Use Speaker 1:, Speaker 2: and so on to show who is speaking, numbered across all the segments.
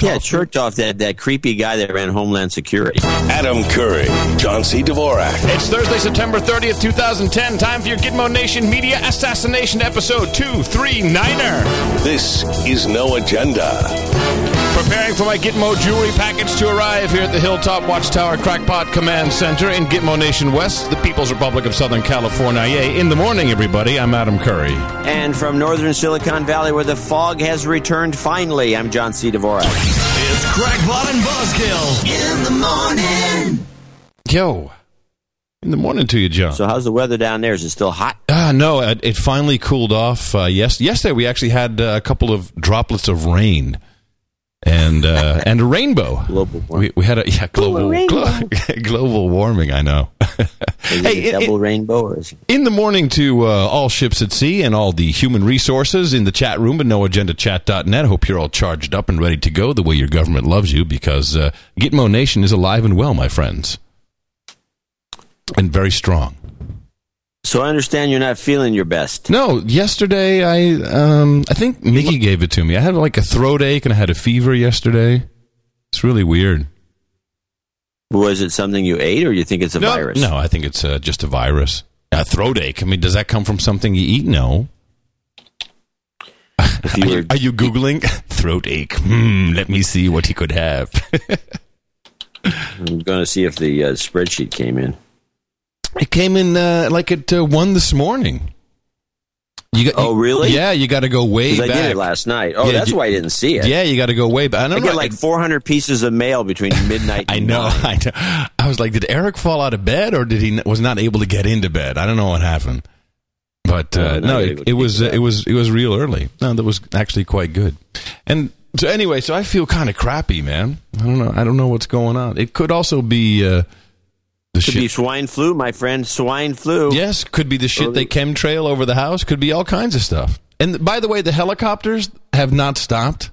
Speaker 1: Yeah, Chertoff, that, that creepy guy that ran Homeland Security.
Speaker 2: Adam Curry, John C. Dvorak.
Speaker 3: It's Thursday, September 30th, 2010. Time for your Gitmo Nation Media Assassination Episode 239er.
Speaker 2: This is No Agenda.
Speaker 3: Preparing for my Gitmo jewelry package to arrive here at the Hilltop Watchtower Crackpot Command Center in Gitmo Nation West, the People's Republic of Southern California. Yay, in the morning, everybody, I'm Adam Curry.
Speaker 1: And from northern Silicon Valley, where the fog has returned finally, I'm John C. Dvorak.
Speaker 4: It's Crackpot and Buzzkill in the morning.
Speaker 3: Yo. In the morning to you, John.
Speaker 1: So, how's the weather down there? Is it still hot?
Speaker 3: Ah, no, it, it finally cooled off. Uh, yes, yesterday we actually had uh, a couple of droplets of rain and uh, and a rainbow.
Speaker 1: Global warming.
Speaker 3: We, we had a yeah global
Speaker 1: Ooh, a
Speaker 3: glo- global warming. I know. Hey,
Speaker 1: it a
Speaker 3: it-
Speaker 1: double rainbow? Or is it...
Speaker 3: In the morning to uh, all ships at sea and all the human resources in the chat room at noagendachat.net. Hope you're all charged up and ready to go the way your government loves you because uh, Gitmo Nation is alive and well, my friends. And very strong.
Speaker 1: So, I understand you're not feeling your best.
Speaker 3: No, yesterday I um I think Mickey gave it to me. I had like a throat ache and I had a fever yesterday. It's really weird.
Speaker 1: Was it something you ate, or you think it's a
Speaker 3: no,
Speaker 1: virus?
Speaker 3: No, I think it's uh, just a virus. A throat ache. I mean, does that come from something you eat? No.
Speaker 1: If
Speaker 3: Are
Speaker 1: you
Speaker 3: you, are you googling throat ache? Hmm. Let me see what he could have.
Speaker 1: I'm going to see if the uh, spreadsheet came in.
Speaker 3: It came in uh, like at uh, one this morning. You got,
Speaker 1: Oh, really?
Speaker 3: Yeah, you got to go way
Speaker 1: Because I
Speaker 3: back.
Speaker 1: did it last night. Oh,
Speaker 3: Yeah,
Speaker 1: that's
Speaker 3: you-
Speaker 1: why I didn't see it.
Speaker 3: Yeah, you got to go way back. I
Speaker 1: I
Speaker 3: don't
Speaker 1: get
Speaker 3: know.
Speaker 1: like 400 pieces of mail between midnight.
Speaker 3: I know,
Speaker 1: nine.
Speaker 3: I know. I was like, did Eric fall out of bed, or did he was not able to get into bed? I don't know what happened, but uh,
Speaker 1: Oh, no,
Speaker 3: it, it was uh,
Speaker 1: it
Speaker 3: it was it was real early. No, that was actually quite good. And so anyway, so I feel kind of crappy, man. I don't know. I don't know what's going on. It could also be uh, the
Speaker 1: Could
Speaker 3: shit.
Speaker 1: be swine flu, my friend. Swine flu.
Speaker 3: yes, could be the shit they chemtrail over the house. Could be all kinds of stuff. And by the way, the helicopters have not stopped.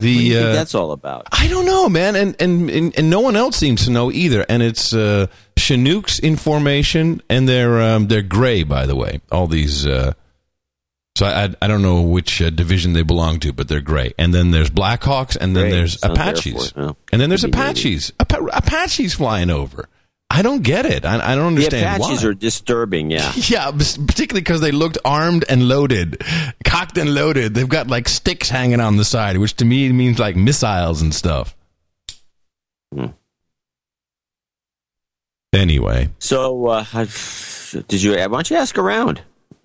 Speaker 3: The
Speaker 1: What do you think
Speaker 3: uh,
Speaker 1: that's all about?
Speaker 3: I don't know, man, and, and and and no one else seems to know either. And it's uh, Chinooks in formation, and they're um, they're gray, by the way. All these, uh, so I, I don't know which uh, division they belong to, but they're gray. And then there's Blackhawks, and then
Speaker 1: Gray,
Speaker 3: there's
Speaker 1: sounds
Speaker 3: Apaches,
Speaker 1: Force, yeah.
Speaker 3: and then there's Apaches, Apa- Apaches flying over. I don't get it. I, I don't understand.
Speaker 1: The Apaches
Speaker 3: why.
Speaker 1: are disturbing, yeah.
Speaker 3: Yeah, particularly because they looked armed and loaded, cocked and loaded. They've got like sticks hanging on the side, which to me means like missiles and stuff.
Speaker 1: Hmm.
Speaker 3: Anyway,
Speaker 1: So, uh, did you? Why don't you ask around?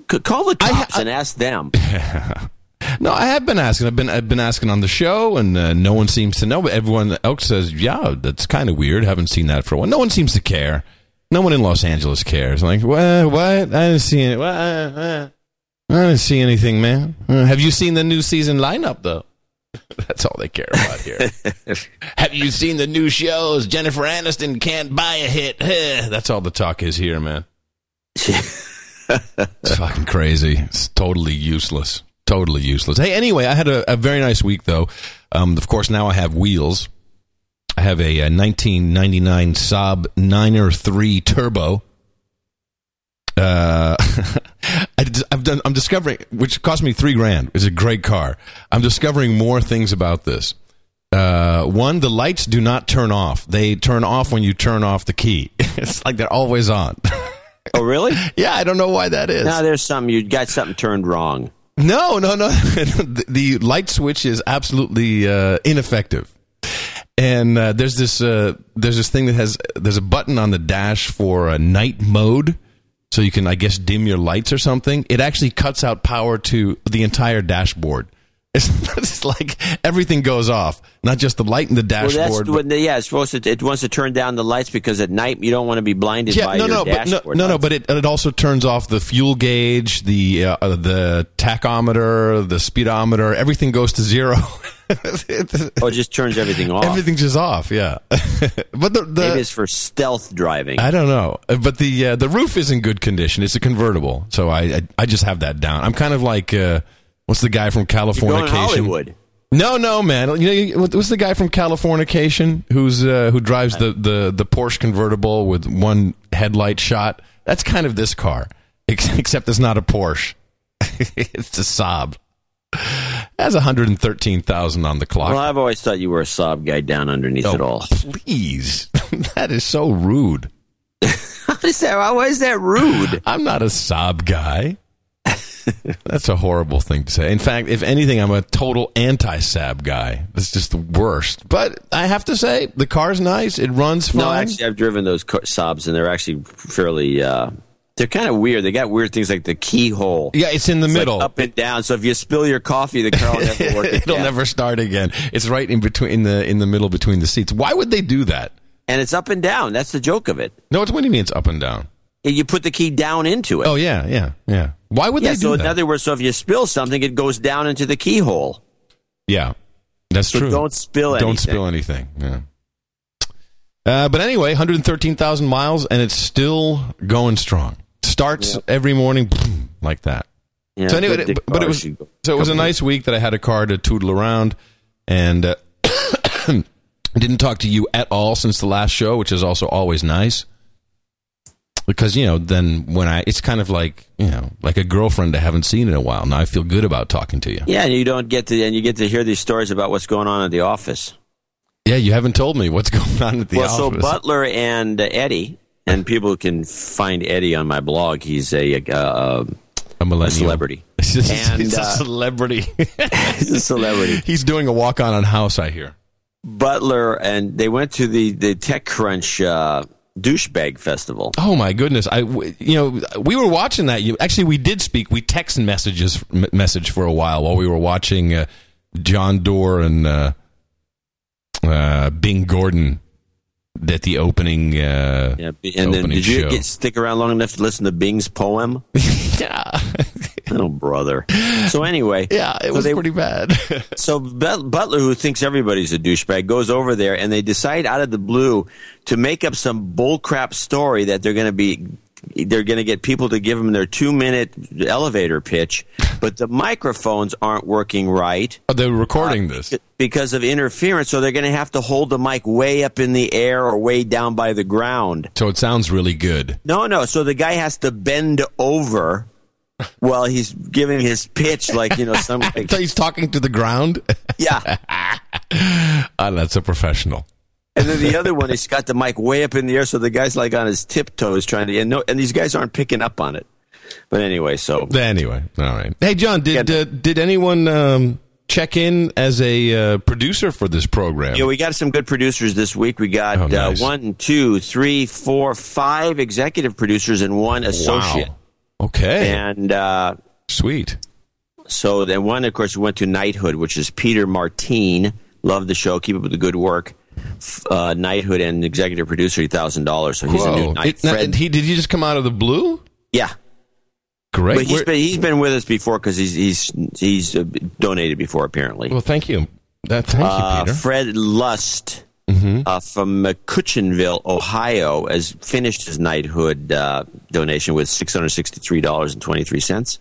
Speaker 1: Call the
Speaker 3: I-
Speaker 1: cops
Speaker 3: I-
Speaker 1: and ask them.
Speaker 3: no, I have been asking. I've been I've been asking on the show, and uh, no one seems to know. But everyone else says, "Yeah, that's kind of weird. Haven't seen that for a while." No one seems to care. No one in Los Angeles cares. I'm like, what? What? I didn't see it. What? I didn't see anything, man. Uh, have you seen the new season lineup though? That's all they care about here. Have you seen the new shows? Jennifer Aniston can't buy a hit. That's all the talk is here, man. It's fucking crazy. It's totally useless. Totally useless. Hey, anyway, I had a, a very nice week though. Um, of course, now I have wheels. I have a, uh 1999 Saab 9er Turbo. Uh, I, have done. I'm discovering, which cost me three grand. It's a great car. I'm discovering more things about this. Uh, one, the lights do not turn off. They turn off when you turn off the key. it's like they're always on.
Speaker 1: oh, really?
Speaker 3: yeah, I don't know why that is.
Speaker 1: No, there's something you got something turned wrong.
Speaker 3: No, no, no. the, light switch is absolutely uh, ineffective. And uh, there's this uh, there's this thing that has there's a button on the dash for a night mode, so you can I guess dim your lights or something. It actually cuts out power to the entire dashboard. It's, it's like everything goes off, not just the light in the
Speaker 1: Well,
Speaker 3: dashboard.
Speaker 1: the, yeah, it's supposed to. It wants to turn down the lights because at night you don't want to be blinded
Speaker 3: yeah,
Speaker 1: by
Speaker 3: no,
Speaker 1: your
Speaker 3: no, but no,
Speaker 1: dashboard.
Speaker 3: no, no, but it it also turns off the fuel gauge, the uh, the tachometer, the speedometer. Everything goes to zero.
Speaker 1: oh, it just turns everything off.
Speaker 3: Everything's just off. Yeah, but the,
Speaker 1: Maybe
Speaker 3: the
Speaker 1: it's for stealth driving.
Speaker 3: I don't know, but the uh, the roof is in good condition. It's a convertible, so I I, I just have that down. I'm kind of like uh, what's the guy from Californication?
Speaker 1: Hollywood.
Speaker 3: No, no, man. You know, what's the guy from Californication who's uh, who drives the, the the Porsche convertible with one headlight shot? That's kind of this car, except it's not a Porsche. it's a Saab. has 113,000 on the clock.
Speaker 1: Well, I've always thought you were a sob guy down underneath it all.
Speaker 3: please. that is so rude.
Speaker 1: How is that? Why is that rude?
Speaker 3: I'm not a sob guy. That's a horrible thing to say. In fact, if anything, I'm a total anti-sab guy. That's just the worst. But I have to say, the car's nice. It runs fine.
Speaker 1: No, actually, I've driven those co- Saabs, and they're actually fairly. Uh, they're kind of weird. They got weird things like the keyhole.
Speaker 3: yeah, it's in the
Speaker 1: It's like
Speaker 3: middle.
Speaker 1: up and down. So if you spill your coffee, the car will never work.
Speaker 3: It'll never start again. It's right in between in the in the middle between the seats. Why would they do that?
Speaker 1: And it's up and down. That's the joke of it.
Speaker 3: No, it's what do you mean it's up and down?
Speaker 1: You put the key down into it.
Speaker 3: Oh yeah, yeah, yeah. Why would
Speaker 1: yeah.
Speaker 3: they do
Speaker 1: So in other words, so if you spill something, it goes down into the keyhole.
Speaker 3: yeah, that's
Speaker 1: So
Speaker 3: true.
Speaker 1: don't spill anything.
Speaker 3: Don't spill anything. Yeah. Uh, but anyway, 113,000 miles, and it's still going strong. Starts every morning boom, like that.
Speaker 1: Yeah,
Speaker 3: so anyway, but, but it was so it was a nice week that I had a car to tootle around, and uh, didn't talk to you at all since the last show, which is also always nice. Because you know, then when I, it's kind of like you know, like a girlfriend I haven't seen in a while. Now I feel good about talking to you.
Speaker 1: Yeah, and you don't get to, and you get to hear these stories about what's going on at the office.
Speaker 3: Yeah, you haven't told me what's going on at the office.
Speaker 1: well, so. Butler and uh, Eddie, and people can find Eddie on my blog. He's a, uh,
Speaker 3: a millennial
Speaker 1: a celebrity.
Speaker 3: He's
Speaker 1: And,
Speaker 3: a
Speaker 1: uh,
Speaker 3: celebrity.
Speaker 1: He's a celebrity.
Speaker 3: He's doing a walk on on house. I hear.
Speaker 1: Butler and they went to the the TechCrunch uh, douchebag festival.
Speaker 3: Oh my goodness! I, w- you know, we were watching that. You actually, we did speak. We text messages m- message for a while while we were watching uh, John Doerr and uh, uh, Bing Gordon at the opening. Uh,
Speaker 1: Yeah, and then did you
Speaker 3: show.
Speaker 1: get stick around long enough to listen to Bing's poem?
Speaker 3: yeah,
Speaker 1: oh, brother. So anyway,
Speaker 3: yeah, it
Speaker 1: so
Speaker 3: was
Speaker 1: they-
Speaker 3: pretty bad.
Speaker 1: So But- Butler, who thinks everybody's a douchebag, goes over there and they decide out of the blue to make up some bullcrap story that they're going to be. They're going to get people to give them their two minute elevator pitch, but the microphones aren't working right
Speaker 3: Oh, They're recording uh, this.
Speaker 1: because of interference. So they're going to have to hold the mic way up in the air or way down by the ground.
Speaker 3: So it sounds really good.
Speaker 1: No, no. So the guy has to bend over while he's giving his pitch, like you know, some
Speaker 3: he's talking to the ground.
Speaker 1: yeah.
Speaker 3: Ah, that's a professional.
Speaker 1: And then the other one, he's got the mic way up in the air, so the guy's like on his tiptoes trying to. And no, and these guys aren't picking up on it. But anyway, so
Speaker 3: Anyway, all right. Hey, John, did
Speaker 1: Yeah.
Speaker 3: uh, did anyone um, check in as a uh, producer for this program?
Speaker 1: yeah, we got some good producers this week. We got
Speaker 3: Oh, nice.
Speaker 1: uh, one, two, three, four, five executive producers and one associate.
Speaker 3: Wow. Okay.
Speaker 1: And uh,
Speaker 3: Sweet.
Speaker 1: so then one, of course, we went to Knighthood, which is Peter Martine. Love the show. Keep up with the good work. Uh, Knighthood and executive producer, thousand dollars. So he's a new
Speaker 3: Whoa.
Speaker 1: Knight.
Speaker 3: It- now,
Speaker 1: Fred,
Speaker 3: he, did he just come out of the blue?
Speaker 1: yeah.
Speaker 3: Great.
Speaker 1: But he's been, he's been with us before because he's he's he's uh, donated before apparently.
Speaker 3: well, thank you. That, thank
Speaker 1: Uh,
Speaker 3: you, Peter.
Speaker 1: Fred Lust uh, from uh, Ohio, has finished his knighthood uh, donation with six hundred sixty-three dollars and twenty-three cents,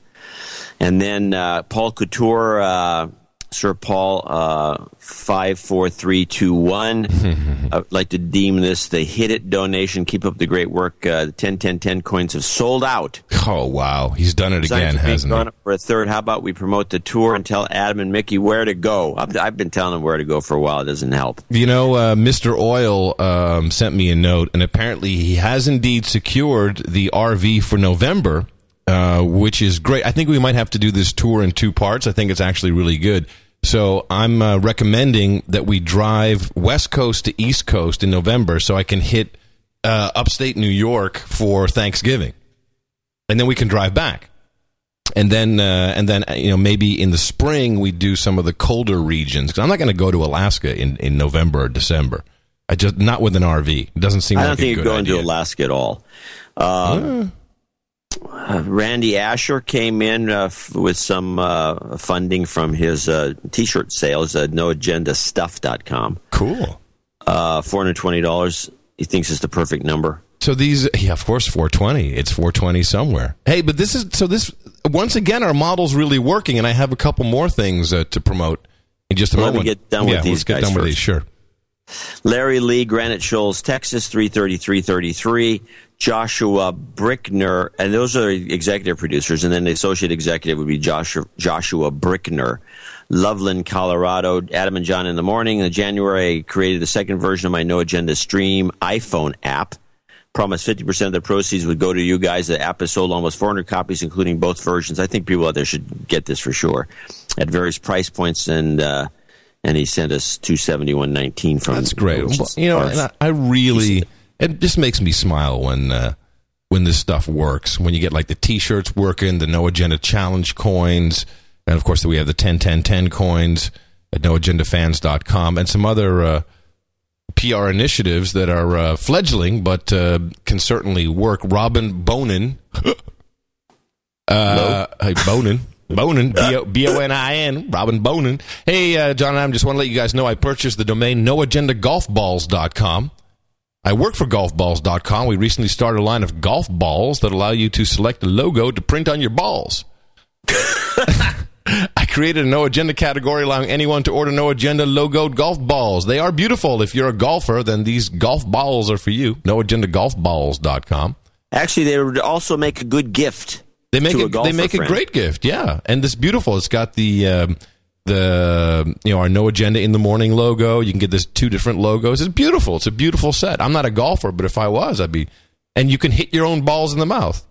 Speaker 1: and then uh, Paul Couture, uh, Sir Paul, uh, five four three two one. I'd like to deem this the hit it donation. Keep up the great work. Uh, the 10 10 10 coins have sold out.
Speaker 3: oh, wow. He's done it
Speaker 1: Designed
Speaker 3: again, hasn't he?
Speaker 1: for a third. How about we promote the tour and tell Adam and Mickey where to go? I've, I've been telling them where to go for a while. It doesn't help.
Speaker 3: You know, uh, Mr. Oil um, sent me a note, and apparently he has indeed secured the RV for November, uh, which is great. I think we might have to do this tour in two parts. I think it's actually really good. So I'm uh, recommending that we drive West Coast to East Coast in November so I can hit uh, upstate New York for Thanksgiving. And then we can drive back. And then, uh, and then, uh, you know, maybe in the spring we do some of the colder regions because I'm not going to go to Alaska in, in November or December. I just not with an RV. It doesn't seem like I
Speaker 1: don't
Speaker 3: a
Speaker 1: think you
Speaker 3: good
Speaker 1: go into
Speaker 3: idea.
Speaker 1: Alaska at all. Uh, uh, Randy Asher came in uh, f- with some uh, funding from his uh, t-shirt sales at noagendastuff.com.
Speaker 3: Cool.
Speaker 1: Uh, $420. He thinks it's the perfect number.
Speaker 3: So these, yeah, of course, 420. It's 420 somewhere. Hey, but this is so this once again our model's really working, and I have a couple more things uh, to promote in just a moment.
Speaker 1: Let me get done with
Speaker 3: yeah,
Speaker 1: these
Speaker 3: let's get
Speaker 1: guys
Speaker 3: done with these. Sure.
Speaker 1: Larry Lee, Granite Shoals, Texas, 33333. Joshua Brickner, and those are executive producers, and then the associate executive would be Joshua, Joshua Brickner. Loveland, Colorado. Adam and John in the morning. In January, I created the second version of my No Agenda Stream iPhone app. Promised 50% of the proceeds would go to you guys. The app has sold almost 400 copies, including both versions. I think people out there should get this for sure at various price points. And uh, and he sent us 271.19 from.
Speaker 3: That's great. Well, you know, and I, I really it just makes me smile when uh, when this stuff works. When you get like the T-shirts working, the No Agenda Challenge coins, and of course we have the 10 10 10 coins at noagendafans.com and some other uh, PR initiatives that are uh, fledgling but uh, can certainly work. Robin Bonin. uh, hey, Bonin. Bonin, B O N I N, Robin Bonin. Hey, uh, John and I just want to let you guys know I purchased the domain noagendagolfballs.com. I work for golfballs.com. We recently started a line of golf balls that allow you to select a logo to print on your balls. I created a no agenda category allowing anyone to order no agenda logoed golf balls. They are beautiful. If you're a golfer, then these golf balls are for you. Noagendagolfballs.com.
Speaker 1: Actually, they would also make a good gift.
Speaker 3: They make
Speaker 1: a,
Speaker 3: a, they make
Speaker 1: friend.
Speaker 3: a great gift, yeah. And this beautiful. It's got the um, the you know our no agenda in the morning logo. You can get this two different logos. It's beautiful. It's a beautiful set. I'm not a golfer, but if I was, I'd be. And you can hit your own balls in the mouth.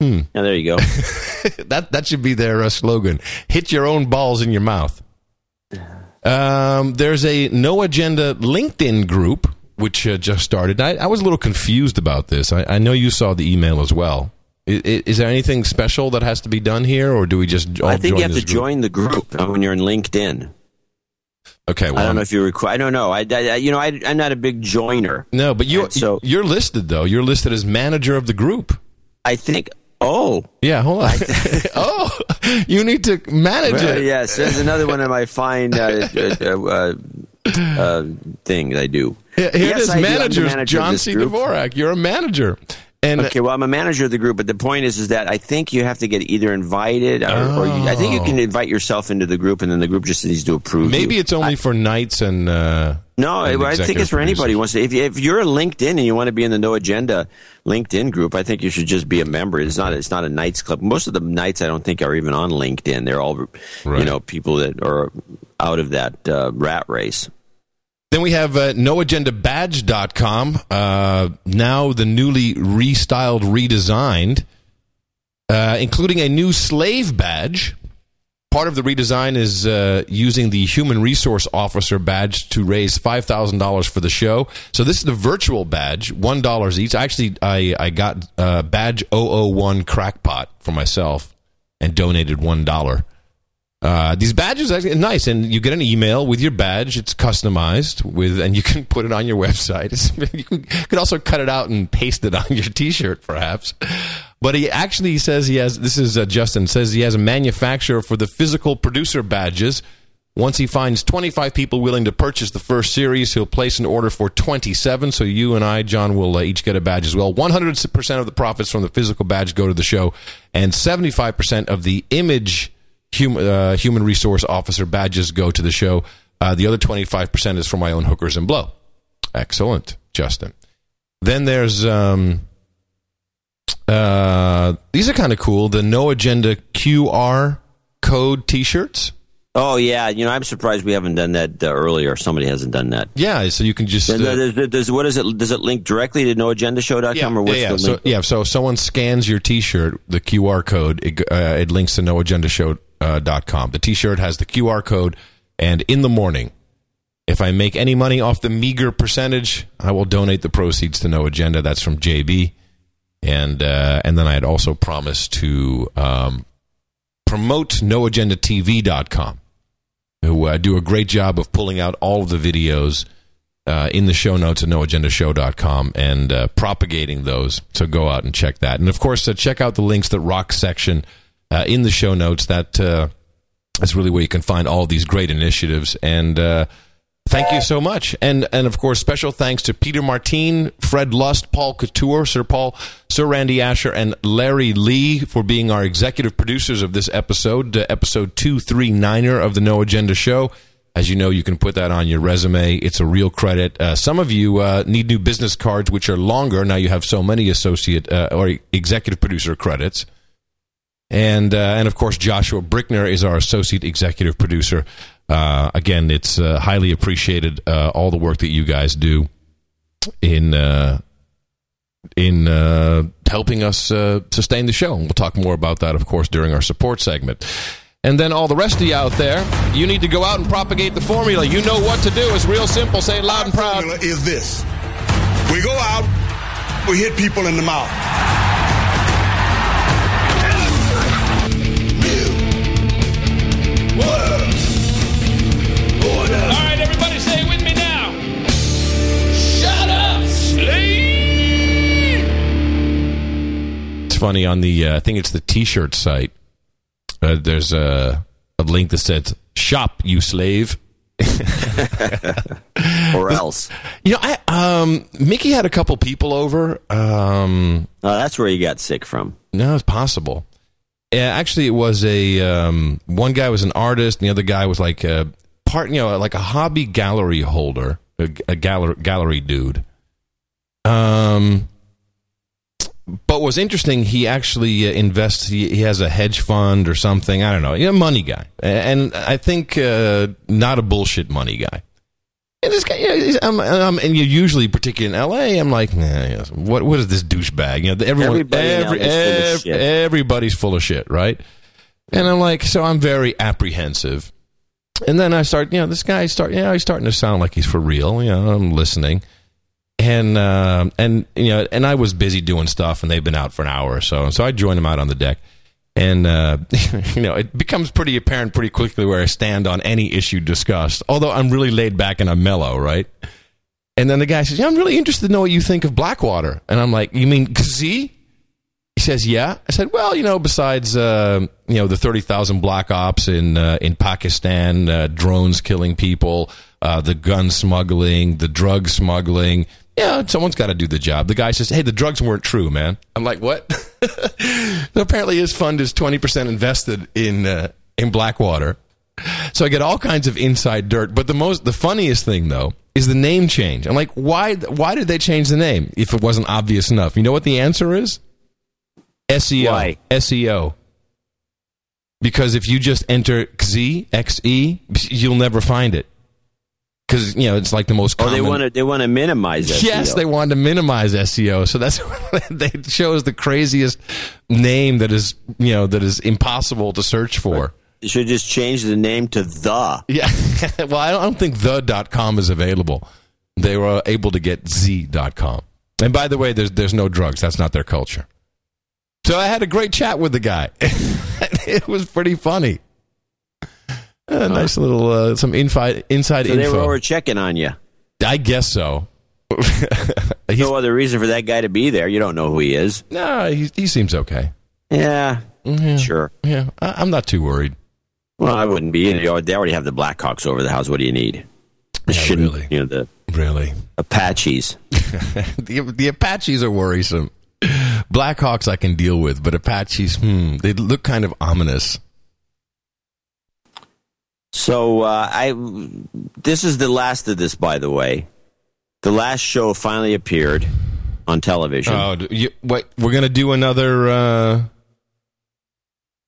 Speaker 1: Hmm. Yeah, there you go.
Speaker 3: that that should be their uh, slogan. Hit your own balls in your mouth. Um, there's a no agenda LinkedIn group which uh, just started. I, I, was a little confused about this. I, I know you saw the email as well. Is, is, there anything special that has to be done here, or do we just? I
Speaker 1: think you have to
Speaker 3: group?
Speaker 1: join the group when you're in LinkedIn.
Speaker 3: Okay, well,
Speaker 1: I don't know if you require. I don't know. I, I you know, I, am not a big joiner.
Speaker 3: No, but you so you're listed though. You're listed as manager of the group.
Speaker 1: I think. Oh,
Speaker 3: yeah. Hold on. oh, you need to manage well, it.
Speaker 1: Yes, there's another one of my fine uh, uh, uh, uh things I do.
Speaker 3: Here, yes, it is, manager John C. Dvorak. You're a manager. And
Speaker 1: okay, well, I'm a manager of the group, but the point is, is that I think you have to get either invited, or, oh. or you, I think you can oh. invite yourself into the group, and then the group just needs to approve.
Speaker 3: Maybe
Speaker 1: you.
Speaker 3: it's only I, for nights and. Uh,
Speaker 1: no, and I think it's for anybody who wants to. If, if you're a LinkedIn and you want to be in the No Agenda LinkedIn group, I think you should just be a member. It's not. It's not a Knights club. Most of the Knights, I don't think, are even on LinkedIn. They're all, right. you know, people that are out of that uh, rat race.
Speaker 3: Then we have uh, noagendabadge.com, uh, now the newly restyled, redesigned, uh, including a new slave badge. Part of the redesign is uh, using the human resource officer badge to raise $5,000 for the show. So this is the virtual badge, $1 each. Actually, I, I got uh, badge 001 crackpot for myself and donated $1. Uh, these badges are nice, and you get an email with your badge. It's customized with, and you can put it on your website. You can, also cut it out and paste it on your T-shirt, perhaps. But he actually says he has. This is uh, Justin says he has a manufacturer for the physical producer badges. Once he finds 25 people willing to purchase the first series, he'll place an order for 27. So you and I, John, will uh, each get a badge as well. 100% of the profits from the physical badge go to the show, and 75% of the image human, uh, human resource officer badges go to the show. Uh, the other 25% is for my own hookers and blow. Excellent, Justin. Then there's um, uh, these are kind of cool. The no agenda QR code T-shirts.
Speaker 1: Oh yeah, you know I'm surprised we haven't done that uh, earlier. Somebody hasn't done that.
Speaker 3: Yeah, so you can just uh,
Speaker 1: does, does, what is it? Does it link directly to noagendashow.com
Speaker 3: yeah,
Speaker 1: or what's
Speaker 3: yeah, yeah.
Speaker 1: the link?
Speaker 3: So, yeah, so if someone scans your T-shirt, the QR code, it, uh, it links to noagendashow.com uh, com. The T-shirt has the QR code, and in the morning, if I make any money off the meager percentage, I will donate the proceeds to No Agenda. That's from JB, and uh, and then I had also promised to um, promote NoAgendaTV.com, who uh, do a great job of pulling out all of the videos. Uh, in the show notes at noagendashow.com and uh, propagating those. So go out and check that. And of course, uh, check out the links that Rock Section uh, in the show notes. That uh, that's really where you can find all these great initiatives. And uh, thank you so much. And and of course, special thanks to Peter Martin, Fred Lust, Paul Couture, Sir Paul, Sir Randy Asher, and Larry Lee for being our executive producers of this episode, uh, episode two three niner of the No Agenda Show. As you know, you can put that on your resume. It's a real credit. Uh, some of you uh, need new business cards, which are longer. Now you have so many associate uh, or executive producer credits. And, uh, and of course, Joshua Brickner is our associate executive producer. Uh, again, it's uh, highly appreciated uh, all the work that you guys do in uh, in uh, helping us sustain the show. And we'll talk more about that, of course, during our support segment. And then all the rest of you out there, you need to go out and propagate the formula. You know what to do. It's real simple. Say it loud and proud.
Speaker 5: formula is this. We go out, we hit people in the mouth.
Speaker 3: Funny on the uh, I think it's the T-shirt site. Uh, there's a, a link that says "Shop, you slave."
Speaker 1: or else.
Speaker 3: You know, I um Mickey had a couple people over. Um,
Speaker 1: Oh, that's where you got sick from.
Speaker 3: no, it's possible. Yeah, actually, it was a um, one guy was an artist, and the other guy was like a part, you know, like a hobby gallery holder, a, a gallery gallery dude. Um, but what's interesting, he actually uh, invests. He, he has a hedge fund or something. I don't know. Yeah, money guy, and I think uh, not a bullshit money guy. And this guy, you know, I'm, I'm, and you usually, particularly in L.A., I'm like, nah, what, what is this douchebag? You know, everyone,
Speaker 1: Everybody
Speaker 3: every,
Speaker 1: full
Speaker 3: everybody's full of shit, right? And I'm like, so I'm very apprehensive. And then I start, you know, this guy start, you know, he's starting to sound like he's for real. You know, I'm listening, and uh, and you know, and I was busy doing stuff, and they've been out for an hour or so, and so I joined them out on the deck, and uh, you know, it becomes pretty apparent pretty quickly where I stand on any issue discussed. Although I'm really laid back and I'm mellow, right? And then the guy says, "Yeah, I'm really interested to know what you think of Blackwater," and I'm like, "You mean Kazee?" He says, "Yeah." I said, "Well, you know, besides uh, you know the thirty thousand black ops in uh, in Pakistan, uh, drones killing people, uh, the gun smuggling, the drug smuggling, yeah, someone's got to do the job." The guy says, "Hey, the drugs weren't true, man." I'm like, "What?" so apparently, his fund is twenty percent invested in uh, in Blackwater. So I get all kinds of inside dirt. But the most, the funniest thing though, is the name change. I'm like, why? Why did they change the name if it wasn't obvious enough? You know what the answer is? SEO.
Speaker 1: Why?
Speaker 3: SEO. Because if you just enter XE, XE, you'll never find it. Because you know it's like the most.
Speaker 1: Oh, they want to they want to minimize that.
Speaker 3: Yes, they wanted to minimize SEO, so that's they chose the craziest name that is you know that is impossible to search for.
Speaker 1: You should just change the name to the.
Speaker 3: Yeah. well, I don't, I don't think the.com is available. They were able to get z.com. And by the way, there's there's no drugs. That's not their culture. So I had a great chat with the guy. it was pretty funny. A nice little uh, some inside inside
Speaker 1: So they were over checking on you.
Speaker 3: I guess so.
Speaker 1: No other reason for that guy to be there. You don't know who he is.
Speaker 3: no, he, he seems okay.
Speaker 1: Yeah, sure.
Speaker 3: Yeah, I, I'm not too worried.
Speaker 1: Well, I wouldn't be. You know, they already have the Blackhawks over the house. What do you need?
Speaker 3: Yeah, really.
Speaker 1: you know the
Speaker 3: Really,
Speaker 1: Apaches?
Speaker 3: the the Apaches are worrisome. Blackhawks I can deal with, but Apaches, hmm, they look kind of ominous.
Speaker 1: So uh, I, this is the last of this, by the way. The last show finally appeared on television.
Speaker 3: Oh, you, wait, we're gonna do another uh,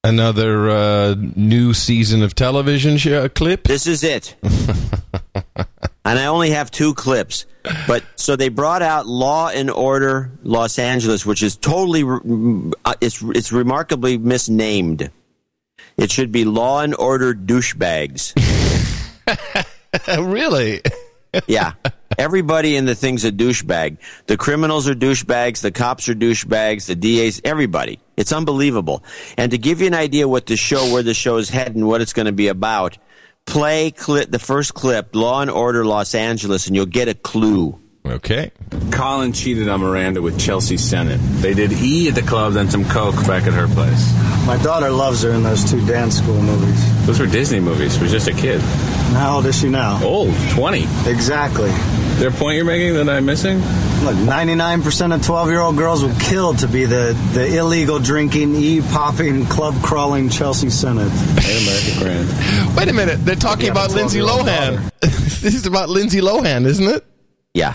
Speaker 3: another uh, new season of television show, clip.
Speaker 1: This is it. and I only have two clips. But so they brought out Law and Order Los Angeles, which is totally uh, it's it's remarkably misnamed. It should be Law and Order douchebags.
Speaker 3: really?
Speaker 1: Yeah. Everybody in the thing's a douchebag. The criminals are douchebags, the cops are douchebags, the DAs, everybody. It's unbelievable. And to give you an idea what the show, where the show is heading, what it's going to be about, play clip, the first clip, Law and Order Los Angeles, and you'll get a clue.
Speaker 3: Okay.
Speaker 6: Colin cheated on Miranda with Chelsea Sennett. They did E at the club, then some coke back at her place.
Speaker 7: My daughter loves her in those two dance school movies.
Speaker 6: Those were Disney movies. She was just a kid.
Speaker 7: And how old is she now?
Speaker 6: Old, 20.
Speaker 7: Exactly.
Speaker 6: Is there a point you're making that I'm missing?
Speaker 7: Look, 99% of 12 year old girls would kill to be the, the illegal drinking, e popping, club crawling Chelsea Sennett.
Speaker 6: Hey, American Grand.
Speaker 3: Wait a minute. They're talking about Lindsay Lohan. this is about Lindsay Lohan, isn't it?
Speaker 1: Yeah.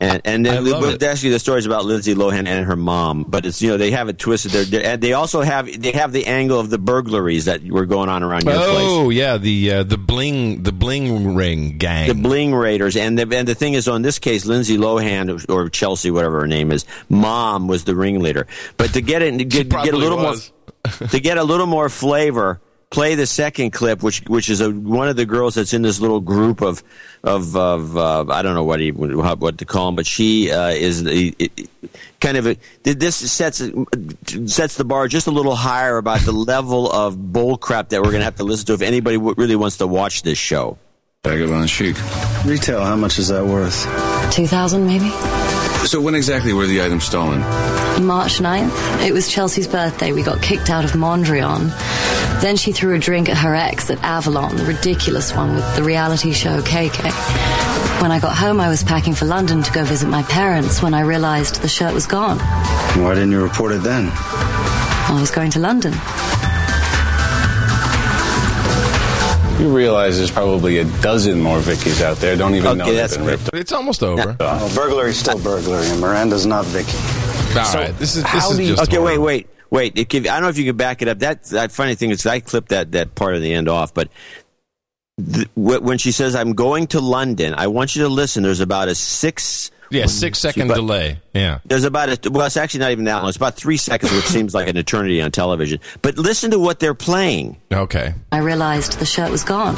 Speaker 1: And and then
Speaker 3: it.
Speaker 1: actually the story is about Lindsay Lohan and her mom, but it's you know they have it twisted. There, and they also have they have the angle of the burglaries that were going on around your place.
Speaker 3: Oh yeah, the uh, the bling the bling ring gang.
Speaker 1: the bling raiders and the and the thing is on this case lindsay lohan or chelsea whatever her name is mom was the ringleader but to get it to get, to get a little
Speaker 3: was.
Speaker 1: more to get a little more flavor play the second clip which which is a, one of the girls that's in this little group of of of uh, i don't know what he, what to call them but she uh, is the it, kind of a, this sets sets the bar just a little higher about the level of bull crap that we're going to have to listen to if anybody w- really wants to watch this show
Speaker 6: Vagabond chic.
Speaker 7: Retail, how much is that worth?
Speaker 8: 2000 maybe?
Speaker 6: So when exactly were the items stolen?
Speaker 8: March 9th. It was Chelsea's birthday. We got kicked out of Mondrian. Then she threw a drink at her ex at Avalon, the ridiculous one with the reality show KK. When I got home, I was packing for London to go visit my parents when I realized the shirt was gone.
Speaker 7: Why didn't you report it then?
Speaker 8: I was going to London.
Speaker 6: You realize there's probably a dozen more Vickies out there. Don't even
Speaker 1: Okay,
Speaker 6: know they've been
Speaker 1: good.
Speaker 6: ripped.
Speaker 3: It's almost over.
Speaker 7: Well, burglary's still burglary, and Miranda's not Vicky.
Speaker 3: All right, this is this
Speaker 6: how
Speaker 3: is
Speaker 6: do you-
Speaker 3: just
Speaker 1: Okay, wait,
Speaker 3: horrible.
Speaker 1: wait, wait. It can, I don't know if you can back it up. That that funny thing is, I clipped that that part of the end off. But th- when she says, "I'm going to London," I want you to listen. There's about a six.
Speaker 3: Yeah, six second
Speaker 1: but-
Speaker 3: delay. Yeah.
Speaker 1: There's about a well, it's actually not even that long. It's about three seconds, which seems like an eternity on television. But listen to what they're playing.
Speaker 3: Okay.
Speaker 8: I realized the shirt was gone.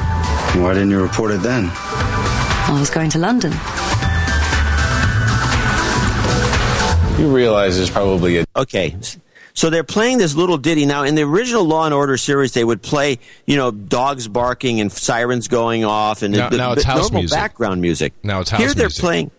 Speaker 7: Why didn't you report it then?
Speaker 8: I was going to London.
Speaker 6: You realize there's probably a
Speaker 1: Okay. So they're playing this little ditty now. In the original Law and Order series, they would play, you know, dogs barking and sirens going off, and
Speaker 3: Now-
Speaker 1: the,
Speaker 3: now it's house
Speaker 1: normal
Speaker 3: music.
Speaker 1: background music.
Speaker 3: Now it's house
Speaker 1: Here they're
Speaker 3: music.
Speaker 1: playing,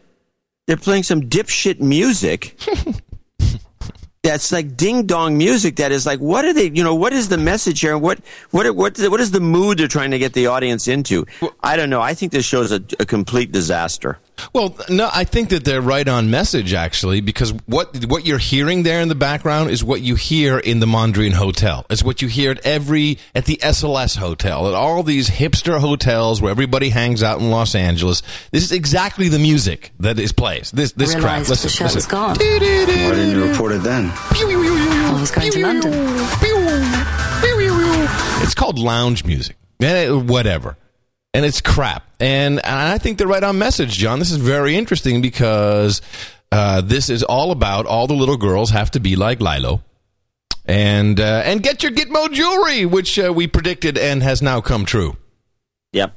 Speaker 1: they're playing some dipshit music. That's like ding dong music. That is like, what are they? You know, what is the message here? And what what what what is the mood they're trying to get the audience into? I don't know. I think this show's a, a complete disaster.
Speaker 3: Well, no, I think that they're right on message actually, because what what you're hearing there in the background is what you hear in the Mondrian Hotel. It's what you hear at every at the SLS Hotel, at all these hipster hotels where everybody hangs out in Los Angeles. This is exactly the music that is plays. This this crap.
Speaker 8: realized
Speaker 3: Listen,
Speaker 8: the shirt was
Speaker 3: listen.
Speaker 8: gone.
Speaker 7: Why didn't you report it then?
Speaker 8: I was going to London.
Speaker 3: It's called lounge music. Eh, Whatever. And it's crap. And and I think they're right on message, John. This is very interesting because uh, this is all about all the little girls have to be like Lilo. And uh, and get your Gitmo jewelry, which uh, we predicted and has now come true.
Speaker 1: Yep.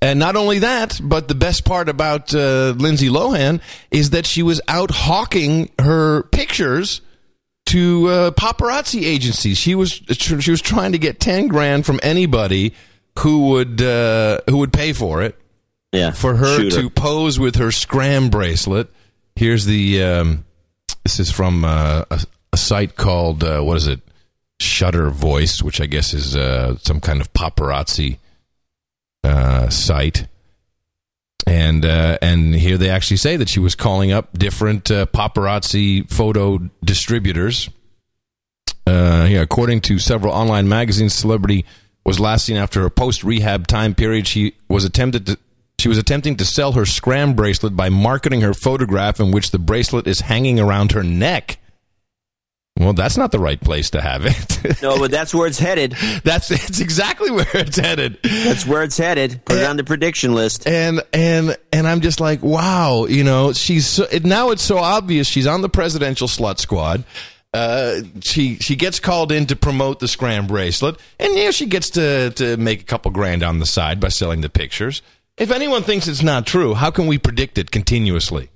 Speaker 3: And not only that, but the best part about uh, Lindsay Lohan is that she was out hawking her pictures to uh, paparazzi agencies. She was she was trying to get ten grand from anybody who would uh, who would pay for it
Speaker 1: Yeah.
Speaker 3: for her
Speaker 1: Shoot
Speaker 3: to pose with her scram bracelet. Here's the um, this is from uh, a, a site called uh, what is it? Shutter Voice, which I guess is uh, some kind of paparazzi uh, site. And uh, and here they actually say that she was calling up different uh, paparazzi photo distributors. Uh, yeah, according to several online magazines, celebrity was last seen after a post rehab time period. She was attempted to. She was attempting to sell her scram bracelet by marketing her photograph in which the bracelet is hanging around her neck. Well, that's not the right place to have it.
Speaker 1: No, but that's where it's headed.
Speaker 3: that's it's exactly where it's headed.
Speaker 1: That's where it's headed. Put it on the prediction list.
Speaker 3: and and and I'm just like, wow, you know, she's so, it, now it's so obvious she's on the presidential slut squad. Uh, she she gets called in to promote the scram bracelet, and yeah, she gets to to make a couple grand on the side by selling the pictures. If anyone thinks it's not true, how can we predict it continuously?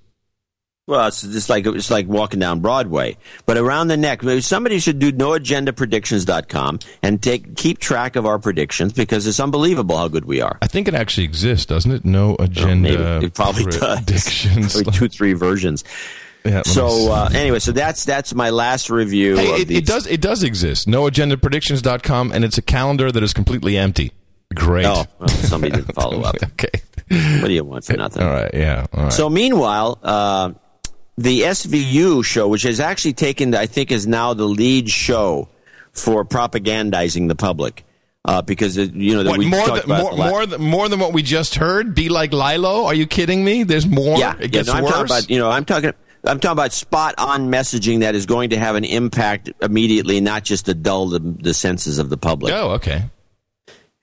Speaker 1: Well, it's just like it's like walking down Broadway, but around the neck. Maybe Somebody should do noagendapredictions.com and take keep track of our predictions because it's unbelievable how good we are.
Speaker 3: I think it actually exists, doesn't it? No agenda.
Speaker 1: Maybe it probably does.
Speaker 3: predictions.
Speaker 1: Probably two, three versions.
Speaker 3: Yeah, let me see.
Speaker 1: So uh, anyway, so that's that's my last review.
Speaker 3: Hey,
Speaker 1: of
Speaker 3: it, it does it does exist. Noagendapredictions.com, and it's a calendar that is completely empty. Great.
Speaker 1: Oh, well, somebody didn't follow up.
Speaker 3: okay.
Speaker 1: What do you want for nothing?
Speaker 3: All right. Yeah. All right.
Speaker 1: So meanwhile, uh, the SVU show, which has actually taken, I think, is now the lead show for propagandizing the public. Uh, because it, you know that
Speaker 3: What,
Speaker 1: we
Speaker 3: more, than,
Speaker 1: about
Speaker 3: more, more, than, more than what we just heard? Be like Lilo? Are you kidding me? There's more?
Speaker 1: yeah,
Speaker 3: It
Speaker 1: yeah,
Speaker 3: gets
Speaker 1: no, I'm
Speaker 3: worse?
Speaker 1: talking about you know I'm talking I'm talking about spot on messaging that is going to have an impact immediately, not just to dull the, the senses of the public.
Speaker 3: oh, okay.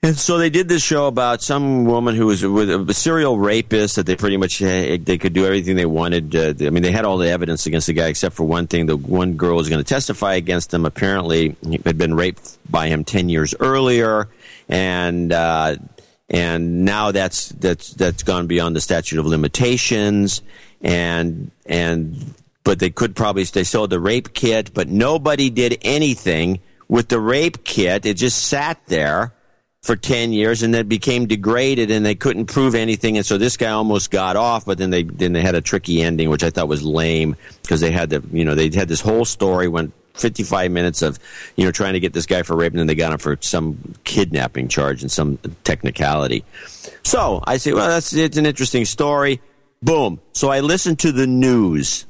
Speaker 1: And so they did this show about some woman who was with a serial rapist that they pretty much uh, they could do everything they wanted. Uh, I mean, they had all the evidence against the guy except for one thing. The one girl was going to testify against him. Apparently, he had been raped by him ten years earlier, and uh, and now that's that's that's gone beyond the statute of limitations. And and but they could probably they sold the rape kit, but nobody did anything with the rape kit. It just sat there for 10 years and then became degraded and they couldn't prove anything. And so this guy almost got off but then they then they had a tricky ending which I thought was lame because they had the you know they had this whole story went 55 minutes of you know trying to get this guy for rape and then they got him for some kidnapping charge and some technicality. So I say well that's it's an interesting story boom so I listen to the news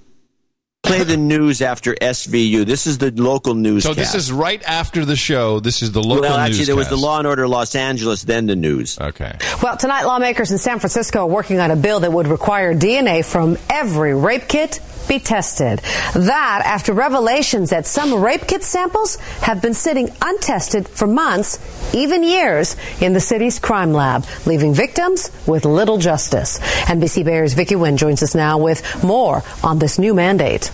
Speaker 1: play the news after SVU this is the local news
Speaker 3: So this is right after the show. This is the local
Speaker 1: well, actually, there was the. Law and Order Los Angeles, then the news.
Speaker 3: Okay.
Speaker 9: Well, tonight, lawmakers in San Francisco are working on a bill that would require DNA from every rape kit be tested. That after revelations that some rape kit samples have been sitting untested for months, even years, in the city's crime lab, leaving victims with little justice. NBC Bayer's Vicky Nguyen joins us now with more on this new mandate.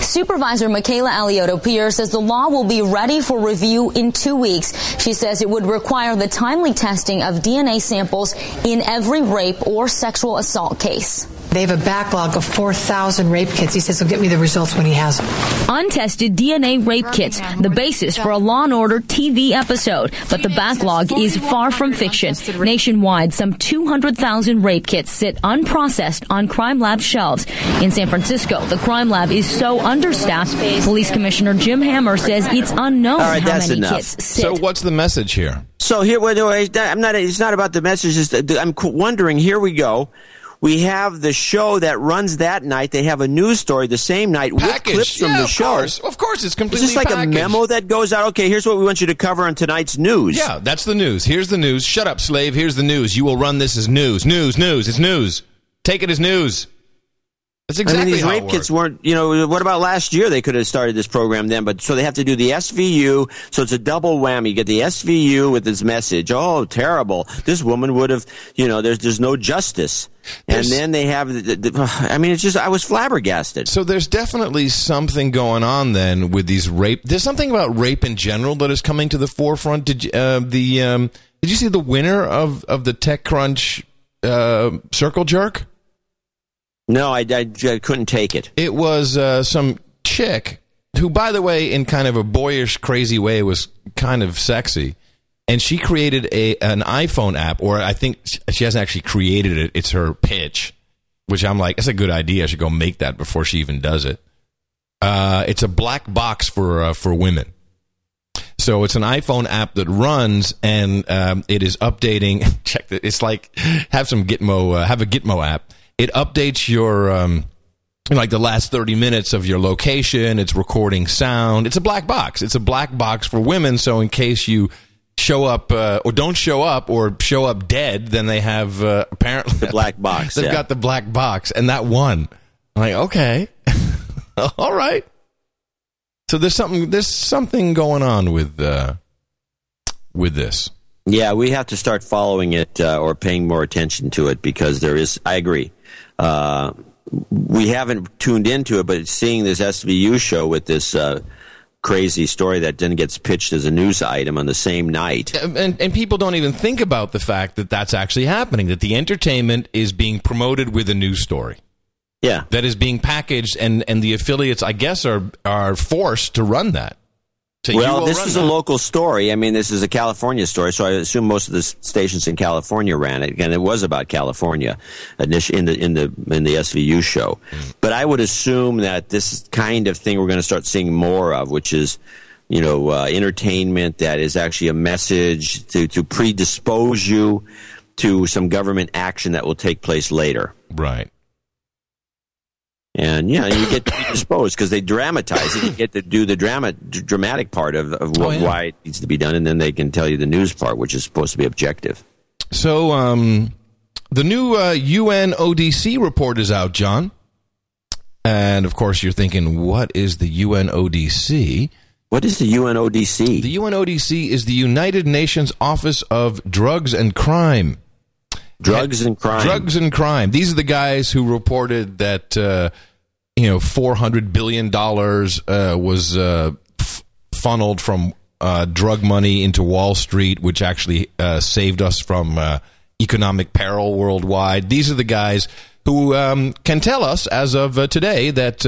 Speaker 10: Supervisor Michela Alioto Pierce says the law will be ready for review in two weeks. She says it would require the timely testing of DNA samples in every rape or sexual assault case.
Speaker 11: They have a backlog of 4,000 rape kits. He says he'll get me the results when he has them.
Speaker 12: Untested DNA rape kits, the basis for a Law and Order TV episode. But the backlog is far from fiction. Nationwide, some 200,000 rape kits sit unprocessed on crime lab shelves. In San Francisco, the crime lab is so understaffed, Police Commissioner Jim Hammer says it's unknown
Speaker 1: All right,
Speaker 12: how
Speaker 1: that's
Speaker 12: many
Speaker 1: enough.
Speaker 12: kits sit.
Speaker 3: So what's the message here?
Speaker 1: So here, well, no, I- I'm not. It's not about the message. I'm wondering. Here we go. We have the show that runs that night. They have a news story the same night with clips from
Speaker 3: Yeah,
Speaker 1: the
Speaker 3: of
Speaker 1: show.
Speaker 3: course. Of course, it's completely
Speaker 1: this like
Speaker 3: packaged.
Speaker 1: a memo that goes out? Okay, here's what we want you to cover on tonight's news.
Speaker 3: Yeah, that's the news. Here's the news. Shut up, slave. Here's the news. You will run this as news. News, news. It's news. Take it as news. That's exactly
Speaker 1: I mean, these rape kits weren't, you know, what about last year? They could have started this program then, but so they have to do the SVU. So it's a double whammy. You get the SVU with this message. Oh, terrible. This woman would have, you know, there's, there's no justice. And then they have, the, the, I mean, it's just, I was flabbergasted.
Speaker 3: So there's definitely something going on then with these rape. There's something about rape in general that is coming to the forefront. Did you, uh, the um, did you see the winner of of the TechCrunch uh, Circle Jerk?
Speaker 1: No, I, I, I couldn't take it.
Speaker 3: It was uh, some chick who, by the way, in kind of a boyish, crazy way, was kind of sexy. And she created a an iPhone app, or I think she hasn't actually created it. It's her pitch, which I'm like, that's a good idea. I should go make that before she even does it. Uh, it's a black box for uh, for women. So it's an iPhone app that runs and um, it is updating. Check that. It's like have some Gitmo, uh, have a Gitmo app. It updates your um, like the last 30 minutes of your location. It's recording sound. It's a black box. It's a black box for women. So in case you show up uh, or don't show up or show up dead, then they have uh, apparently
Speaker 1: The black box,
Speaker 3: They've
Speaker 1: yeah.
Speaker 3: got the black box and that one. I'm like, okay, all right. So there's something there's something going on with uh, with this.
Speaker 1: Yeah, we have to start following it uh, or paying more attention to it because there is. I agree. Uh, we haven't tuned into it, but seeing this SVU show with this uh, crazy story that then gets pitched as a news item on the same night.
Speaker 3: and, and people don't even think about the fact that that's actually happening. That the entertainment is being promoted with a news story.
Speaker 1: Yeah,
Speaker 3: that is being packaged, and and the affiliates, I guess, are are forced to run that.
Speaker 1: Well, this is a local story. I mean, this is a California story, so I assume most of the stations in California ran it, and it was about California in the in the in the SVU show. But I would assume that this kind of thing we're going to start seeing more of, which is you know uh, entertainment that is actually a message to to predispose you to some government action that will take place later.
Speaker 3: Right.
Speaker 1: And yeah, you get to be disposed because they dramatize it. You get to do the drama, d- dramatic part of, of what,
Speaker 3: Oh, yeah.
Speaker 1: why it needs to be done, and then they can tell you the news part, which is supposed to be objective.
Speaker 3: So, um, the new uh, UNODC report is out, John. And of course, you're thinking, what is the UNODC?
Speaker 1: What is the UNODC?
Speaker 3: The UNODC is the United Nations Office of Drugs and Crime.
Speaker 1: Drugs and crime.
Speaker 3: Drugs and crime. These are the guys who reported that uh, you know four hundred billion dollars uh, was uh, f- funneled from uh, drug money into Wall Street, which actually uh, saved us from uh, economic peril worldwide. These are the guys who um, can tell us, as of today, that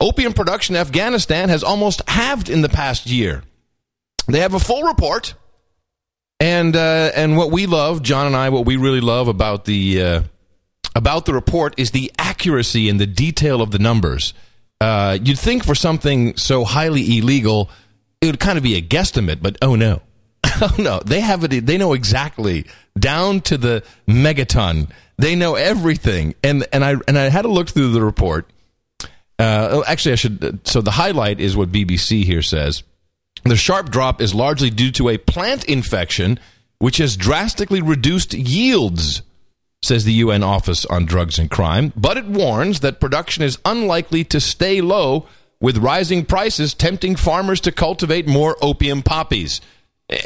Speaker 3: opium production in Afghanistan has almost halved in the past year. They have a full report. And uh, and what we love, John and I, what we really love about the uh, about the report is the accuracy and the detail of the numbers. Uh, you'd think for something so highly illegal, it would kind of be a guesstimate, but oh no, oh no, they have it. They know exactly down to the megaton. They know everything, and and I and I had to look through the report. Uh, oh, actually, I should. So the highlight is what BBC here says. The sharp drop is largely due to a plant infection, which has drastically reduced yields, says the UN Office on Drugs and Crime. But it warns that production is unlikely to stay low, with rising prices tempting farmers to cultivate more opium poppies.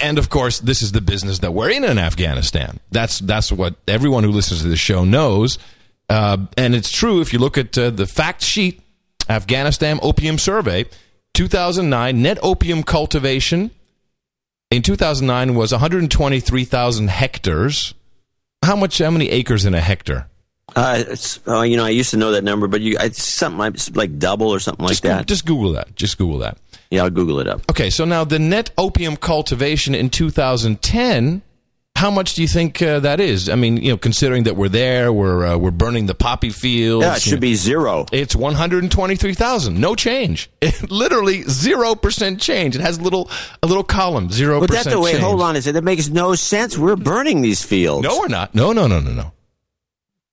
Speaker 3: And of course, this is the business that we're in in Afghanistan. That's that's what everyone who listens to the show knows, uh, and it's true. If you look at uh, the fact sheet, Afghanistan Opium Survey, 2009 net opium cultivation in 2009 was 123,000 hectares. How much? How many acres in a hectare?
Speaker 1: Uh, it's, uh, you know, I used to know that number, but you, it's something like- like double or something like
Speaker 3: just,
Speaker 1: that.
Speaker 3: Just Google that. Just Google that.
Speaker 1: Yeah, I'll Google it up.
Speaker 3: Okay, so now the net opium cultivation in 2010. How much do you think uh, that is? I mean, you know, considering that we're there, we're uh, we're burning the poppy fields.
Speaker 1: Yeah, it should be zero.
Speaker 3: It's one hundred and twenty-three thousand. No change. Literally zero percent change. It has a little a little column zero
Speaker 1: But that's the way.
Speaker 3: change.
Speaker 1: Hold on a second. That makes no sense. We're burning these fields.
Speaker 3: No, we're not. No, no, no, no, no.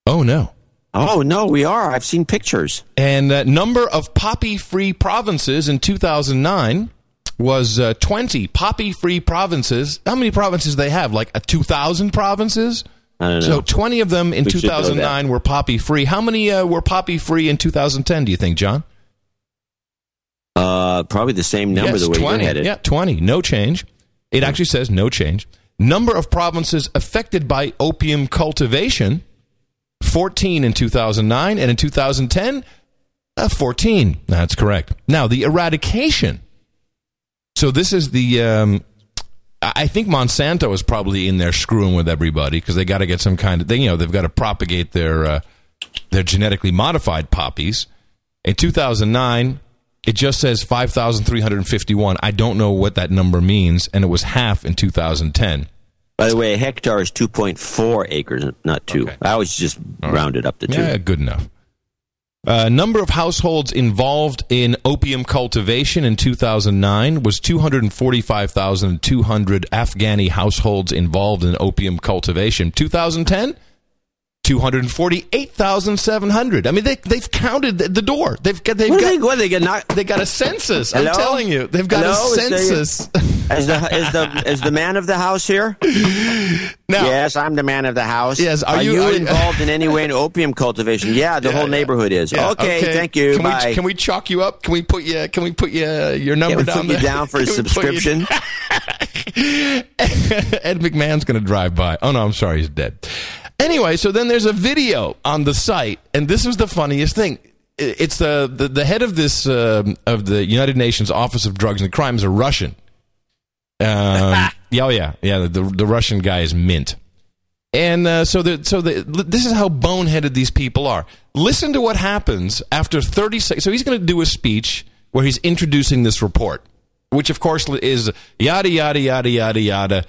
Speaker 3: Oh no.
Speaker 1: Oh no, we are. I've seen pictures.
Speaker 3: And uh, number of poppy-free provinces in 2009 was uh, 20 poppy-free provinces. How many provinces do they have? Like a 2,000 provinces?
Speaker 1: I don't know.
Speaker 3: So 20 of them in
Speaker 1: We
Speaker 3: 2009 were poppy-free. How many uh, were poppy-free in 2010? Do you think, John?
Speaker 1: Uh, probably the same number
Speaker 3: yes,
Speaker 1: the way
Speaker 3: 20.
Speaker 1: you had it.
Speaker 3: Yeah, 20. No change. It actually says no change. Number of provinces affected by opium cultivation 14 in 2009 and in 2010 uh, 14 that's correct now the eradication so this is the um, I think Monsanto is probably in there screwing with everybody because they got to get some kind of thing. You know, they've got to propagate their uh, their genetically modified poppies. In 2009, it just says 5,351. I don't know what that number means, and it was half in 2010.
Speaker 1: By the way, a hectare is 2.4 acres, not two. I always just round it up to two.
Speaker 3: Yeah, good enough. Uh, number of households involved in opium cultivation in 2009 was 245,200 Afghani households involved in opium cultivation. 2010, 248,700. I mean, they, they've counted the, the door. They've got, they've
Speaker 1: What
Speaker 3: got,
Speaker 1: they, what they get knocked?
Speaker 3: they got a census.
Speaker 1: Hello?
Speaker 3: I'm telling you, they've got
Speaker 1: Hello?
Speaker 3: a census.
Speaker 1: Is the is the is the man of the house here?
Speaker 3: Now-
Speaker 1: yes, I'm the man of the house.
Speaker 3: Yes, are
Speaker 1: Are,
Speaker 3: you-
Speaker 1: you,
Speaker 3: are you-
Speaker 1: involved in any way in opium cultivation? Yeah, the
Speaker 3: Yeah,
Speaker 1: whole
Speaker 3: yeah.
Speaker 1: neighborhood is.
Speaker 3: Yeah,
Speaker 1: okay, thank you.
Speaker 3: Can
Speaker 1: Bye.
Speaker 3: we can we chalk you up? Can we put you? Can we put you your number
Speaker 1: Can we
Speaker 3: down
Speaker 1: put you down for a
Speaker 3: Can we
Speaker 1: subscription?
Speaker 3: Ed McMahon's going to drive by. Oh no, I'm sorry, he's dead. Anyway, so then there's a video on the site, and this was the funniest thing. It's the the, the head of this um of the United Nations Office of Drugs and Crimes, a Russian. Um, yeah, oh yeah, yeah. The the Russian guy is mint. And uh, so, the, so the, this is how boneheaded these people are. Listen to what happens after 30 seconds. So he's going to do a speech where he's introducing this report, which of course is yada, yada, yada, yada, yada,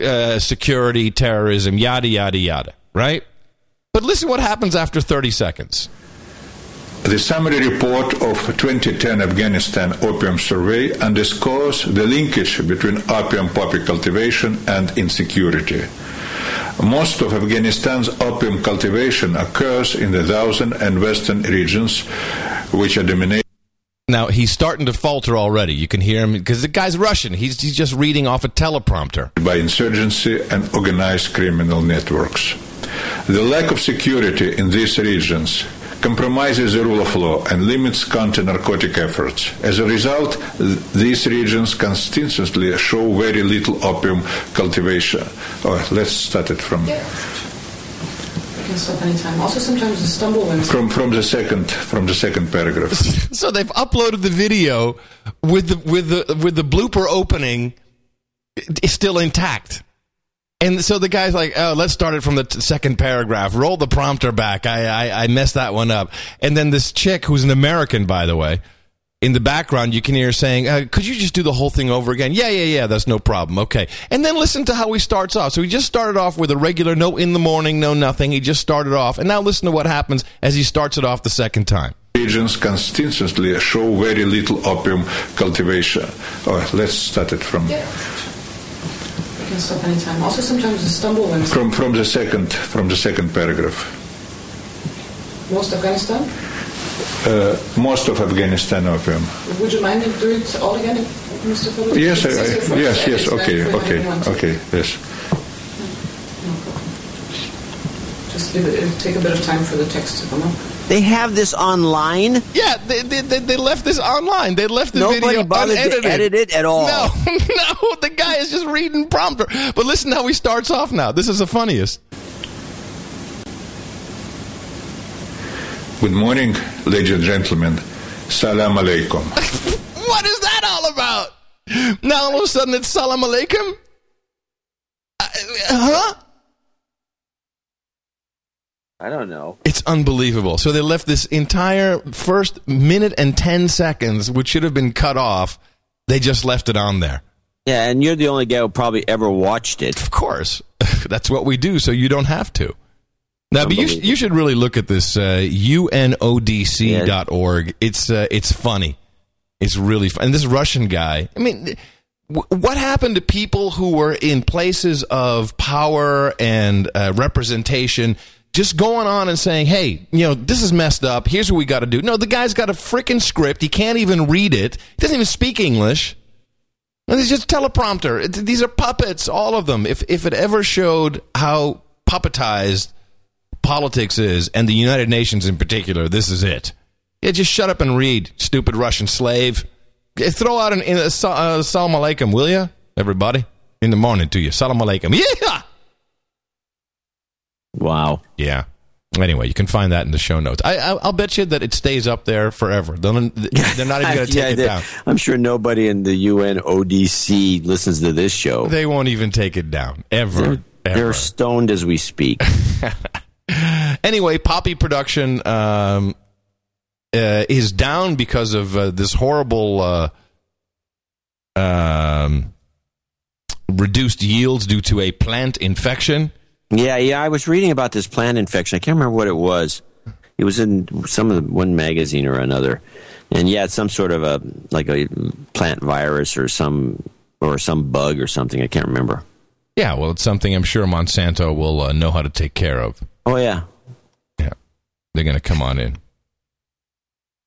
Speaker 3: uh, security, terrorism, yada, yada, yada, right? But listen what happens after 30 seconds.
Speaker 13: The summary report of 2010 Afghanistan Opium Survey underscores the linkage between opium poppy cultivation and insecurity. Most of Afghanistan's opium cultivation occurs in the southern and western regions, which are dominated.
Speaker 3: Now he's starting to falter already. You can hear him because the guy's Russian. He's he's just reading off a teleprompter.
Speaker 13: by insurgency and organized criminal networks. The lack of security in these regions compromises the rule of law and limits counter-narcotic efforts. As a result, these regions consistently show very little opium cultivation. Oh, let's start it from
Speaker 11: You can stop anytime. Also, sometimes you stumble when.
Speaker 13: from from the second from the second paragraph.
Speaker 3: So they've uploaded the video with the with the with the blooper opening i- still intact. And so the guy's like, "Oh, let's start it from the t- second paragraph. Roll the prompter back. I, I I messed that one up." And then this chick, who's an American, by the way, in the background, you can hear saying, uh, "Could you just do the whole thing over again?" Yeah, yeah, yeah. That's no problem. Okay. And then listen to how he starts off. So he just started off with a regular, no in the morning, no nothing. He just started off, and now listen to what happens as he starts it off the second time.
Speaker 13: regions consistently show very little opium cultivation. Oh, let's start it from
Speaker 11: You can stop anytime. Also, sometimes you stumble when.
Speaker 13: from from the second from the second paragraph.
Speaker 11: Most Afghanistan.
Speaker 13: Uh, most of Afghanistan opium.
Speaker 11: Would you mind to do it all again, Mr. Phillips?
Speaker 13: Yes, I,
Speaker 11: This is your
Speaker 13: I, yes, yes. Okay, okay,
Speaker 11: you want to.
Speaker 13: okay. Yes.
Speaker 11: Just give it, it'll take a bit of time for the text to come up.
Speaker 1: They have this online.
Speaker 3: Yeah, they, they, they, they left this online. They left the
Speaker 1: Nobody
Speaker 3: video
Speaker 1: bothered to
Speaker 3: unedited.
Speaker 1: edit it at all.
Speaker 3: No, no, the guy is just reading prompter. But listen how he starts off now. This is the funniest.
Speaker 13: Good morning, ladies and gentlemen. Salam alaikum.
Speaker 3: What is that all about? Now all of a sudden it's salam alaikum? Uh, huh?
Speaker 1: I don't know.
Speaker 3: It's unbelievable. So they left this entire first minute and 10 seconds, which should have been cut off. They just left it on there.
Speaker 1: Yeah, and you're the only guy who probably ever watched it.
Speaker 3: Of course. That's what we do, so you don't have to. Now, but you, you should really look at this uh, unodc.org. It's uh, it's funny. It's really fun. And this Russian guy, I mean, w- what happened to people who were in places of power and uh, representation just going on and saying, hey, you know, this is messed up. Here's what we got to do. No, the guy's got a freaking script. He can't even read it, he doesn't even speak English. And it's just teleprompter. It, these are puppets, all of them. If if it ever showed how puppetized politics is, and the United Nations in particular, this is it. Yeah, just shut up and read, stupid Russian slave. Throw out an, in a, sa- uh, salam alaikum, will you, everybody? In the morning to you, salam alaikum. Yeah.
Speaker 1: Wow.
Speaker 3: Yeah. Anyway, you can find that in the show notes. I, I I'll bet you that it stays up there forever. They're, they're not even going to take
Speaker 1: Yeah,
Speaker 3: it down.
Speaker 1: I'm sure nobody in the UNODC listens to this show.
Speaker 3: They won't even take it down ever.
Speaker 1: They're,
Speaker 3: ever.
Speaker 1: they're stoned as we speak.
Speaker 3: anyway, Poppy production um, uh, is down because of uh, this horrible uh, um, reduced yields due to a plant infection.
Speaker 1: Yeah, yeah. I was reading about this plant infection. I can't remember what it was. It was in some of the one magazine or another, and yeah, it's some sort of a like a plant virus or some or some bug or something. I can't remember.
Speaker 3: Yeah, well, it's something I'm sure Monsanto will uh, know how to take care of.
Speaker 1: Oh yeah.
Speaker 3: Yeah, they're going to come on in.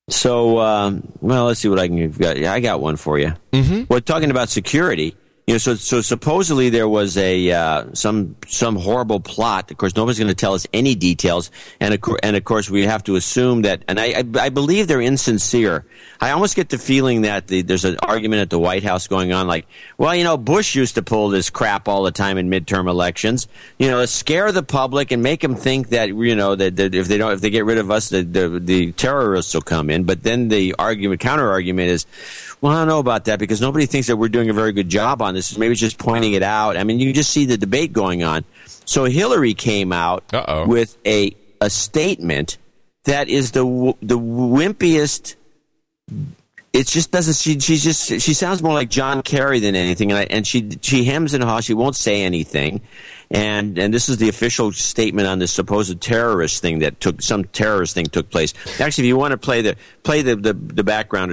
Speaker 1: So, um, well, let's see what I can get. Yeah, I got one for you.
Speaker 3: Mm-hmm.
Speaker 1: Well, talking about security, you know, so so supposedly there was a uh, some some horrible plot. Of course, nobody's going to tell us any details, and of, and of course, we have to assume that. And I, I I believe they're insincere. I almost get the feeling that the, there's an argument at the White House going on, like, well, you know, Bush used to pull this crap all the time in midterm elections. You know, scare the public and make them think that you know that, that if they don't, if they get rid of us, the, the the terrorists will come in. But then the argument, counter argument is, well, I don't know about that because nobody thinks that we're doing a very good job on this. Maybe it's just pointing it out. I mean, you just see the debate going on. So Hillary came out
Speaker 3: Uh-oh.
Speaker 1: with a a statement that is the the wimpiest. It just doesn't. She she's just she sounds more like John Kerry than anything, and I, and she she hems and haws. She won't say anything, and and this is the official statement on this supposed terrorist thing that took some terrorist thing took place. Actually, if you want to play the play the the, the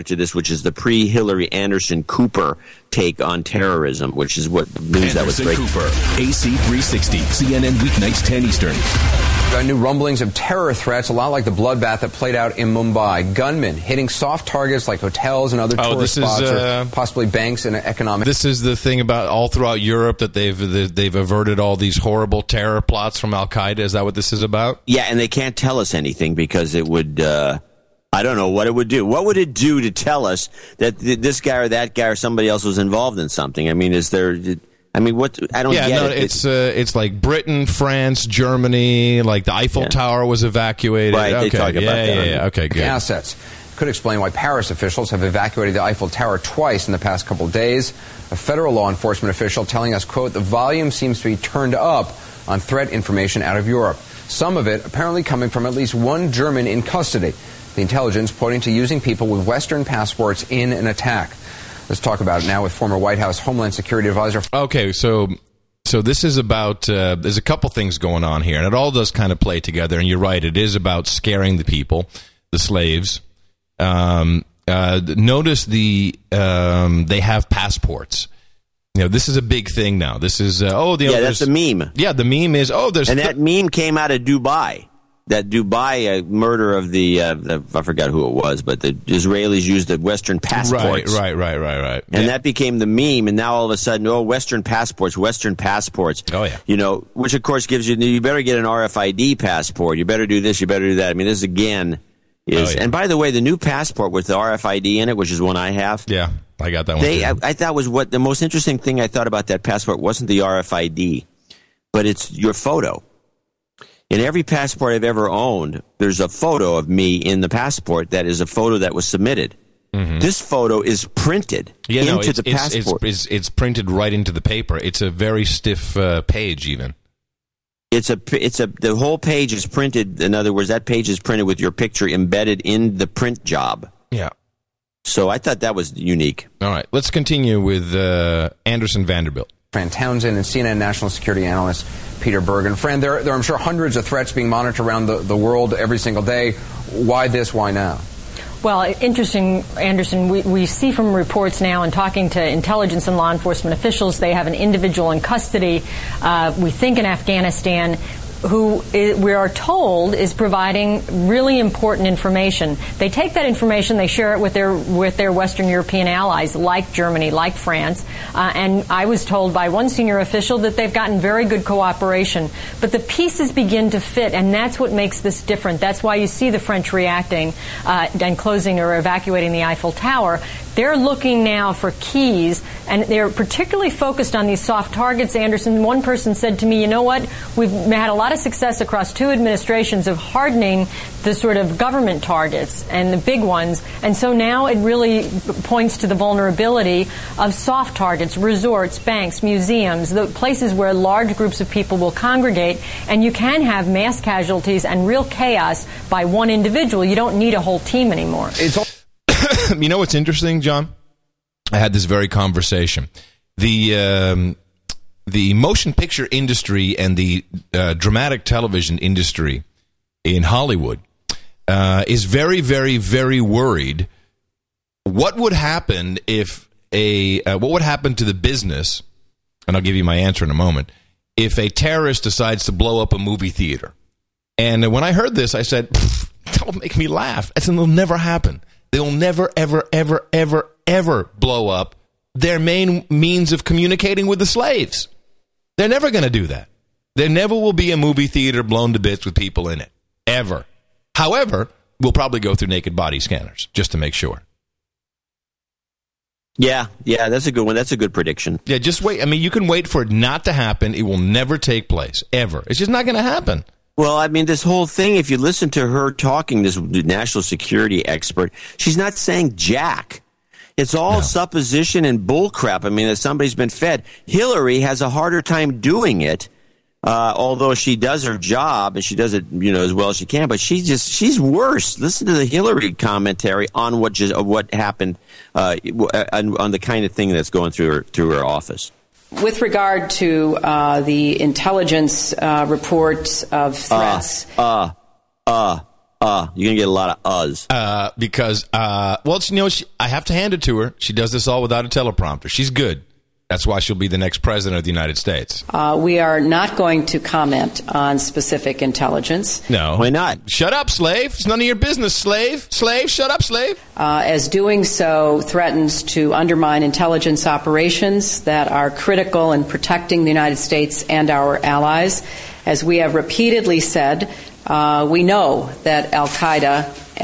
Speaker 1: to this, which is the pre Hillary Anderson Cooper take on terrorism, which is what news that was
Speaker 14: Anderson
Speaker 1: great.
Speaker 14: Cooper, AC 360, CNN weeknights 10 Eastern.
Speaker 15: Uh, new rumblings of terror threats, a lot like the bloodbath that played out in Mumbai. Gunmen hitting soft targets like hotels and other
Speaker 3: Oh,
Speaker 15: tourist
Speaker 3: this is,
Speaker 15: spots,
Speaker 3: uh,
Speaker 15: or possibly banks and economic.
Speaker 3: This is the thing about all throughout Europe that they've they've averted all these horrible terror plots from Al Qaeda. Is that what this is about?
Speaker 1: Yeah, and they can't tell us anything because it would. Uh, I don't know what it would do. What would it do to tell us that th- this guy or that guy or somebody else was involved in something? I mean, is there? I mean, what? I don't
Speaker 3: yeah,
Speaker 1: get
Speaker 3: no,
Speaker 1: it.
Speaker 3: it's uh, it's like Britain, France, Germany. Like the Eiffel Tower was evacuated.
Speaker 15: Right, they
Speaker 3: okay,
Speaker 15: talk about
Speaker 3: yeah,
Speaker 15: that.
Speaker 3: yeah, yeah. Okay, good.
Speaker 15: Assets could explain why Paris officials have evacuated the Eiffel Tower twice in the past couple of days. A federal law enforcement official telling us, "quote The volume seems to be turned up on threat information out of Europe. Some of it apparently coming from at least one German in custody. The intelligence pointing to using people with Western passports in an attack." Let's talk about it now with former White House Homeland Security Advisor.
Speaker 3: Okay, so so this is about uh, there's a couple things going on here, and it all does kind of play together. And you're right, it is about scaring the people, the slaves. Um, uh, notice the um, they have passports. You know, this is a big thing now. This is uh, oh, the,
Speaker 1: yeah, that's the meme.
Speaker 3: Yeah, the meme is oh, there's
Speaker 1: and that meme came out of Dubai. That Dubai uh, murder of the, uh, the I forgot who it was, but the Israelis used the Western passports.
Speaker 3: Right, right, right, right, right.
Speaker 1: And that became the meme, and now all of a sudden, oh, Western passports, Western passports.
Speaker 3: Oh yeah.
Speaker 1: You know, which of course gives you you better get an RFID passport. You better do this. You better do that. I mean, this again is.
Speaker 3: Oh, yeah.
Speaker 1: And by the way, the new passport with the RFID in it, which is one I have.
Speaker 3: Yeah, I got that one.
Speaker 1: They. I, I thought was what the most interesting thing I thought about that passport wasn't the RFID, but it's your photo. In every passport I've ever owned, there's a photo of me in the passport that is a photo that was submitted. This photo is printed
Speaker 3: Mm-hmm. yeah,
Speaker 1: into
Speaker 3: no, it's,
Speaker 1: the
Speaker 3: it's,
Speaker 1: passport.
Speaker 3: it's, it's printed right into the paper. It's a very stiff uh, page, even.
Speaker 1: It's a it's a the whole page is printed. In other words, that page is printed with your picture embedded in the print job.
Speaker 3: Yeah.
Speaker 1: So I thought that was unique.
Speaker 3: All right, let's continue with uh, Anderson Vanderbilt.
Speaker 15: Fran Townsend and CNN national security analyst Peter Bergen. Fran, there, there are, I'm sure, hundreds of threats being monitored around the, the world every single day. Why this? Why now?
Speaker 16: Well, interesting, Anderson. We, we see from reports now and talking to intelligence and law enforcement officials, they have an individual in custody, uh, we think in Afghanistan, who we are told is providing really important information. They take that information, they share it with their with their Western European allies, like Germany, like France. Uh, and I was told by one senior official that they've gotten very good cooperation. But the pieces begin to fit, and that's what makes this different. That's why you see the French reacting uh, and closing or evacuating the Eiffel Tower. They're looking now for keys, and they're particularly focused on these soft targets. Anderson, one person said to me, "You know what? We've had a lot of success across two administrations of hardening the sort of government targets and the big ones, and so now it really points to the vulnerability of soft targets, resorts, banks, museums, the places where large groups of people will congregate, and you can have mass casualties and real chaos by one individual. You don't need a whole team anymore."
Speaker 3: you know what's interesting, John? I had this very conversation. The um, the motion picture industry and the uh, dramatic television industry in Hollywood uh, is very, very, very worried. What would happen if a uh, what would happen to the business? And I'll give you my answer in a moment. If a terrorist decides to blow up a movie theater, and when I heard this, I said, "Don't make me laugh." Said, "It'll never happen. They'll never, ever, ever, ever, ever blow up their main means of communicating with the slaves. They're never going to do that. There never will be a movie theater blown to bits with people in it. Ever. However, we'll probably go through naked body scanners just to make sure.
Speaker 1: Yeah, yeah, that's a good one. That's a good prediction.
Speaker 3: Yeah, just wait. I mean, you can wait for it not to happen. It will never take place, ever. It's just not going to happen.
Speaker 1: Well, I mean, this whole thing, if you listen to her talking, this national security expert, she's not saying jack. It's all supposition and bullcrap. I mean, that somebody's been fed. Hillary has a harder time doing it, uh, although she does her job and she does it, you know, as well as she can. But she just she's worse. Listen to the Hillary commentary on what just what happened uh, on, on the kind of thing that's going through her through her office.
Speaker 17: With regard to uh, the intelligence uh, reports of threats,
Speaker 1: Uh, uh, uh. You're gonna get a lot of uhs.
Speaker 3: Uh, because, uh, well, you know, she, I have to hand it to her. She does this all without a teleprompter. She's good. That's why she'll be the next president of the United States.
Speaker 17: uh, we are not going to comment on specific intelligence.
Speaker 3: No.
Speaker 1: Why not?
Speaker 3: Shut up, slave. It's none of your business, slave. Slave, shut up, slave.
Speaker 17: uh, as doing so threatens to undermine intelligence operations that are critical in protecting the United States and our allies. As we have repeatedly said, uh, we know that Al Qaeda uh,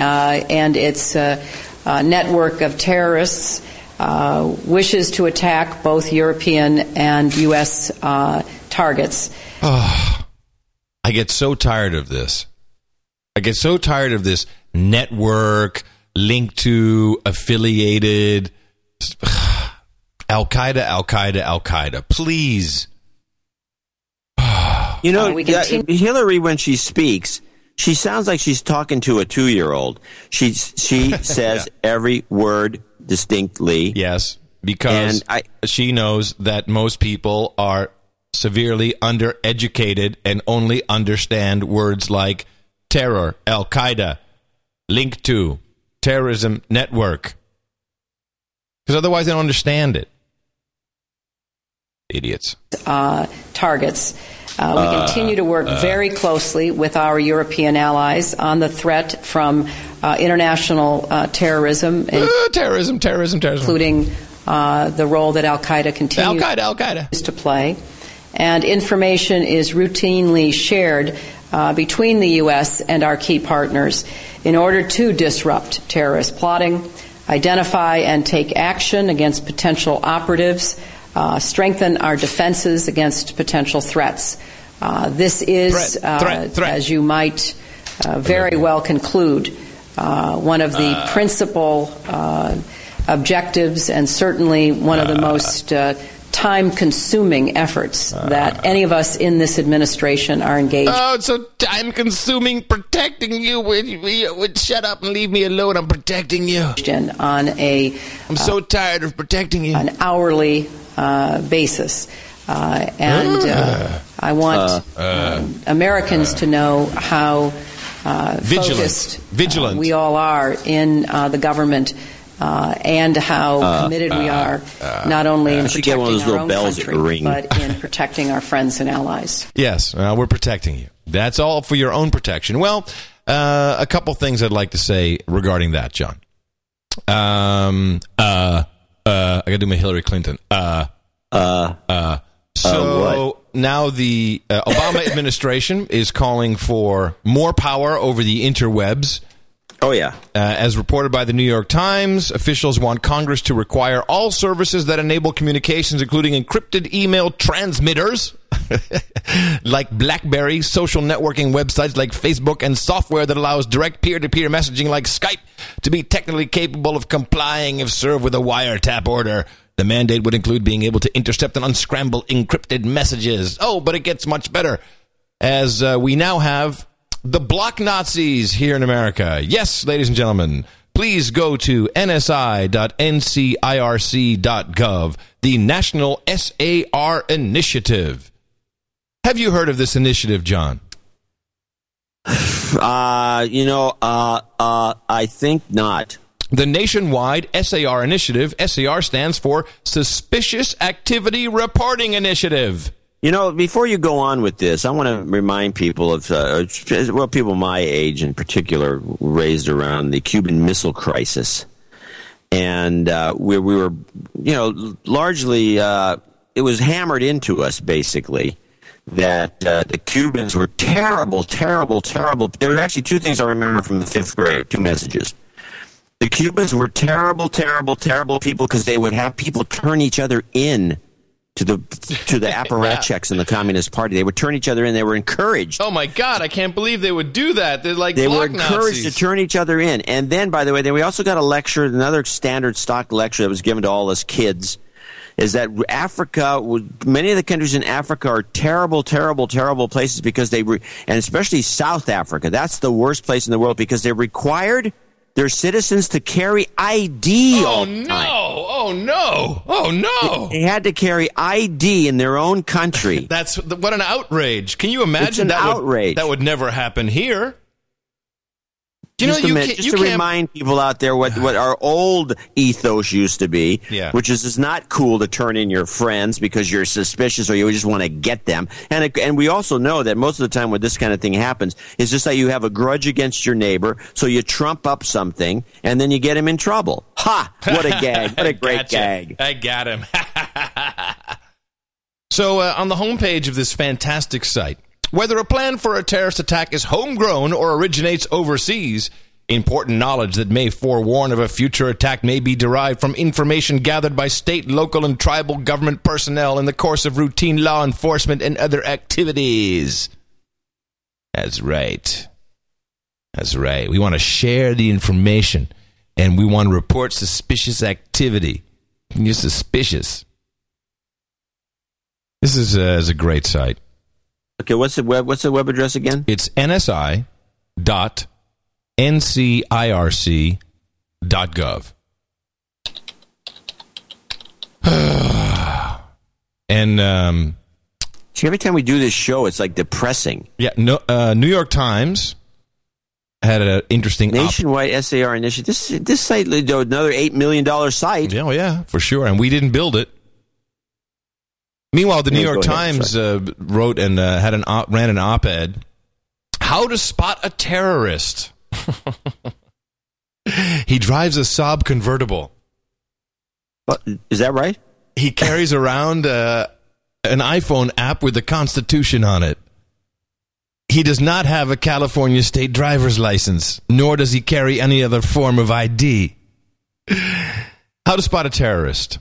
Speaker 17: and its uh, uh, network of terrorists uh, wishes to attack both European and U.S. Uh, targets.
Speaker 3: Oh, I get so tired of this. I get so tired of this network linked to affiliated Al Qaeda, Al Qaeda, Al Qaeda. Please.
Speaker 1: You know,
Speaker 17: Uh,
Speaker 1: yeah,
Speaker 17: continue-
Speaker 1: Hillary when she speaks, she sounds like she's talking to a two-year-old. She she says every word distinctly.
Speaker 3: Yes, because
Speaker 1: I-
Speaker 3: she knows that most people are severely undereducated and only understand words like terror, Al Qaeda, link to, terrorism network. Because otherwise they don't understand it. Idiots.
Speaker 17: uh, targets. Uh, we continue to work very closely with our European allies on the threat from uh, international uh, terrorism,
Speaker 3: Uh, terrorism, terrorism, terrorism.
Speaker 17: including uh, the role that Al Qaeda continues
Speaker 3: Al
Speaker 17: continues
Speaker 3: Qaeda, Al Qaeda.
Speaker 17: to play. And information is routinely shared uh, between the U.S. and our key partners in order to disrupt terrorist plotting, identify and take action against potential operatives, uh, strengthen our defenses against potential threats. Uh, this is,
Speaker 3: Threat, threat,
Speaker 17: uh,
Speaker 3: threat.
Speaker 17: as you might uh, very well conclude, uh, one of the principal uh, objectives and certainly one of the most uh, time consuming efforts that any of us in this administration are engaged
Speaker 3: Oh, it's so time consuming protecting you. Would, would shut up and leave me alone. I'm protecting you.
Speaker 17: on a
Speaker 3: I'm so tired of protecting you.
Speaker 17: an hourly uh, basis. Uh, and uh, I want um, Americans to know how uh,
Speaker 3: Vigilant.
Speaker 17: focused
Speaker 3: Vigilant.
Speaker 17: uh, we all are in uh, the government. Uh, and how
Speaker 1: Uh,
Speaker 17: committed we
Speaker 1: uh,
Speaker 17: are, not only in
Speaker 1: You should get
Speaker 17: protecting
Speaker 1: one of those
Speaker 17: our own
Speaker 1: bells
Speaker 17: country,
Speaker 1: ring.
Speaker 17: but in protecting our friends and allies.
Speaker 3: Yes, uh, we're protecting you. That's all for your own protection. Well, uh, a couple things I'd like to say regarding that, John. Um, uh, uh, I got to do my Hillary Clinton. Uh,
Speaker 1: Uh,
Speaker 3: uh. So now the uh, Obama administration is calling for more power over the interwebs.
Speaker 1: oh yeah.
Speaker 3: Uh, as reported by the New York Times, officials want Congress to require all services that enable communications, including encrypted email transmitters, like BlackBerry, social networking websites like Facebook, and software that allows direct peer to peer messaging like Skype, to be technically capable of complying if served with a wiretap order. The mandate would include being able to intercept and unscramble encrypted messages. Oh, but it gets much better as uh, we now have the block Nazis here in America. Yes, ladies and gentlemen, please go to nsi.ncirc.gov, the National SAR Initiative. Have you heard of this initiative, John?
Speaker 1: Uh, you know, uh, uh, I think not.
Speaker 3: The nationwide SAR initiative, SAR stands for Suspicious Activity Reporting Initiative.
Speaker 1: You know, before you go on with this, I want to remind people of, uh, well, people my age in particular, raised around the Cuban Missile Crisis. And uh, we, we were, you know, largely, uh, it was hammered into us, basically, that uh, the Cubans were terrible, terrible, terrible. There were actually two things I remember from the fifth grade, two messages. The Cubans were terrible, terrible, terrible people because they would have people turn each other in to the to the apparatchiks in the Communist Party. They would turn each other in. They were encouraged.
Speaker 3: Oh my God, I can't believe they would do that. They're like
Speaker 1: They were encouraged
Speaker 3: Nazis.
Speaker 1: to turn each other in. And then, by the way, then we also got a lecture, another standard stock lecture that was given to all us kids, is that Africa, many of the countries in Africa are terrible, terrible, terrible places because they, re, and especially South Africa, that's the worst place in the world because they required their citizens to carry ID
Speaker 3: Oh no!
Speaker 1: time.
Speaker 3: Oh no! Oh no!
Speaker 1: They had to carry ID in their own country.
Speaker 3: That's what an outrage. Can you imagine
Speaker 1: It's an
Speaker 3: that
Speaker 1: outrage.
Speaker 3: Would, that would never happen here. Do you
Speaker 1: just
Speaker 3: know
Speaker 1: to,
Speaker 3: you can't,
Speaker 1: just
Speaker 3: you
Speaker 1: to remind people out there what, what our old ethos used to be,
Speaker 3: Yeah.
Speaker 1: which is it's not cool to turn in your friends because you're suspicious or you just want to get them. And it, and we also know that most of the time when this kind of thing happens, it's just that you have a grudge against your neighbor, so you trump up something and then you get him in trouble. Ha! What a gag! What a great
Speaker 3: Gotcha.
Speaker 1: gag!
Speaker 3: I got him. so, uh, on the homepage of this fantastic site, whether a plan for a terrorist attack is homegrown or originates overseas, important knowledge that may forewarn of a future attack may be derived from information gathered by state, local, and tribal government personnel in the course of routine law enforcement and other activities. That's right. That's right. We want to share the information and we want to report suspicious activity. You're suspicious. This is, uh, is a great site.
Speaker 1: Okay, what's the web? What's the web address again?
Speaker 3: It's nsi dot ncirc dot gov. and um,
Speaker 1: See, every time we do this show, it's like depressing.
Speaker 3: yeah, no, uh, New York Times had an interesting op-
Speaker 1: Nationwide SAR initiative. This this site, though, another eight million dollar site.
Speaker 3: Yeah, oh, yeah, for sure. And we didn't build it. Meanwhile, the New York
Speaker 1: ahead,
Speaker 3: Times uh, wrote and uh, had an op- ran an op-ed. How to spot a terrorist. he drives a Saab convertible.
Speaker 1: Is that right?
Speaker 3: He carries around uh, an iPhone app with the Constitution on it. He does not have a California state driver's license, nor does he carry any other form of ID. How to spot a terrorist.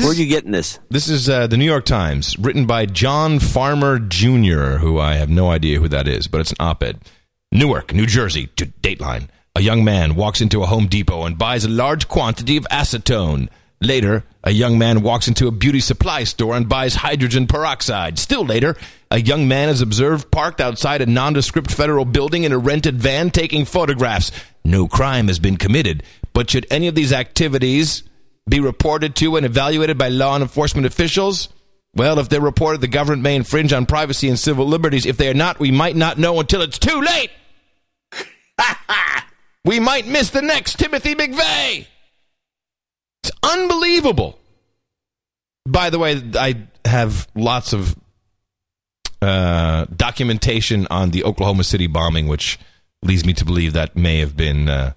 Speaker 1: Where are you getting this?
Speaker 3: This is uh, the New York Times, written by John Farmer Jr., who I have no idea who that is, but it's an op ed. Newark, New Jersey, to Dateline. A young man walks into a Home Depot and buys a large quantity of acetone. Later, a young man walks into a beauty supply store and buys hydrogen peroxide. Still later, a young man is observed parked outside a nondescript federal building in a rented van taking photographs. No crime has been committed, but should any of these activities be reported to and evaluated by law enforcement officials? Well, if they're reported, the government may infringe on privacy and civil liberties. If they are not, we might not know until it's too late. we might miss the next Timothy McVeigh. It's unbelievable. By the way, I have lots of uh, documentation on the Oklahoma City bombing, which leads me to believe that may have been uh,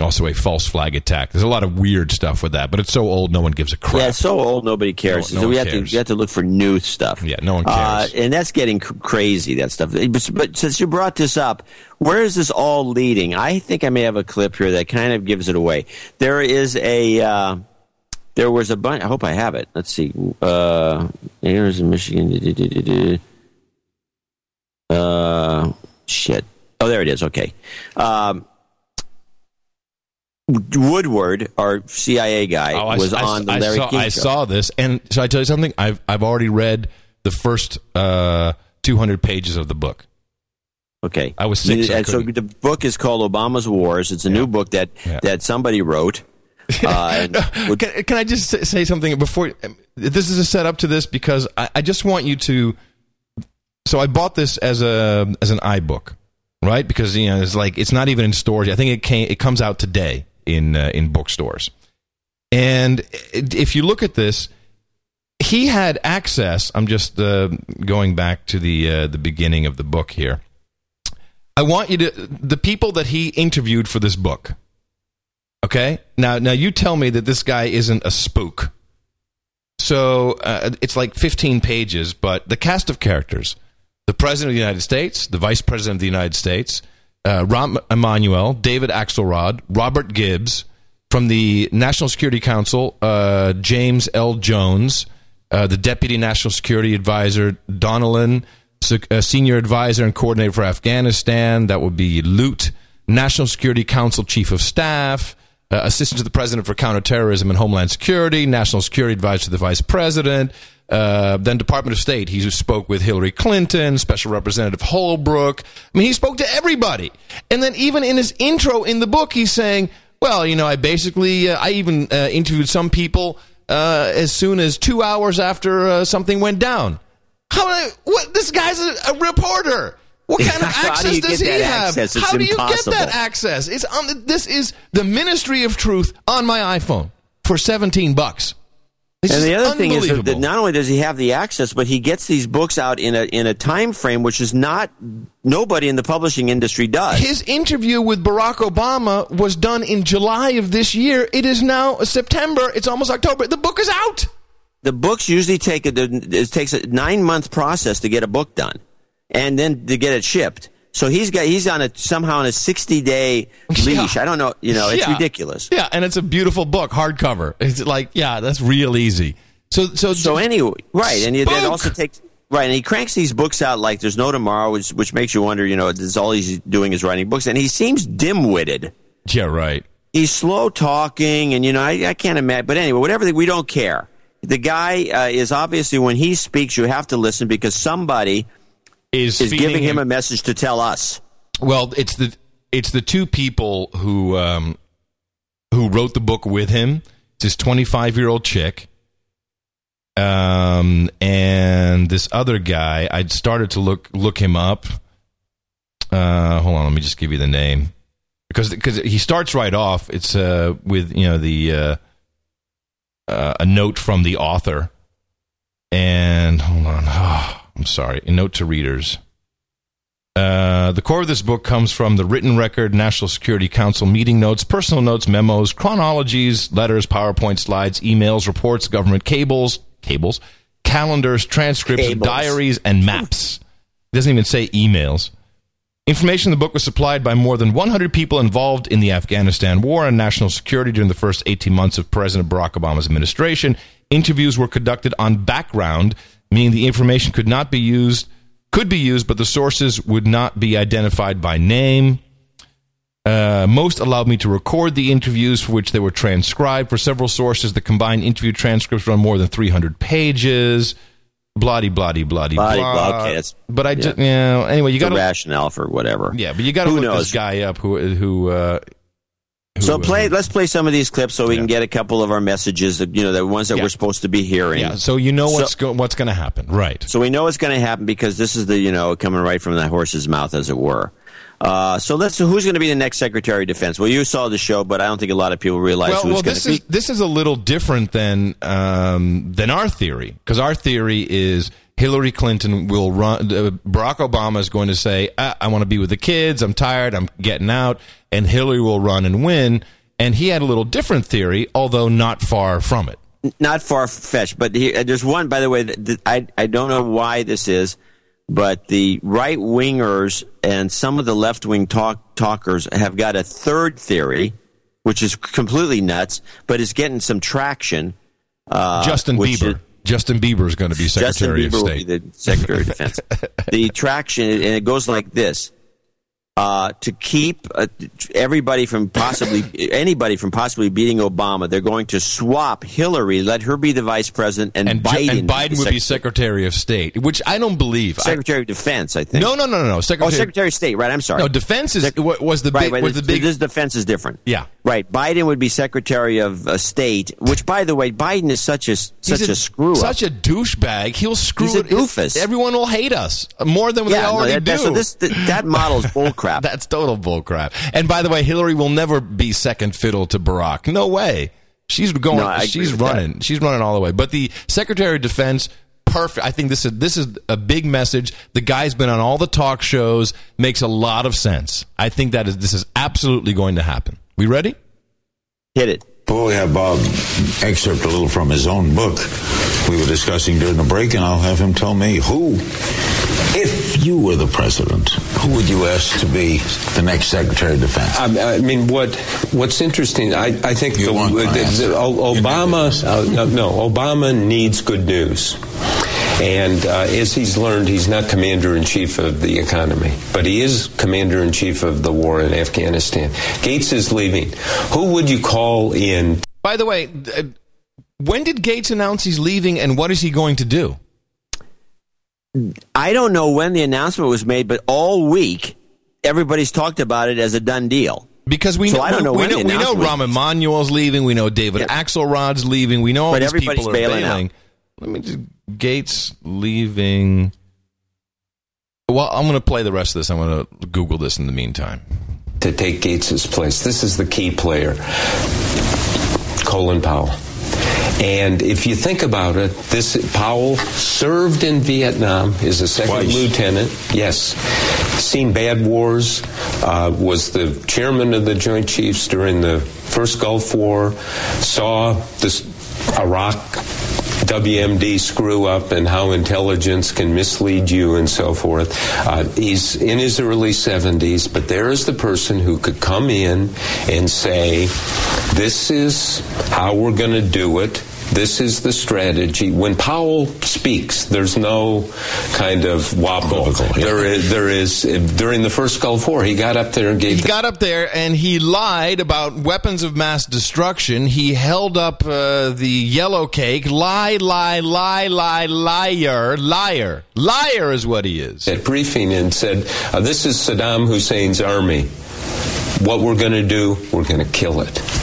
Speaker 3: also a false flag attack. There's a lot of weird stuff with that, but it's so old, no one gives a crap.
Speaker 1: Yeah, it's so old, nobody cares.
Speaker 3: No- no
Speaker 1: so we have
Speaker 3: cares.
Speaker 1: to we have to look for new stuff.
Speaker 3: Yeah, no one
Speaker 1: Uh,
Speaker 3: cares.
Speaker 1: and that's getting cr- crazy. That stuff. But, but since you brought this up, where is this all leading? I think I may have a clip here that kind of gives it away. There is a. Uh, there was a bunch. I hope I have it. Let's see. Uh, here's in Michigan. Uh, shit. Oh, there it is. Okay. Um, Woodward, our CIA guy,
Speaker 3: Oh, I,
Speaker 1: was
Speaker 3: I-
Speaker 1: on the
Speaker 3: I
Speaker 1: Larry
Speaker 3: saw,
Speaker 1: King
Speaker 3: I saw this, and should I tell you something? I've I've already read the first uh, 200 pages of the book.
Speaker 1: Okay,
Speaker 3: I was six. so I
Speaker 1: and so the book is called Obama's Wars. It's a new book that
Speaker 3: Yeah.
Speaker 1: that somebody wrote. Uh,
Speaker 3: can, can I just say- something before? This is a setup to this because I, I just want you to. So I bought this as a as an iBook, right? Because you know it's like it's not even in stores. I think it came it comes out today in uh, in bookstores. And if you look at this, he had access. I'm just uh, going back to the uh, the beginning of the book here. I want you to the people that he interviewed for this book. Okay. Now, now you tell me that this guy isn't a spook. So uh, it's like 15 pages, but the cast of characters: the president of the United States, the vice president of the United States, uh, Rahm Emanuel, David Axelrod, Robert Gibbs from the National Security Council, uh, James L. Jones, uh, the Deputy National Security Advisor, Donilon, uh, Senior Advisor and Coordinator for Afghanistan. That would be Lute, National Security Council Chief of Staff, uh, Assistant to the President for Counterterrorism and Homeland Security, National Security Advisor to the Vice President, uh, then Department of State. He spoke with Hillary Clinton, Special Representative Holbrooke. I mean, he spoke to everybody. And then even in his intro in the book, he's saying, Well, you know, I basically, uh, I even uh, interviewed some people uh, as soon as two hours after uh, something went down. How? What? This guy's a, a reporter. What kind of
Speaker 1: How do
Speaker 3: access does he have?
Speaker 1: access?
Speaker 3: How do you
Speaker 1: impossible.
Speaker 3: get that access? It's on. This is the Ministry of Truth on my iPhone for seventeen bucks. It's
Speaker 1: and the other thing is that, that not only does he have the access, but he gets these books out in a in a time frame which is not nobody in the publishing industry does.
Speaker 3: His interview with Barack Obama was done in July of this year. It is now September. It's almost October. The book is out.
Speaker 1: the books usually take a, it takes a nine month process to get a book done, and then to get it shipped. So he's got he's on a somehow on a sixty day leash. I don't know. You know, it's
Speaker 3: Yeah.
Speaker 1: ridiculous.
Speaker 3: Yeah, and it's a beautiful book, hardcover. It's like, yeah, that's real easy. So, so,
Speaker 1: So anyway, right, and he, that also takes right, and he cranks these books out like there's no tomorrow, which which makes you wonder. You know, is all he's doing is writing books, and he seems dim witted.
Speaker 3: yeah, right.
Speaker 1: He's slow talking, and you know, I, I can't imagine. But anyway, whatever. We don't care. The guy uh, is obviously when he speaks, you have to listen because somebody
Speaker 3: Is,
Speaker 1: is giving him a message to tell us.
Speaker 3: Well, it's the it's the two people who um, who wrote the book with him. It's this twenty five year old chick, um, and this other guy. I started to look look him up. Uh, hold on, let me just give you the name because because he starts right off. It's uh, with you know the uh, uh, a note from the author, and hold on. I'm sorry, a note to readers. Uh, the core of this book comes from the written record, National Security Council meeting notes, personal notes, memos, chronologies, letters, PowerPoint slides, emails, reports, government cables, cables, calendars, transcripts,
Speaker 1: Cables.
Speaker 3: diaries, and maps. It doesn't even say emails. Information in the book was supplied by more than 100 people involved in the Afghanistan war and national security during the first 18 months of President Barack Obama's administration. Interviews were conducted on background, meaning the information could not be used, could be used, but the sources would not be identified by name. Uh, most allowed me to record the interviews for which they were transcribed. For several sources, the combined interview transcripts run more than 300 pages. Bloody, bloody, bloody,
Speaker 1: Bloody,
Speaker 3: blah.
Speaker 1: blah. Okay, it's-
Speaker 3: but I
Speaker 1: yeah.
Speaker 3: just, you know, anyway, you got
Speaker 1: rationale for whatever.
Speaker 3: yeah, but you got to look
Speaker 1: knows?
Speaker 3: this guy up who who. Uh, who
Speaker 1: So play. Let's play some of these clips so we can get a couple of our messages. that, You know, the ones that
Speaker 3: Yeah.
Speaker 1: we're supposed to be hearing.
Speaker 3: yeah, so you know
Speaker 1: So-
Speaker 3: what's go- what's going to happen, right?
Speaker 1: So we know it's going to happen because this is the you know coming right from the horse's mouth, as it were. Uh, so let's. Who's going to be the next Secretary of Defense? Well, you saw the show, but I don't think a lot of people realize
Speaker 3: Well,
Speaker 1: who
Speaker 3: well,
Speaker 1: going
Speaker 3: this
Speaker 1: to be.
Speaker 3: is this is a little different than um, than our theory because our theory is Hillary Clinton will run. Uh, Barack Obama is going to say, ah, "I want to be with the kids. I'm tired. I'm getting out," and Hillary will run and win. And he had a little different theory, although not far from it.
Speaker 1: not far fetched, but here, uh, there's one, by the way, that, that I, I don't know why this is, but the right wingers and some of the left wing talk, talkers have got a third theory, which is completely nuts, but is getting some traction. Uh,
Speaker 3: Justin Bieber.
Speaker 1: is-
Speaker 3: Justin Bieber is going to be Secretary
Speaker 1: Justin Bieber
Speaker 3: of
Speaker 1: will
Speaker 3: State.
Speaker 1: be the Secretary of Defense. the traction, and it goes like this. Uh, to keep uh, everybody from possibly anybody from possibly beating Obama, they're going to swap Hillary, let her be the vice president, and,
Speaker 3: and,
Speaker 1: Biden,
Speaker 3: and Biden would be Secretary of State, which I don't believe. I-
Speaker 1: Secretary of Defense. I think.
Speaker 3: no, no, no, no, no.
Speaker 1: Oh,
Speaker 3: Secretary.
Speaker 1: Secretary of State. Right. I'm sorry.
Speaker 3: no, defense is wa- was the big
Speaker 1: right.
Speaker 3: was the big
Speaker 1: This defense is different.
Speaker 3: yeah.
Speaker 1: Right. Biden would be Secretary of uh, State, which, by the way, Biden is such a such
Speaker 3: He's
Speaker 1: a, screw up.
Speaker 3: Such a douchebag. He'll screw
Speaker 1: He's a
Speaker 3: it.
Speaker 1: doofus.
Speaker 3: Everyone will hate us more than they
Speaker 1: yeah, no,
Speaker 3: already
Speaker 1: that,
Speaker 3: do.
Speaker 1: so this that, that model is bullcrap.
Speaker 3: That's total bullcrap. And by the way, Hillary will never be second fiddle to Barack. No way. She's going.
Speaker 1: No, I
Speaker 3: she's
Speaker 1: with
Speaker 3: running. She's running all the way. But the Secretary of Defense, perfect. I think this is this is a big message. The guy's been on all the talk shows. Makes a lot of sense. I think that is this is absolutely going to happen. We ready?
Speaker 1: Hit it.
Speaker 18: Before we have Bob excerpt a little from his own book, we were discussing during the break, and I'll have him tell me who, if you were the president, who would you ask to be the next Secretary of Defense?
Speaker 19: I, I mean, what what's interesting, I, I think the,
Speaker 18: want
Speaker 19: the- the- Obama, uh, no, no, Obama needs good news. And uh, as he's learned, he's not commander in chief of the economy, but he is commander in chief of the war in Afghanistan. Gates is leaving. Who would you call in?
Speaker 3: By the way, uh, when did Gates announce he's leaving, and what is he going to do?
Speaker 1: I don't know when the announcement was made, but all week everybody's talked about it as a done deal.
Speaker 3: Because we
Speaker 1: So
Speaker 3: know,
Speaker 1: I don't know
Speaker 3: we
Speaker 1: when
Speaker 3: know,
Speaker 1: the
Speaker 3: we know
Speaker 1: announcement-
Speaker 3: Rahm Emanuel's leaving. We know David Axelrod's leaving. We know all
Speaker 1: But
Speaker 3: these
Speaker 1: everybody's
Speaker 3: people are
Speaker 1: bailing
Speaker 3: bailing.
Speaker 1: out.
Speaker 3: Let me just Gates leaving. Well, I'm going to play the rest of this. I'm going to Google this in the meantime.
Speaker 19: to take Gates's place. This is the key player, Colin Powell. And if you think about it, this Powell served in Vietnam, is a second
Speaker 18: Twice.
Speaker 19: lieutenant. Yes, seen bad wars. Uh, was the chairman of the Joint Chiefs during the first Gulf War. Saw this Iraq WMD screw up and how intelligence can mislead you and so forth. Uh, he's in his early 70s, but there is the person who could come in and say, This is how we're going to do it. This is the strategy. When Powell speaks, there's no kind of wobble. There is, there is, during the first Gulf War, he got up there and gave
Speaker 3: He got up there and he lied about weapons of mass destruction. He held up uh, the yellow cake. Lie, lie, lie, lie, liar, liar, liar is what he is.
Speaker 19: at briefing and said, uh, "This is Saddam Hussein's army. What we're going to do, we're going to kill it."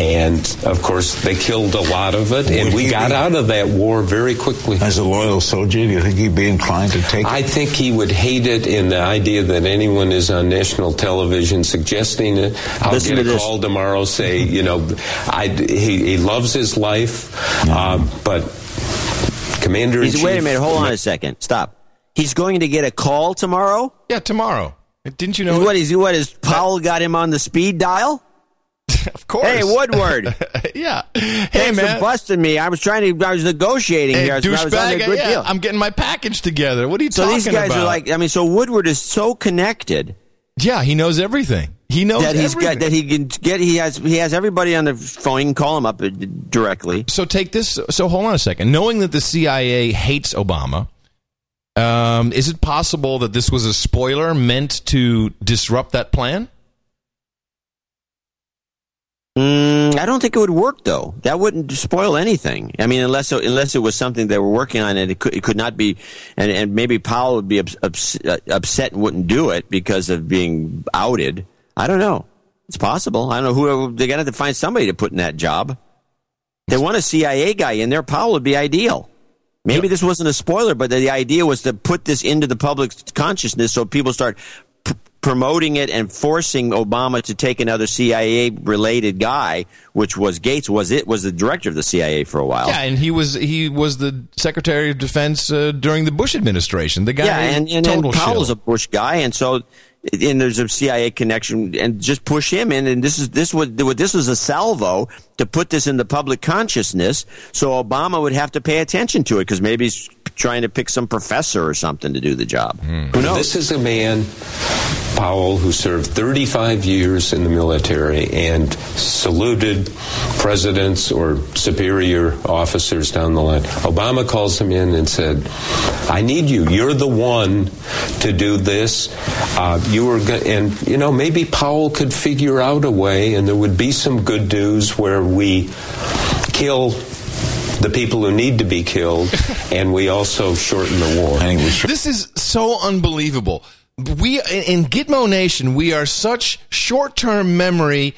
Speaker 19: And of course, they killed a lot of it, and
Speaker 18: Would
Speaker 19: we got
Speaker 18: be-
Speaker 19: out of that war very quickly.
Speaker 18: As a loyal soldier, do you think he'd be inclined to take
Speaker 19: I think he would hate it in the idea that anyone is on national television suggesting it. I'll
Speaker 1: Listen
Speaker 19: get a
Speaker 1: this.
Speaker 19: call tomorrow, say, you know, I, he, he loves his life, uh, but Commander in
Speaker 1: He's,
Speaker 19: Chief.
Speaker 1: wait a minute. Hold on a second. Stop. He's going to get a call tomorrow.
Speaker 3: Yeah, tomorrow. Didn't you know?
Speaker 1: What is what is Powell got him on the speed dial?
Speaker 3: of course.
Speaker 1: Hey, Woodward.
Speaker 3: yeah. Hey,
Speaker 1: Thanks
Speaker 3: man.
Speaker 1: for busting me. I was trying to. I was negotiating
Speaker 3: Hey,
Speaker 1: here. I was, I was on
Speaker 3: douchebag,
Speaker 1: a good
Speaker 3: yeah,
Speaker 1: deal.
Speaker 3: I'm getting my package together. What are you
Speaker 1: so
Speaker 3: talking about?
Speaker 1: So these guys
Speaker 3: about?
Speaker 1: are like. I mean, so Woodward is so connected.
Speaker 3: yeah, he knows everything. He knows
Speaker 1: that he's
Speaker 3: everything.
Speaker 1: got that he can get. He has he has everybody on the phone. You can call him up uh, directly.
Speaker 3: So take this. So hold on a second. Knowing that the CIA hates Obama, um, is it possible that this was a spoiler meant to disrupt that plan?
Speaker 1: Mm, I don't think it would work though. That wouldn't spoil anything. I mean, unless unless it was something they were working on and it could, it could not be, and, and maybe Powell would be ups, ups, uh, upset and wouldn't do it because of being outed. I don't know. It's possible. I don't know who they're got to find somebody to put in that job. They want a CIA guy in there. Powell would be ideal. Maybe this wasn't a spoiler, but the idea was to put this into the public consciousness so people start p- promoting it and forcing Obama to take another CIA related guy, which was Gates. Was it was the director of the CIA for a while?
Speaker 3: Yeah, and he was he was the Secretary of Defense uh, during the Bush administration. The guy,
Speaker 1: yeah, and, and, and Powell's
Speaker 3: shill.
Speaker 1: a Bush guy, and so and there's a CIA connection, and just push him in. And this is this would this was a salvo to put this in the public consciousness, so Obama would have to pay attention to it because maybe trying to pick some professor or something to do the job. Who knows?
Speaker 19: This is a man, Powell, who served 35 years in the military and saluted presidents or superior officers down the line. Obama calls him in and said, I need you. You're the one to do this. Uh, you were, go-, and you know, maybe Powell could figure out a way, and there would be some good news where we kill the people who need to be killed, and we also shorten the war.
Speaker 3: This is so unbelievable. We in Gitmo Nation, we are such short-term memory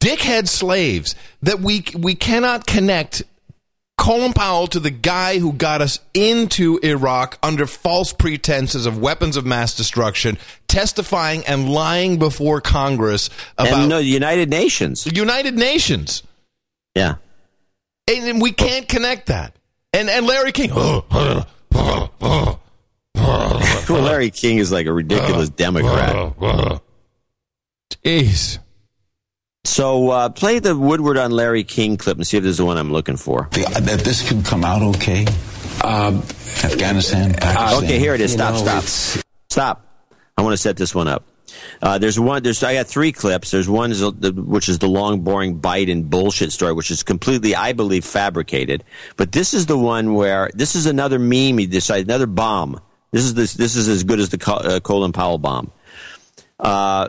Speaker 3: dickhead slaves that we we cannot connect Colin Powell to the guy who got us into Iraq under false pretenses of weapons of mass destruction, testifying and lying before Congress about
Speaker 1: and no, the United Nations.
Speaker 3: the United Nations.
Speaker 1: Yeah.
Speaker 3: And we can't connect that. And and Larry King.
Speaker 1: Well, Larry King is like a ridiculous Democrat.
Speaker 3: Jeez.
Speaker 1: So uh, play the Woodward on Larry King clip and see if this is the one I'm looking for.
Speaker 18: that this can come out okay?
Speaker 19: Um,
Speaker 18: Afghanistan, Pakistan.
Speaker 1: Okay, here it is.
Speaker 19: You
Speaker 1: Stop,
Speaker 19: know,
Speaker 1: stop,
Speaker 19: it's-
Speaker 1: stop. I want to set this one up. Uh, there's one. There's I got three clips. There's one is the, which is the long, boring Biden bullshit story, which is completely, I believe, fabricated. But this is the one where this is another meme. He decided another bomb. This is this. This is as good as the uh, Colin Powell bomb. Uh,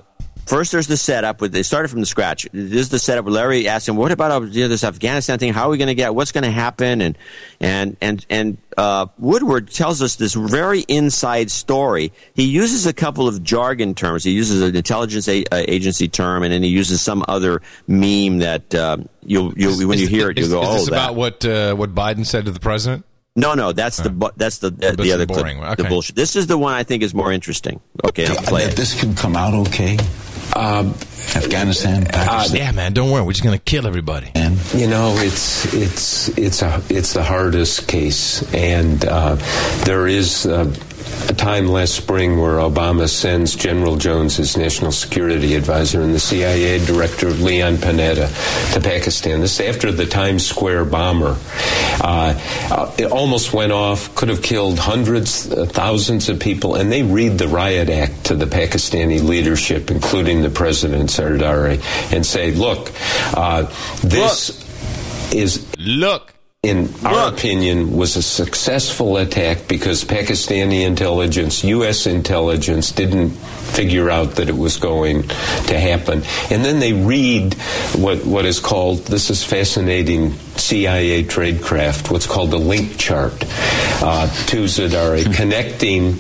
Speaker 1: First, there's the setup. With they started from the scratch. This is the setup. Where Larry asked him, "What about uh, you know, this Afghanistan thing? How are we going to get? What's going to happen?" And and and and uh, Woodward tells us this very inside story. He uses a couple of jargon terms. He uses an intelligence a- uh, agency term, and then he uses some other meme that uh, you'll, you'll when you hear it, you
Speaker 3: is,
Speaker 1: go,
Speaker 3: is
Speaker 1: "Oh,
Speaker 3: this
Speaker 1: that."
Speaker 3: about what uh, what Biden said to the president?
Speaker 1: No, no, that's the bu- that's the uh, the other clip,
Speaker 3: boring one.
Speaker 1: the bullshit. This is the one I think is more interesting. Okay, I'll play
Speaker 18: that
Speaker 1: it.
Speaker 18: this can come out okay?
Speaker 19: Um,
Speaker 18: Afghanistan, Pakistan.
Speaker 3: yeah, man, don't worry. We're just gonna kill everybody.
Speaker 19: You know, it's it's it's a it's the hardest case, and uh, there is uh, a time last spring where Obama sends General Jones as national security advisor and the CIA director Leon Panetta to Pakistan. This is after the Times Square bomber. Uh, it almost went off, could have killed hundreds, uh, thousands of people, and they read the riot act to the Pakistani leadership, including the president Zardari, and say, "Look, uh, this." is
Speaker 3: look
Speaker 19: in our opinion was a successful attack because Pakistani intelligence US intelligence didn't figure out that it was going to happen. And then they read what what is called this is fascinating CIA tradecraft what's called the link chart uh, to Zardari connecting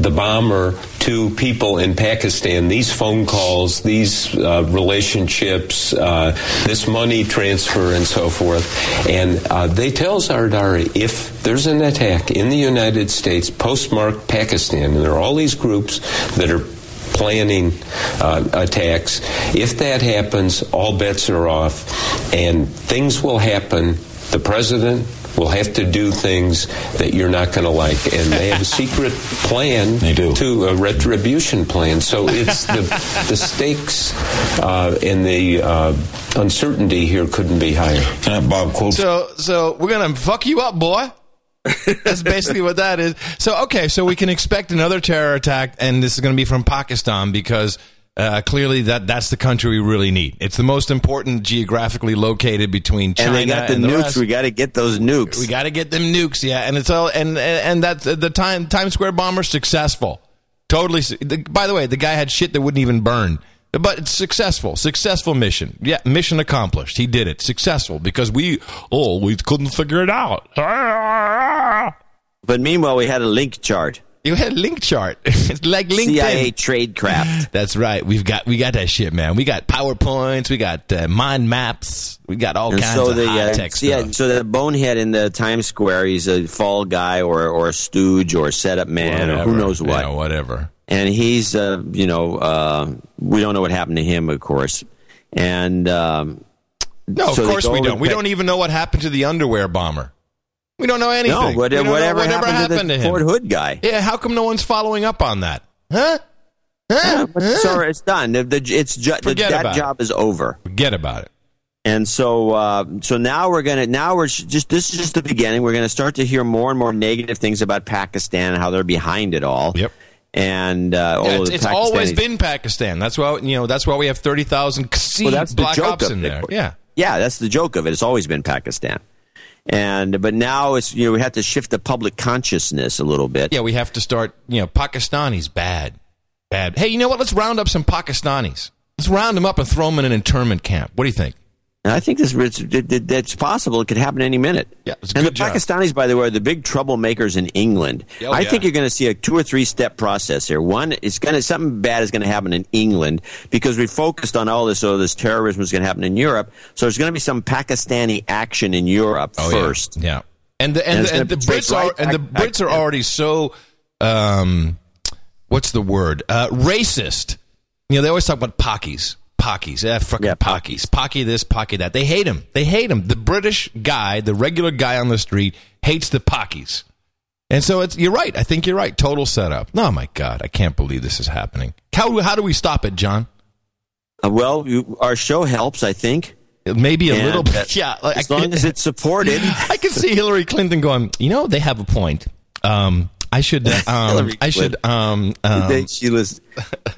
Speaker 19: the bomber to people in Pakistan, these phone calls, these uh, relationships, uh, this money transfer, and so forth. And uh, they tell Zardari if there's an attack in the United States, postmarked Pakistan, and there are all these groups that are planning uh, attacks. If that happens, all bets are off, and things will happen. The president will have to do things that you're not going to like, and they have a secret plan. They do to a retribution plan. So it's the the stakes uh, and the uh, uncertainty here couldn't be higher.
Speaker 18: Can I, Bob, quote?
Speaker 3: So, so we're gonna fuck you up, boy. That's basically what that is. So, okay, so we can expect another terror attack, and this is going to be from Pakistan because uh, clearly that that's the country we really need. It's the most important geographically located between China
Speaker 1: and they got the
Speaker 3: and the
Speaker 1: nukes. We got to get those nukes.
Speaker 3: We got to get them nukes, yeah. And it's all and and, and that's the time Times Square bomber successful. Totally. the- By the way, the guy had shit that wouldn't even burn. But it's successful, successful mission. Yeah, mission accomplished. He did it, successful because we oh we couldn't figure it out.
Speaker 1: But meanwhile, we had a link chart.
Speaker 3: You had a link chart. it's like LinkedIn.
Speaker 1: CIA tradecraft.
Speaker 3: That's right. We've got we got that shit, man. We got powerpoints. We got uh, mind maps. We got all
Speaker 1: and
Speaker 3: kinds
Speaker 1: so
Speaker 3: of
Speaker 1: the
Speaker 3: high
Speaker 1: uh,
Speaker 3: tech
Speaker 1: yeah, so the bonehead in the Times Square, he's a fall guy or or a stooge or a setup man or who knows what.
Speaker 3: Yeah, whatever.
Speaker 1: And he's uh, you know uh, we don't know what happened to him, of course. And um,
Speaker 3: No,
Speaker 1: so
Speaker 3: of course we don't. We don't even know what happened to the underwear bomber. We don't know anything.
Speaker 1: No, what-
Speaker 3: know
Speaker 1: whatever happened to the
Speaker 3: him.
Speaker 1: Fort Hood guy?
Speaker 3: Yeah, how come no one's following up on that? Huh?
Speaker 1: Yeah, but so it's done. The, the, it's ju- the, that job is over.
Speaker 3: Forget about it.
Speaker 1: And so, uh, so now we're gonna now we're just this is just the beginning. We're gonna start to hear more and more negative things about Pakistan and how they're behind it all.
Speaker 3: Yep.
Speaker 1: And uh,
Speaker 3: Yeah, it's it's always been Pakistan. That's why you know. That's why we have thirty thousand
Speaker 1: Well,
Speaker 3: black ops in there. Yeah.
Speaker 1: yeah, that's the joke of it. It's always been Pakistan. And but now it's you know we have to shift the public consciousness a little bit.
Speaker 3: Yeah, we have to start. You know, Pakistanis bad, bad. Hey, you know what? Let's round up some Pakistanis. Let's round them up and throw them in an internment camp. What do you think?
Speaker 1: And I think this it's, it, it, it's possible. It could happen any minute.
Speaker 3: Yeah,
Speaker 1: and the
Speaker 3: job.
Speaker 1: Pakistanis, by the way, are the big troublemakers in England.
Speaker 3: Oh,
Speaker 1: I
Speaker 3: yeah.
Speaker 1: think you're going to see a two or three step process here. One, it's going to something bad is going to happen in England because we focused on all this. Oh, this terrorism is going to happen in Europe. So there's going to be some Pakistani action in Europe
Speaker 3: Oh,
Speaker 1: first.
Speaker 3: Yeah. And the and,
Speaker 1: And
Speaker 3: the, and the Brits are
Speaker 1: right
Speaker 3: and the
Speaker 1: back-
Speaker 3: Brits are already so um what's the word? Uh racist. You know, they always talk about pockies. Pockies. Eh, fucking pockies. Pocky this, pocky that. They hate him. They hate him. The British guy, the regular guy on the street hates the pockies. And so it's you're right. I think you're right. Total setup. Oh my god, I can't believe this is happening. How how do we stop it, John?
Speaker 1: Uh, well, you, our show helps, I think.
Speaker 3: Maybe a
Speaker 1: And,
Speaker 3: little bit. Yeah, like,
Speaker 1: as
Speaker 3: I-
Speaker 1: long as it's supported.
Speaker 3: I can see Hillary Clinton going, you know, they have a point. Um, I should. Um, I should. Um, um,
Speaker 1: she was,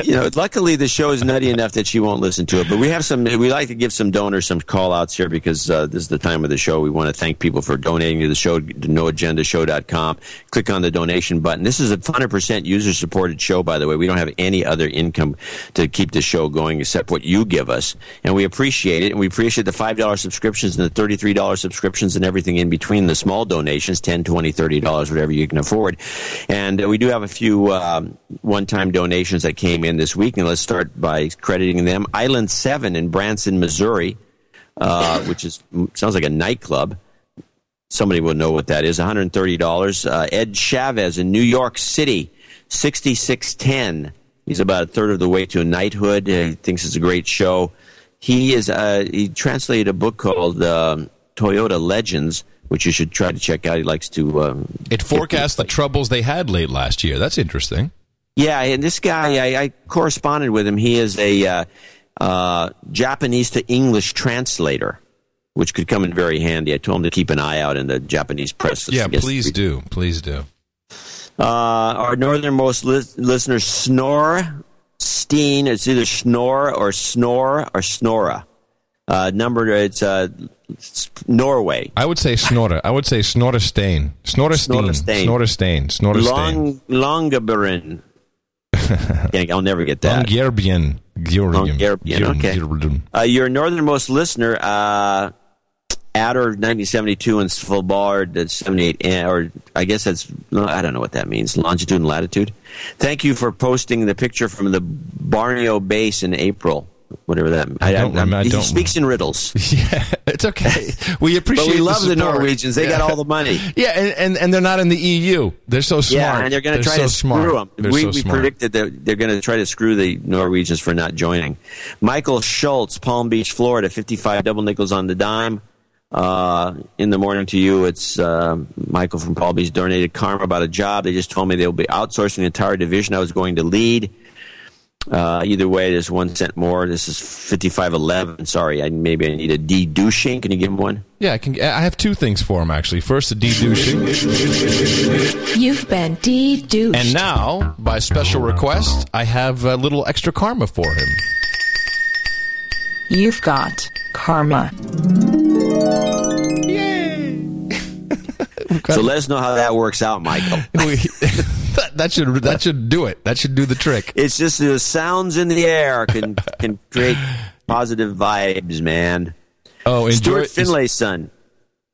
Speaker 1: you know, luckily the show is nutty enough that she won't listen to it. But we have some. We like to give some donors some call outs here because uh, this is the time of the show. We want to thank people for donating to the show. Noagendashow.com. Click on the donation button. This is a hundred percent user supported show. By the way, we don't have any other income to keep the show going except what you give us, and we appreciate it. And we appreciate the five dollar subscriptions and the thirty three dollar subscriptions and everything in between. The small donations, ten, twenty, thirty dollars, whatever you can afford. And uh, we do have a few um, one time donations that came in this week, and let's start by crediting them. Island Seven in Branson, Missouri, uh, which is sounds like a nightclub. Somebody will know what that is. One hundred thirty dollars. Uh, Ed Chavez in New York City, sixty six ten. He's about a third of the way to a knighthood. He thinks it's a great show. He is. Uh, he translated a book called um Toyota Legends, which you should try to check out. He likes to. Um,
Speaker 3: it forecasts the troubles they had late last year. That's interesting.
Speaker 1: yeah, and this guy, I, I corresponded with him. He is a uh, uh, Japanese to English translator, which could come in very handy. I told him to keep an eye out in the Japanese press.
Speaker 3: Yeah, please do. Please do.
Speaker 1: Uh, our northernmost lis- listener, Snore Steen. It's either Snore or Snore or Snora. Uh, number it's uh, Norway.
Speaker 3: I would say Snorre. I would say Snorre Stain. Snorre. Snorre Stain. Snorre Stain.
Speaker 1: Long Longaberin. I'll never get that.
Speaker 3: Longyearbyen. Georgium.
Speaker 1: Okay. Uh, your northernmost listener, uh, Adder 1972 and Svalbard at 78, eh, or I guess that's, I don't know what that means, longitude and latitude. Thank you for posting the picture from the Barneo base in April, whatever that
Speaker 3: I don't remember- I
Speaker 1: He
Speaker 3: don't-
Speaker 1: speaks in riddles.
Speaker 3: Yeah, it's okay. We appreciate.
Speaker 1: But we love the
Speaker 3: support.
Speaker 1: Norwegians. They got all the money.
Speaker 3: Yeah, and, and and they're not in the EU. They're so smart.
Speaker 1: Yeah, and they're going to try
Speaker 3: so
Speaker 1: to
Speaker 3: smart.
Speaker 1: screw them.
Speaker 3: They're
Speaker 1: we
Speaker 3: so
Speaker 1: we predicted that they're going to try to screw the Norwegians for not joining. Michael Schultz, Palm Beach, Florida, 55 double nickels on the dime. Uh, in the morning to you, it's uh, Michael from Palm Beach donated karma about a job. They just told me they'll be outsourcing the entire division I was going to lead. Uh, either way, there's one cent more. This is 5511. Sorry, I maybe I need a D douching. Can you give him one?
Speaker 3: Yeah, I can. I have two things for him actually. First, a de-douching,
Speaker 20: You've been de-douched.
Speaker 3: and now, by special request, I have a little extra karma for him.
Speaker 20: You've got karma.
Speaker 1: So let us know how that works out, Michael.
Speaker 3: that, should that should do it. That should do the trick.
Speaker 1: It's just the sounds in the air can can create positive vibes, man.
Speaker 3: Oh, enjoy.
Speaker 1: Stuart Finlayson.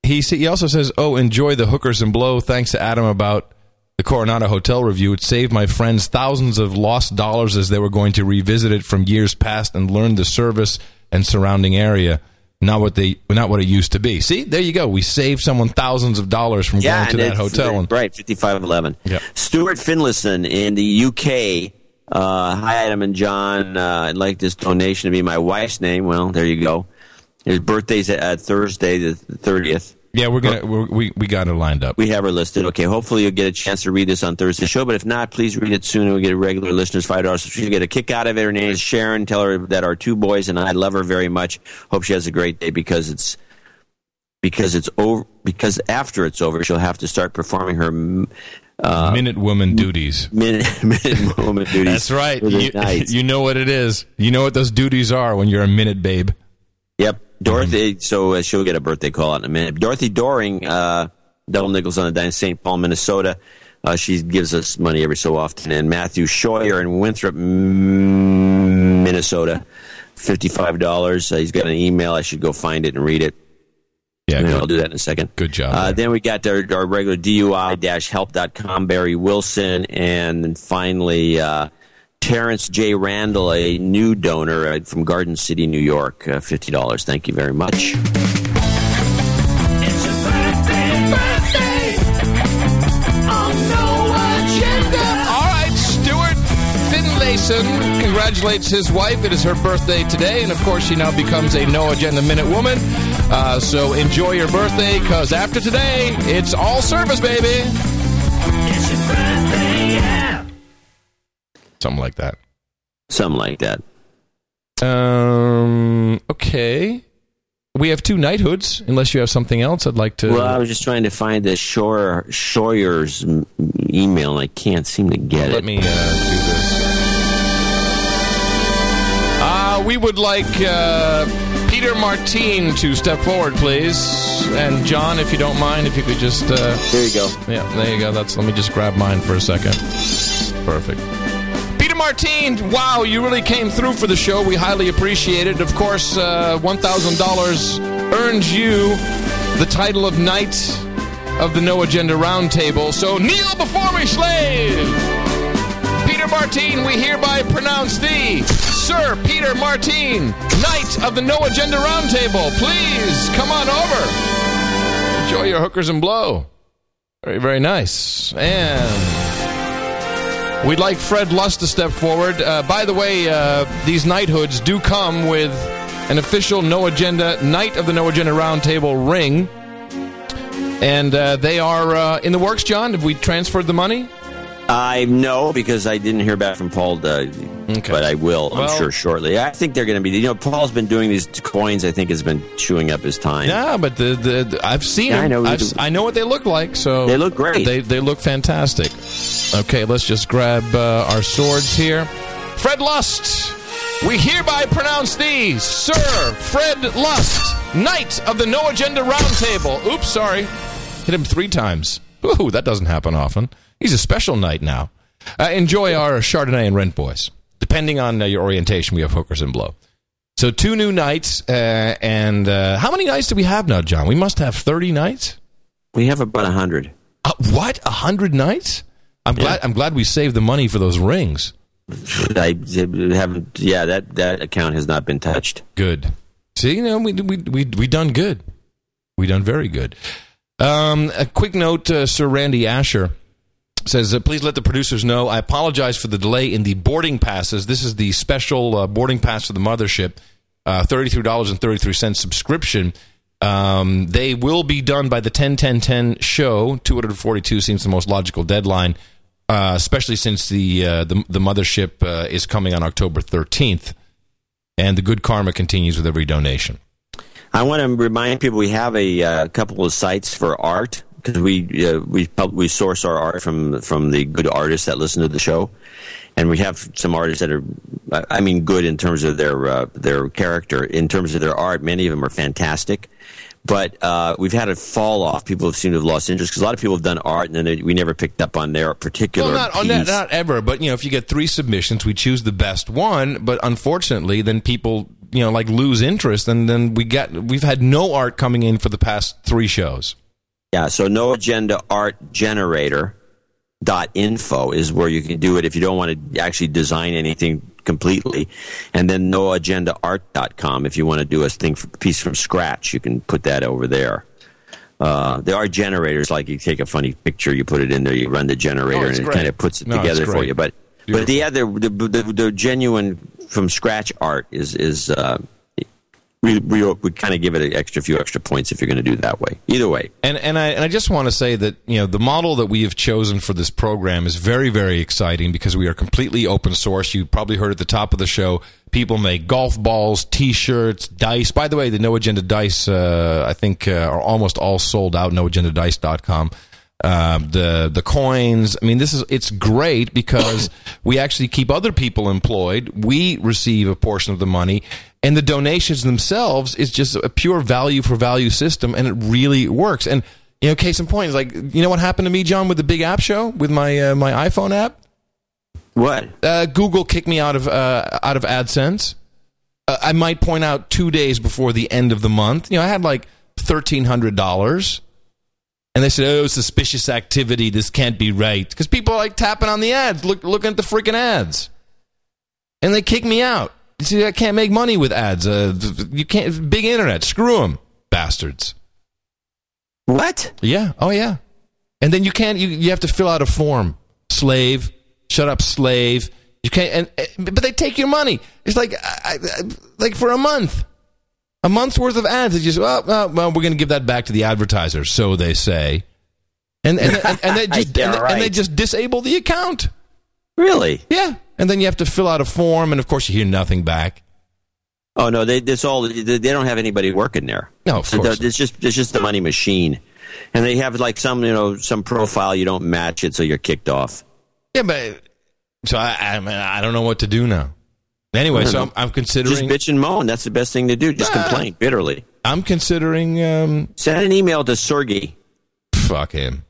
Speaker 3: He he also says, "Oh, enjoy the hookers and blow." Thanks to Adam about the Coronado Hotel review. It saved my friends thousands of lost dollars as they were going to revisit it from years past and learn the service and surrounding area. Not what they, not what it used to be. See, there you go. We saved someone thousands of dollars from going to that hotel. And,
Speaker 1: right, fifty-five eleven.
Speaker 3: Yep.
Speaker 1: Stuart Finlayson in the UK. Uh, hi, Adam and John. Uh, I'd like this donation to be my wife's name. Well, there you go. His birthday's at, at Thursday, the thirtieth.
Speaker 3: Yeah, we're gonna we're, we we got it lined up.
Speaker 1: We have her listed. Okay, hopefully you'll get a chance to read this on Thursday's show. But if not, please read it soon. and We'll get a regular listeners five dollars. She'll get a kick out of it. Her name is Sharon. Tell her that our two boys and I love her very much. Hope she has a great day because it's because it's over. Because after it's over, she'll have to start performing her uh,
Speaker 3: Minute woman duties.
Speaker 1: minute minute woman duties.
Speaker 3: That's right. You, you know what it is. You know what those duties are when you're a minute babe.
Speaker 1: Yep. Dorothy, so uh, she'll get a birthday call out in a minute. Dorothy Doring, uh, double nickels on the dime, St. Paul, Minnesota. Uh, she gives us money every so often. And Matthew Scheuer in Winthrop, Minnesota, $55. Uh, he's got an email. I should go find it and read it.
Speaker 3: Yeah,
Speaker 1: I'll do that in a second.
Speaker 3: good job.
Speaker 1: Uh, then we got our, our regular DUI-help.com, Barry Wilson, and then finally uh, Terrence J. Randall, a new donor uh, from Garden City, New York, uh, $50. Thank you very much.
Speaker 3: All right, Stuart Finlayson congratulates his wife. It is her birthday today, and of course, she now becomes a No Agenda Minute woman. Uh, so enjoy your birthday, because after today, it's all service, baby. Something like that.
Speaker 1: Something like that.
Speaker 3: Um. Okay. we have two knighthoods. Unless you have something else, I'd like to.
Speaker 1: Well, I was just trying to find the Shore Sawyer's m- email, and I can't seem to get
Speaker 3: Let
Speaker 1: it.
Speaker 3: Let me uh, do this. Uh, we would like uh, Peter Martine to step forward, please. And John, if you don't mind, if you could just. Uh,
Speaker 1: there you go.
Speaker 3: Yeah, there you go. That's. Let me just grab mine for a second. Perfect. Martine, wow, you really came through for the show. We highly appreciate it. Of course, uh, $1,000 earns you the title of Knight of the No Agenda Roundtable. So kneel before me, slave! Peter Martine, we hereby pronounce thee Sir Peter Martine, Knight of the No Agenda Roundtable. Please come on over. Enjoy your hookers and blow. Very, very nice. And. We'd like Fred Lust to step forward. Uh, by the way, uh, these knighthoods do come with an official No Agenda Knight of the No Agenda Roundtable ring, and uh, they are uh, in the works. John, have we transferred the money?
Speaker 1: I know because I didn't hear back from Paul, uh, but I will, I'm sure, shortly. I think they're going to be. You know, Paul's been doing these coins. I think has been chewing up his time.
Speaker 3: Yeah, but the, the, the- I've seen
Speaker 1: Yeah, I know.
Speaker 3: I know what they look like. So
Speaker 1: They look great.
Speaker 3: They they look fantastic. Okay, let's just grab uh, our swords here. Fred Lust, we hereby pronounce thee, Sir Fred Lust, Knight of the No Agenda Roundtable. Oops, sorry, hit him three times. Ooh, that doesn't happen often. He's a special knight now. Uh, enjoy our Chardonnay and Rent Boys. Depending on uh, your orientation, we have hookers and blow. So two new nights, uh, and uh, how many nights do we have now, John? We must have thirty nights.
Speaker 1: We have about a hundred.
Speaker 3: Uh, what? A hundred nights? I'm glad. I'm glad we saved the money for those rings.
Speaker 1: I haven't. Yeah, that that account has not been touched.
Speaker 3: Good. See, you know, we we we we done good. We done very good. Um, a quick note, uh, Sir Randy Asher says, uh, please let the producers know. I apologize for the delay in the boarding passes. This is the special uh, boarding pass for the mothership, uh, thirty-three dollars and thirty-three cents subscription. Um, they will be done by the ten ten ten show. Two hundred forty-two seems the most logical deadline, uh, especially since the uh, the, the mothership is coming on October thirteenth, and the good karma continues with every donation.
Speaker 1: I want to remind people we have a uh, couple of sites for art because we uh, we pub- we source our art from from the good artists that listen to the show, and we have some artists that are, I mean, good in terms of their uh, their character. In terms of their art, many of them are fantastic. But uh, we've had a fall off. People have seemed to have lost interest because a lot of people have done art, and then they, we never picked up on their particular
Speaker 3: Well, not, not, not ever, but you know, if you get three submissions, we choose the best one. But unfortunately, then people, you know, like lose interest, and then we get we've had no art coming in for the past three shows.
Speaker 1: Yeah, so no agenda art generator dot info is where you can do it if you don't want to actually design anything completely. And then no agenda art.com if you want to do a thing piece from scratch you can put that over there. Uh, there are generators like you take a funny picture you put it in there you run the generator
Speaker 3: Oh,
Speaker 1: and it
Speaker 3: great.
Speaker 1: kind of puts it
Speaker 3: No,
Speaker 1: together for you. But but the other the, the, the genuine from scratch art is is uh, we, we, we kind of give it an extra few extra points if you're going to do it that way either way
Speaker 3: And and I and I just want to say that you know the model that we have chosen for this program is very very exciting because we are completely open source. You probably heard at the top of the show, people make golf balls, T-shirts, dice. By the way, the No Agenda dice, uh, I think, uh, are almost all sold out. NoAgendaDice.com. Um, the the coins. I mean, this is it's great because we actually keep other people employed. We receive a portion of the money, and the donations themselves is just a pure value for value system, and it really works. And you know, case in point is like you know what happened to me, John, with the Big App Show with my uh, my iPhone app.
Speaker 1: What?
Speaker 3: Uh, Google kicked me out of uh, out of AdSense. Uh, I might point out two days before the end of the month. You know, I had like thirteen hundred dollars, and they said, "Oh, suspicious activity. This can't be right." Because people are like tapping on the ads, look, looking at the freaking ads, and they kick me out. You see, I can't make money with ads. Uh, you can't. Big internet. Screw them, bastards.
Speaker 1: What?
Speaker 3: Yeah. Oh, yeah. And then you can't. You you have to fill out a form. Slave. Shut up, slave. You can't. And, and but they take your money. It's like I, I, like for a month. A month's worth of ads. They just well, well, well we're going to give that back to the advertisers, so they say. And and, and, and they just
Speaker 1: Yeah,
Speaker 3: and, and they just disable the account.
Speaker 1: Really?
Speaker 3: Yeah. And then you have to fill out a form, and of course you hear nothing back.
Speaker 1: Oh no, they it's all they they don't have anybody working there.
Speaker 3: No, of course.
Speaker 1: It's just it's just a money machine, and they have like some you know some profile you don't match it, so you're kicked off.
Speaker 3: Yeah, but so I I, mean, I don't know what to do now. Anyway, so I'm, I'm
Speaker 1: Just
Speaker 3: considering
Speaker 1: bitch and moan. That's the best thing to do. Just complain bitterly.
Speaker 3: I'm considering um,
Speaker 1: Send an email to Sergey.
Speaker 3: fuck him.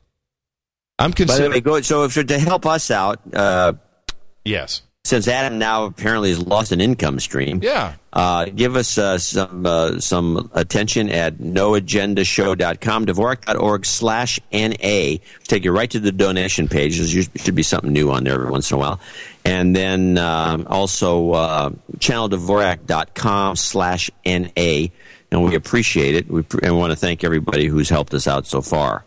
Speaker 3: I'm considering
Speaker 1: way, go so if to help us out. Uh,
Speaker 3: yes.
Speaker 1: Since Adam now apparently has lost an income stream,
Speaker 3: Yeah.
Speaker 1: uh, give us uh, some uh, some attention at noagendashow.com, dvorak.org slash NA. Take you right to the donation page. There should be something new on there every once in a while. And then um, also uh, channeldvorak.com slash NA. And we appreciate it. We pr- and want to thank everybody who's helped us out so far.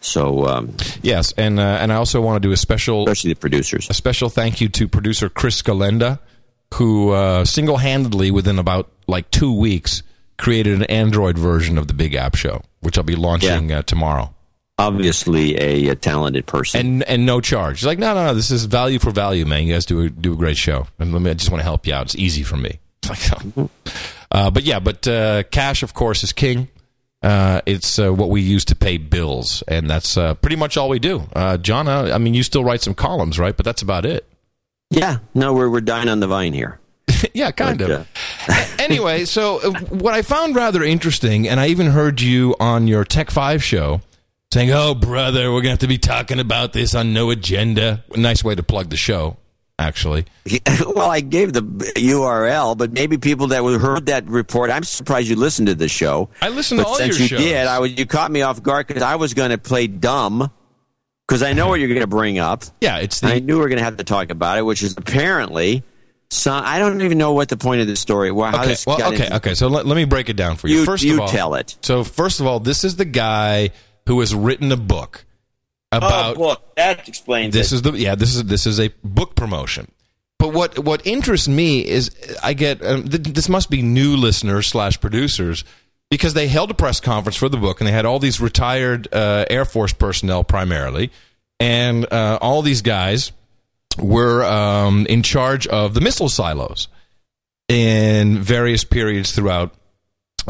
Speaker 1: So um,
Speaker 3: Yes, and uh, and I also want to do a special,
Speaker 1: especially the producers,
Speaker 3: a special thank you to producer Chris Galenda, who uh, single handedly within about like two weeks created an Android version of the Big App Show, which I'll be launching uh, tomorrow.
Speaker 1: Obviously a, a talented person.
Speaker 3: And and no charge. He's like, no, no, no. This is value for value, man. You guys do a, do a great show, and let me. I just want to help you out. It's easy for me. Uh, but yeah, but uh, cash, of course, is king. Uh, it's uh, what we use to pay bills, and that's uh, pretty much all we do. Uh, John, uh, I mean, you still write some columns, right? But that's about it.
Speaker 1: Yeah, no, we're we're dying on the vine here.
Speaker 3: yeah, kind of. anyway, so what I found rather interesting, and I even heard you on your Tech Five show saying, "Oh, brother, we're gonna have to be talking about this on No Agenda." Nice way to plug the show, actually.
Speaker 1: well, I gave the URL, but maybe people that heard that report. I'm surprised you listened to the show.
Speaker 3: I listened to
Speaker 1: but
Speaker 3: all
Speaker 1: since
Speaker 3: your
Speaker 1: you
Speaker 3: shows.
Speaker 1: did, I was you caught me off guard because I was going to play dumb because I know what you're going to bring up.
Speaker 3: Yeah, it's the
Speaker 1: I knew we were going to have to talk about it, which is apparently. Some, I don't even know what the point of the story. Well,
Speaker 3: okay, well, okay,
Speaker 1: into-
Speaker 3: okay. So let, let me break it down for you.
Speaker 1: You-
Speaker 3: first
Speaker 1: you
Speaker 3: of all,
Speaker 1: tell it.
Speaker 3: So first of all, this is the guy who has written a book about
Speaker 1: oh, book that explains
Speaker 3: this
Speaker 1: it.
Speaker 3: is the yeah this is this is a book promotion but what what interests me is i get um, th- this must be new listeners slash producers because they held a press conference for the book and they had all these retired uh, air force personnel primarily and uh, all these guys were um, in charge of the missile silos in various periods throughout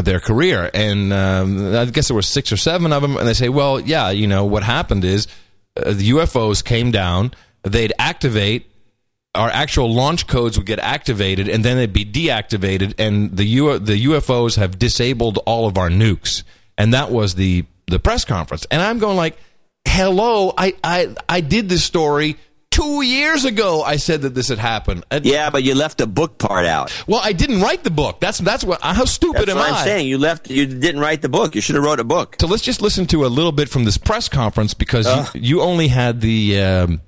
Speaker 3: their career. And um, I guess there were six or seven of them. And they say, well, yeah, you know, what happened is uh, the UFOs came down, they'd activate. Our actual launch codes would get activated, and then they'd be deactivated. And the U- the UFOs have disabled all of our nukes, and that was the the press conference. And I'm going like, "Hello, I I I did this story two years ago. I said that this had happened.
Speaker 1: yeah, but you left the book part out.
Speaker 3: Well, I didn't write the book. That's that's what. How stupid
Speaker 1: That's
Speaker 3: am
Speaker 1: what
Speaker 3: I?
Speaker 1: I'm saying. You left. You didn't write the book. You should have wrote a book.
Speaker 3: So let's just listen to a little bit from this press conference because
Speaker 1: Ugh.
Speaker 3: you, you only had the um,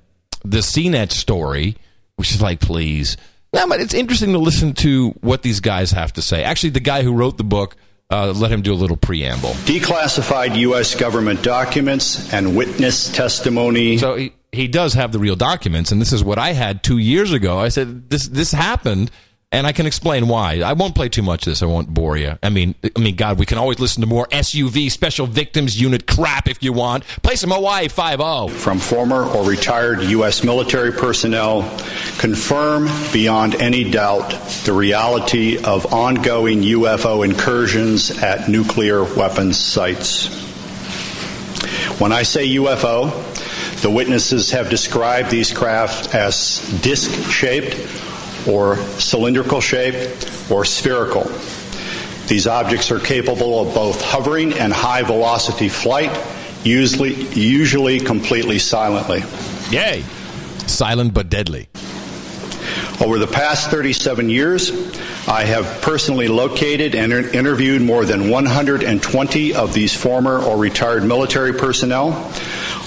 Speaker 3: the CNET story, which is like, please. No, but it's interesting to listen to what these guys have to say. Actually, the guy who wrote the book, uh, let him do a little preamble.
Speaker 21: Declassified U.S. government documents and witness testimony.
Speaker 3: So he, he does have the real documents, and this is what I had two years ago. I said this this happened, and I can explain why. I won't play too much of this. I won't bore you. I mean, I mean, God, we can always listen to more SUV Special Victims Unit crap if you want. Play some Hawaii Five oh. O.
Speaker 21: from former or retired U.S. military personnel confirm beyond any doubt the reality of ongoing UFO incursions at nuclear weapons sites. When I say UFO, the witnesses have described these craft as disc shaped or cylindrical shaped or spherical. These objects are capable of both hovering and high velocity flight, usually, usually completely silently.
Speaker 3: Yay! Silent but deadly.
Speaker 21: Over the past 37 years, I have personally located and interviewed more than 120 of these former or retired military personnel,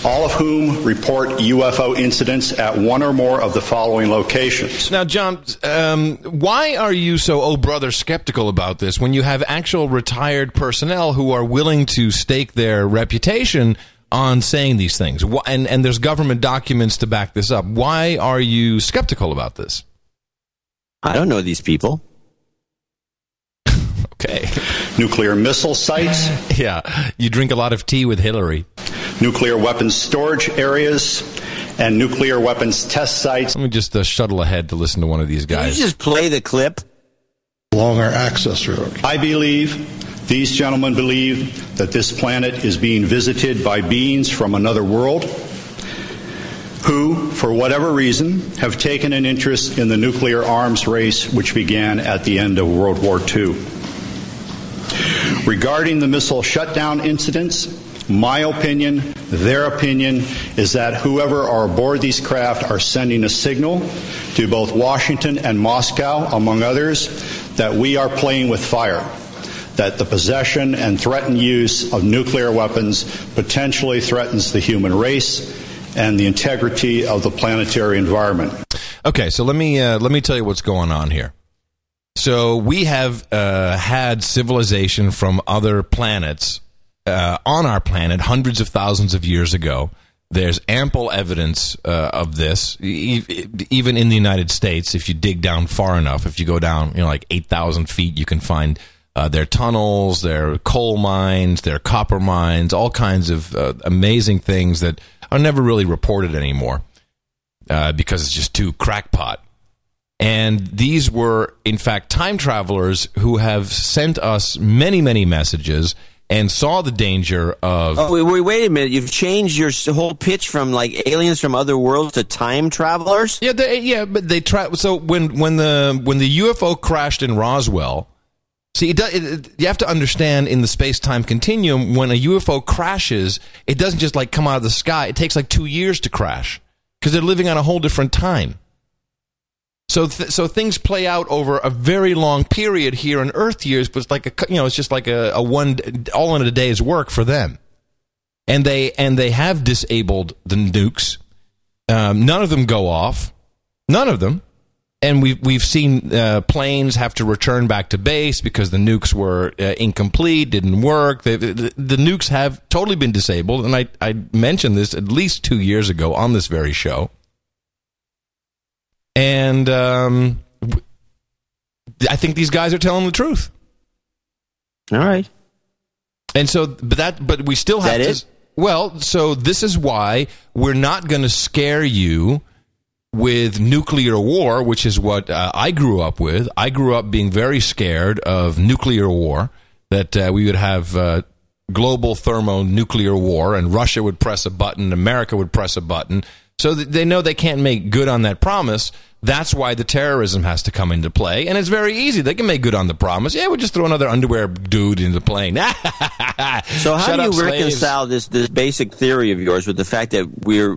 Speaker 21: all of whom report UFO incidents at one or more of the following locations.
Speaker 3: Now, John, um, why are you so, oh brother, skeptical about this when you have actual retired personnel who are willing to stake their reputation on saying these things? And, and there's government documents to back this up. Why are you skeptical about this?
Speaker 1: I don't know these people.
Speaker 3: Okay.
Speaker 21: Nuclear missile sites,
Speaker 3: Yeah, you drink a lot of tea with Hillary.
Speaker 21: Nuclear weapons storage areas, and nuclear weapons test sites.
Speaker 3: Let me just uh, shuttle ahead to listen to one of these
Speaker 1: Can you
Speaker 3: guys.
Speaker 1: just play the clip?
Speaker 21: along our access road. I believe, these gentlemen believe, that this planet is being visited by beings from another world who, for whatever reason, have taken an interest in the nuclear arms race which began at the end of World War II. Regarding the missile shutdown incidents, my opinion, their opinion, is that whoever are aboard these craft are sending a signal to both Washington and Moscow, among others, that we are playing with fire, that the possession and threatened use of nuclear weapons potentially threatens the human race and the integrity of the planetary environment.
Speaker 3: Okay, so let me uh, let me tell you what's going on here. So we have uh, had civilization from other planets uh, on our planet hundreds of thousands of years ago. There's ample evidence uh, of this, even in the United States. If you dig down far enough, if you go down, you know, like eight thousand feet, you can find uh, their tunnels, their coal mines, their copper mines, all kinds of uh, amazing things that are never really reported anymore uh, because it's just too crackpot. And these were, in fact, time travelers who have sent us many, many messages and saw the danger of.
Speaker 1: Oh, wait, wait, wait a minute! You've changed your whole pitch from like aliens from other worlds to time travelers.
Speaker 3: Yeah, they, yeah, but they try. So when when the when the UFO crashed in Roswell, see, it, it, it- you have to understand in the space time continuum when a UFO crashes, it doesn't just like come out of the sky. It takes like two years to crash because they're living on a whole different time. So, th- so things play out over a very long period here in Earth years, but it's like a, you know, it's just like a, a one, all in a day's work for them. And they, and they have disabled the nukes. Um, none of them go off. None of them. And we've, we've seen uh, planes have to return back to base because the nukes were uh, incomplete, didn't work. They, the, the nukes have totally been disabled. And I, I mentioned this at least two years ago on this very show and um, I think these guys are telling the truth.
Speaker 1: All right.
Speaker 3: And so, but that, but we still have
Speaker 1: that
Speaker 3: to.
Speaker 1: it?
Speaker 3: Well, so this is why we're not going to scare you with nuclear war, which is what uh, I grew up with. I grew up being very scared of nuclear war. That uh, we would have uh, global thermonuclear war, and Russia would press a button, America would press a button. So they know they can't make good on that promise. That's why the terrorism has to come into play, and it's very easy. They can make good on the promise. Yeah, we'll just throw another underwear dude in the plane.
Speaker 1: So how do you
Speaker 3: slaves.
Speaker 1: reconcile this this basic theory of yours with the fact that we're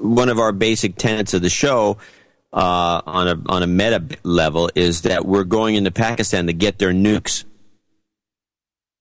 Speaker 1: one of our basic tenets of the show uh, on a on a meta level is that we're going into Pakistan to get their nukes.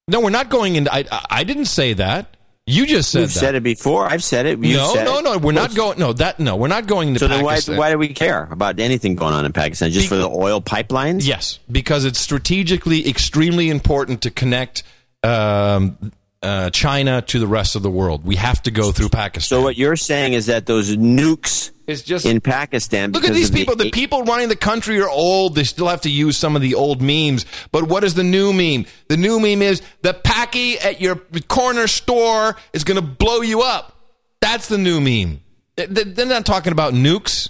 Speaker 3: No, we're not going into. I, I didn't say that. You just said
Speaker 1: You've
Speaker 3: that.
Speaker 1: said it before. I've said it. You've
Speaker 3: no,
Speaker 1: said
Speaker 3: no, no. We're not going. No, that. No, we're not going to.
Speaker 1: So then why, why do we care about anything going on in Pakistan? Just for the oil pipelines?
Speaker 3: Yes, because it's strategically extremely important to connect um, uh, China to the rest of the world. We have to go through Pakistan.
Speaker 1: So what you're saying is that those nukes
Speaker 3: is just-
Speaker 1: in Pakistan.
Speaker 3: Look at these people. The people running the country are old. They still have to use some of the old memes. But what is the new meme? The new meme is the packy at your corner store is going to blow you up. That's the new meme. They- they- They're not talking about nukes.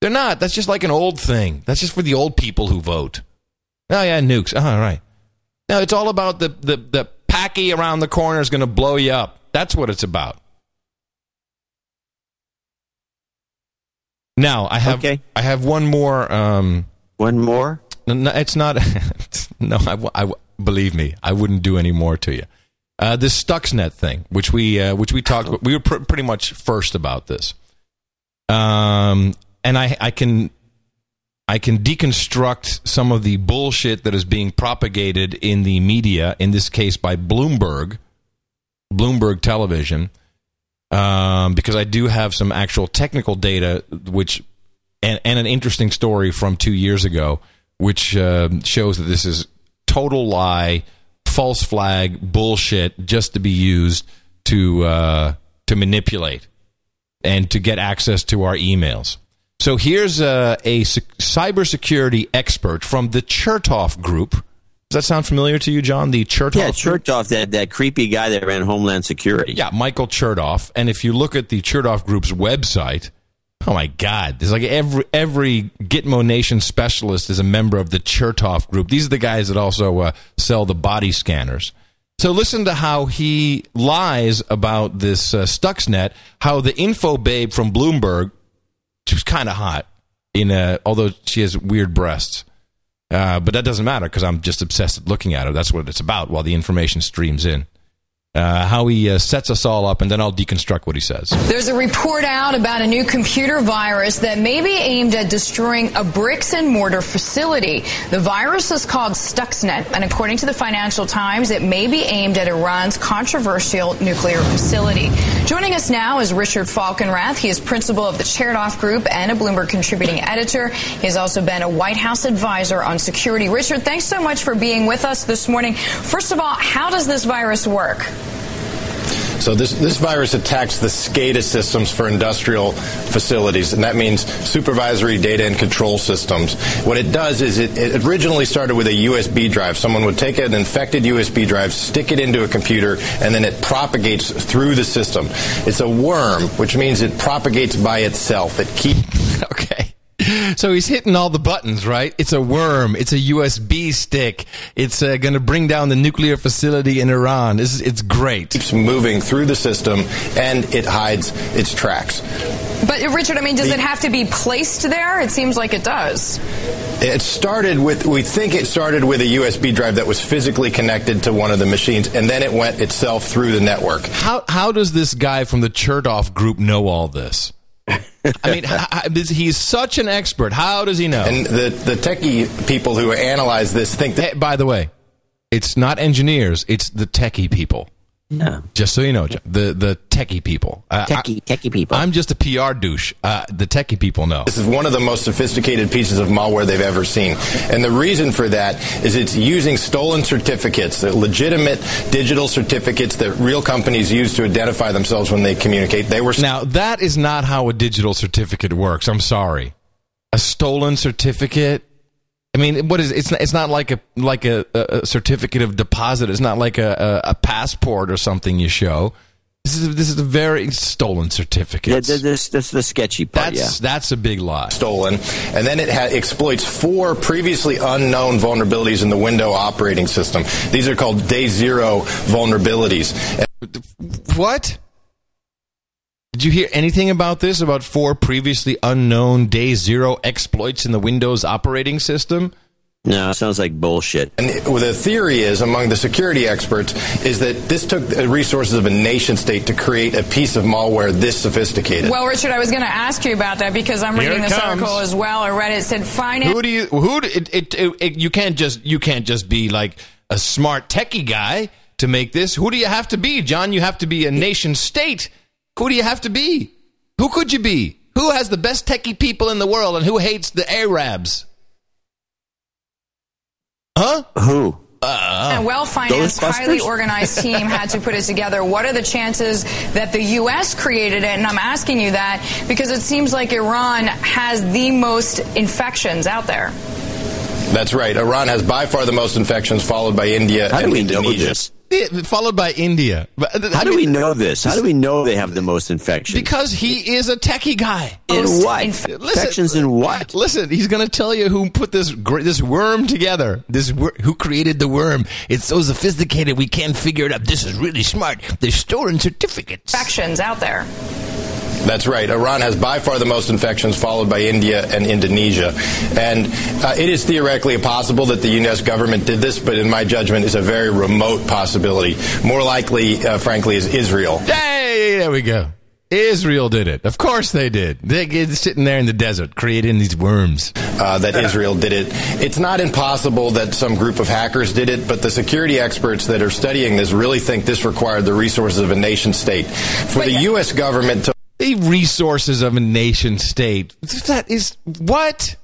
Speaker 3: They're not. That's just like an old thing. That's just for the old people who vote. Oh yeah, nukes. Oh, all right. Now it's all about the the the packy around the corner is going to blow you up. That's what it's about. Now I have I have one more. Um,
Speaker 1: one more.
Speaker 3: No, it's not. no, I believe me, I wouldn't do any more to you. Uh, this Stuxnet thing, which we uh, which we talked, we were pr- pretty much first about this. Um, and I I can I can deconstruct some of the bullshit that is being propagated in the media, in this case by Bloomberg, Bloomberg Television, um, because I do have some actual technical data, which and, and an interesting story from two years ago, which uh, shows that this is total lie, false flag, bullshit, just to be used to uh, to manipulate and to get access to our emails. So here's a sec- cybersecurity expert from the Chertoff Group. Does that sound familiar to you, John? The Chertoff.
Speaker 1: Yeah, Chertoff, that, that creepy guy that ran Homeland Security.
Speaker 3: Yeah, Michael Chertoff. And if you look at the Chertoff Group's website, Oh my God! There's like every every Gitmo Nation specialist is a member of the Chertoff group. These are the guys that also uh, sell the body scanners. So listen to how he lies about this uh, Stuxnet. How the info babe from Bloomberg, she was kind of hot, in uh, although she has weird breasts. Uh, but that doesn't matter because I'm just obsessed with looking at her. That's what it's about while the information streams in. Uh, how he uh, sets us all up, and then I'll deconstruct what he says.
Speaker 22: There's a report out about a new computer virus that may be aimed at destroying a bricks and mortar facility. The virus is called Stuxnet, and according to the Financial Times, it may be aimed at Iran's controversial nuclear facility. Joining us now is Richard Falkenrath. He is principal of the Chertoff Group and a Bloomberg contributing editor. He has also been a White House advisor on security. Richard, thanks so much for being with us this morning. First of all, how does this virus work?
Speaker 23: So this, this virus attacks the SCADA systems for industrial facilities, and that means supervisory data and control systems. What it does is it, it originally started with a USB drive. Someone would take an infected USB drive, stick it into a computer, and then it propagates through the system. It's a worm, which means it propagates by itself. It keeps.
Speaker 3: okay. So he's hitting all the buttons, right? It's a worm. It's a USB stick. It's uh, going to bring down the nuclear facility in Iran. It's, it's great.
Speaker 23: Keeps moving through the system, and it hides its tracks.
Speaker 22: But Richard, I mean, does it have to be placed there? It seems like it does.
Speaker 23: It started with, we think it started with a USB drive that was physically connected to one of the machines, and then it went itself through the network.
Speaker 3: How, how does this guy from the Chertoff group know all this? I mean, he's such an expert. How does he know?
Speaker 23: And the, the techie people who analyze this think that.
Speaker 3: Hey, by the way, it's not engineers, it's the techie people.
Speaker 1: Yeah.
Speaker 3: Just so you know, the the techie people. Uh,
Speaker 1: techie, techie people.
Speaker 3: I'm just a PR douche. Uh, the techie people know.
Speaker 23: This is one of the most sophisticated pieces of malware they've ever seen. And the reason for that is it's using stolen certificates, legitimate digital certificates that real companies use to identify themselves when they communicate. They were
Speaker 3: Now, that is not how a digital certificate works. I'm sorry. A stolen certificate I mean, what is it's not, it's not like a like a, a certificate of deposit. It's not like a, a, a, passport or something you show. This is this is a very stolen certificate.
Speaker 1: Yeah, this this is the sketchy part.
Speaker 3: That's
Speaker 1: yeah.
Speaker 3: that's a big lie.
Speaker 23: Stolen, and then it ha- exploits four previously unknown vulnerabilities in the Windows operating system. These are called day zero vulnerabilities.
Speaker 3: What? Did you hear anything about this? About four previously unknown day zero exploits in the Windows operating system?
Speaker 1: No, it sounds like bullshit.
Speaker 23: And well, the theory is, among the security experts, is that this took the resources of a nation state to create a piece of malware this sophisticated.
Speaker 22: Well, Richard, I was going to ask you about that because I'm
Speaker 3: Here
Speaker 22: reading this
Speaker 3: comes.
Speaker 22: article as well. I read it. It said finance.
Speaker 3: Who do you? Who? Do, it, it, it, it- You can't just. You can't just be like a smart techie guy to make this. Who do you have to be, John? You have to be a nation state. Who do you have to be? Who could you be? Who has the best techie people in the world, and who hates the Arabs? Huh?
Speaker 1: Who?
Speaker 3: Uh,
Speaker 22: A well financed, highly organized team had to put it together. What are the chances that the U.S. created it? And I'm asking you that because it seems like Iran has the most infections out there.
Speaker 23: That's right. Iran has by far the most infections, followed by India
Speaker 1: How do
Speaker 23: and
Speaker 1: we know
Speaker 23: Indonesia.
Speaker 1: this?
Speaker 3: Yeah, followed by India. Uh,
Speaker 1: How do we know this? How do we know they have the most infections?
Speaker 3: Because he is a techie guy.
Speaker 1: in
Speaker 22: Most
Speaker 1: what?
Speaker 22: inf-
Speaker 1: infections in what?
Speaker 3: Listen, he's going to tell you who put this this worm together. This who created the worm. It's so sophisticated we can't figure it out. This is really smart. They're storing certificates.
Speaker 22: Infections out there.
Speaker 23: That's right. Iran has by far the most infections, followed by India and Indonesia. And uh, it is theoretically possible that the U.S. government did this, but in my judgment, is a very remote possibility. More likely, uh, frankly, is Israel.
Speaker 3: Hey, there we go. Israel did it. Of course they did. They're sitting there in the desert creating these worms.
Speaker 23: uh, that Israel did it. It's not impossible that some group of hackers did it, but the security experts that are studying this really think this required the resources of a nation state. For the U.S. government to
Speaker 3: The resources of a nation state. That is what?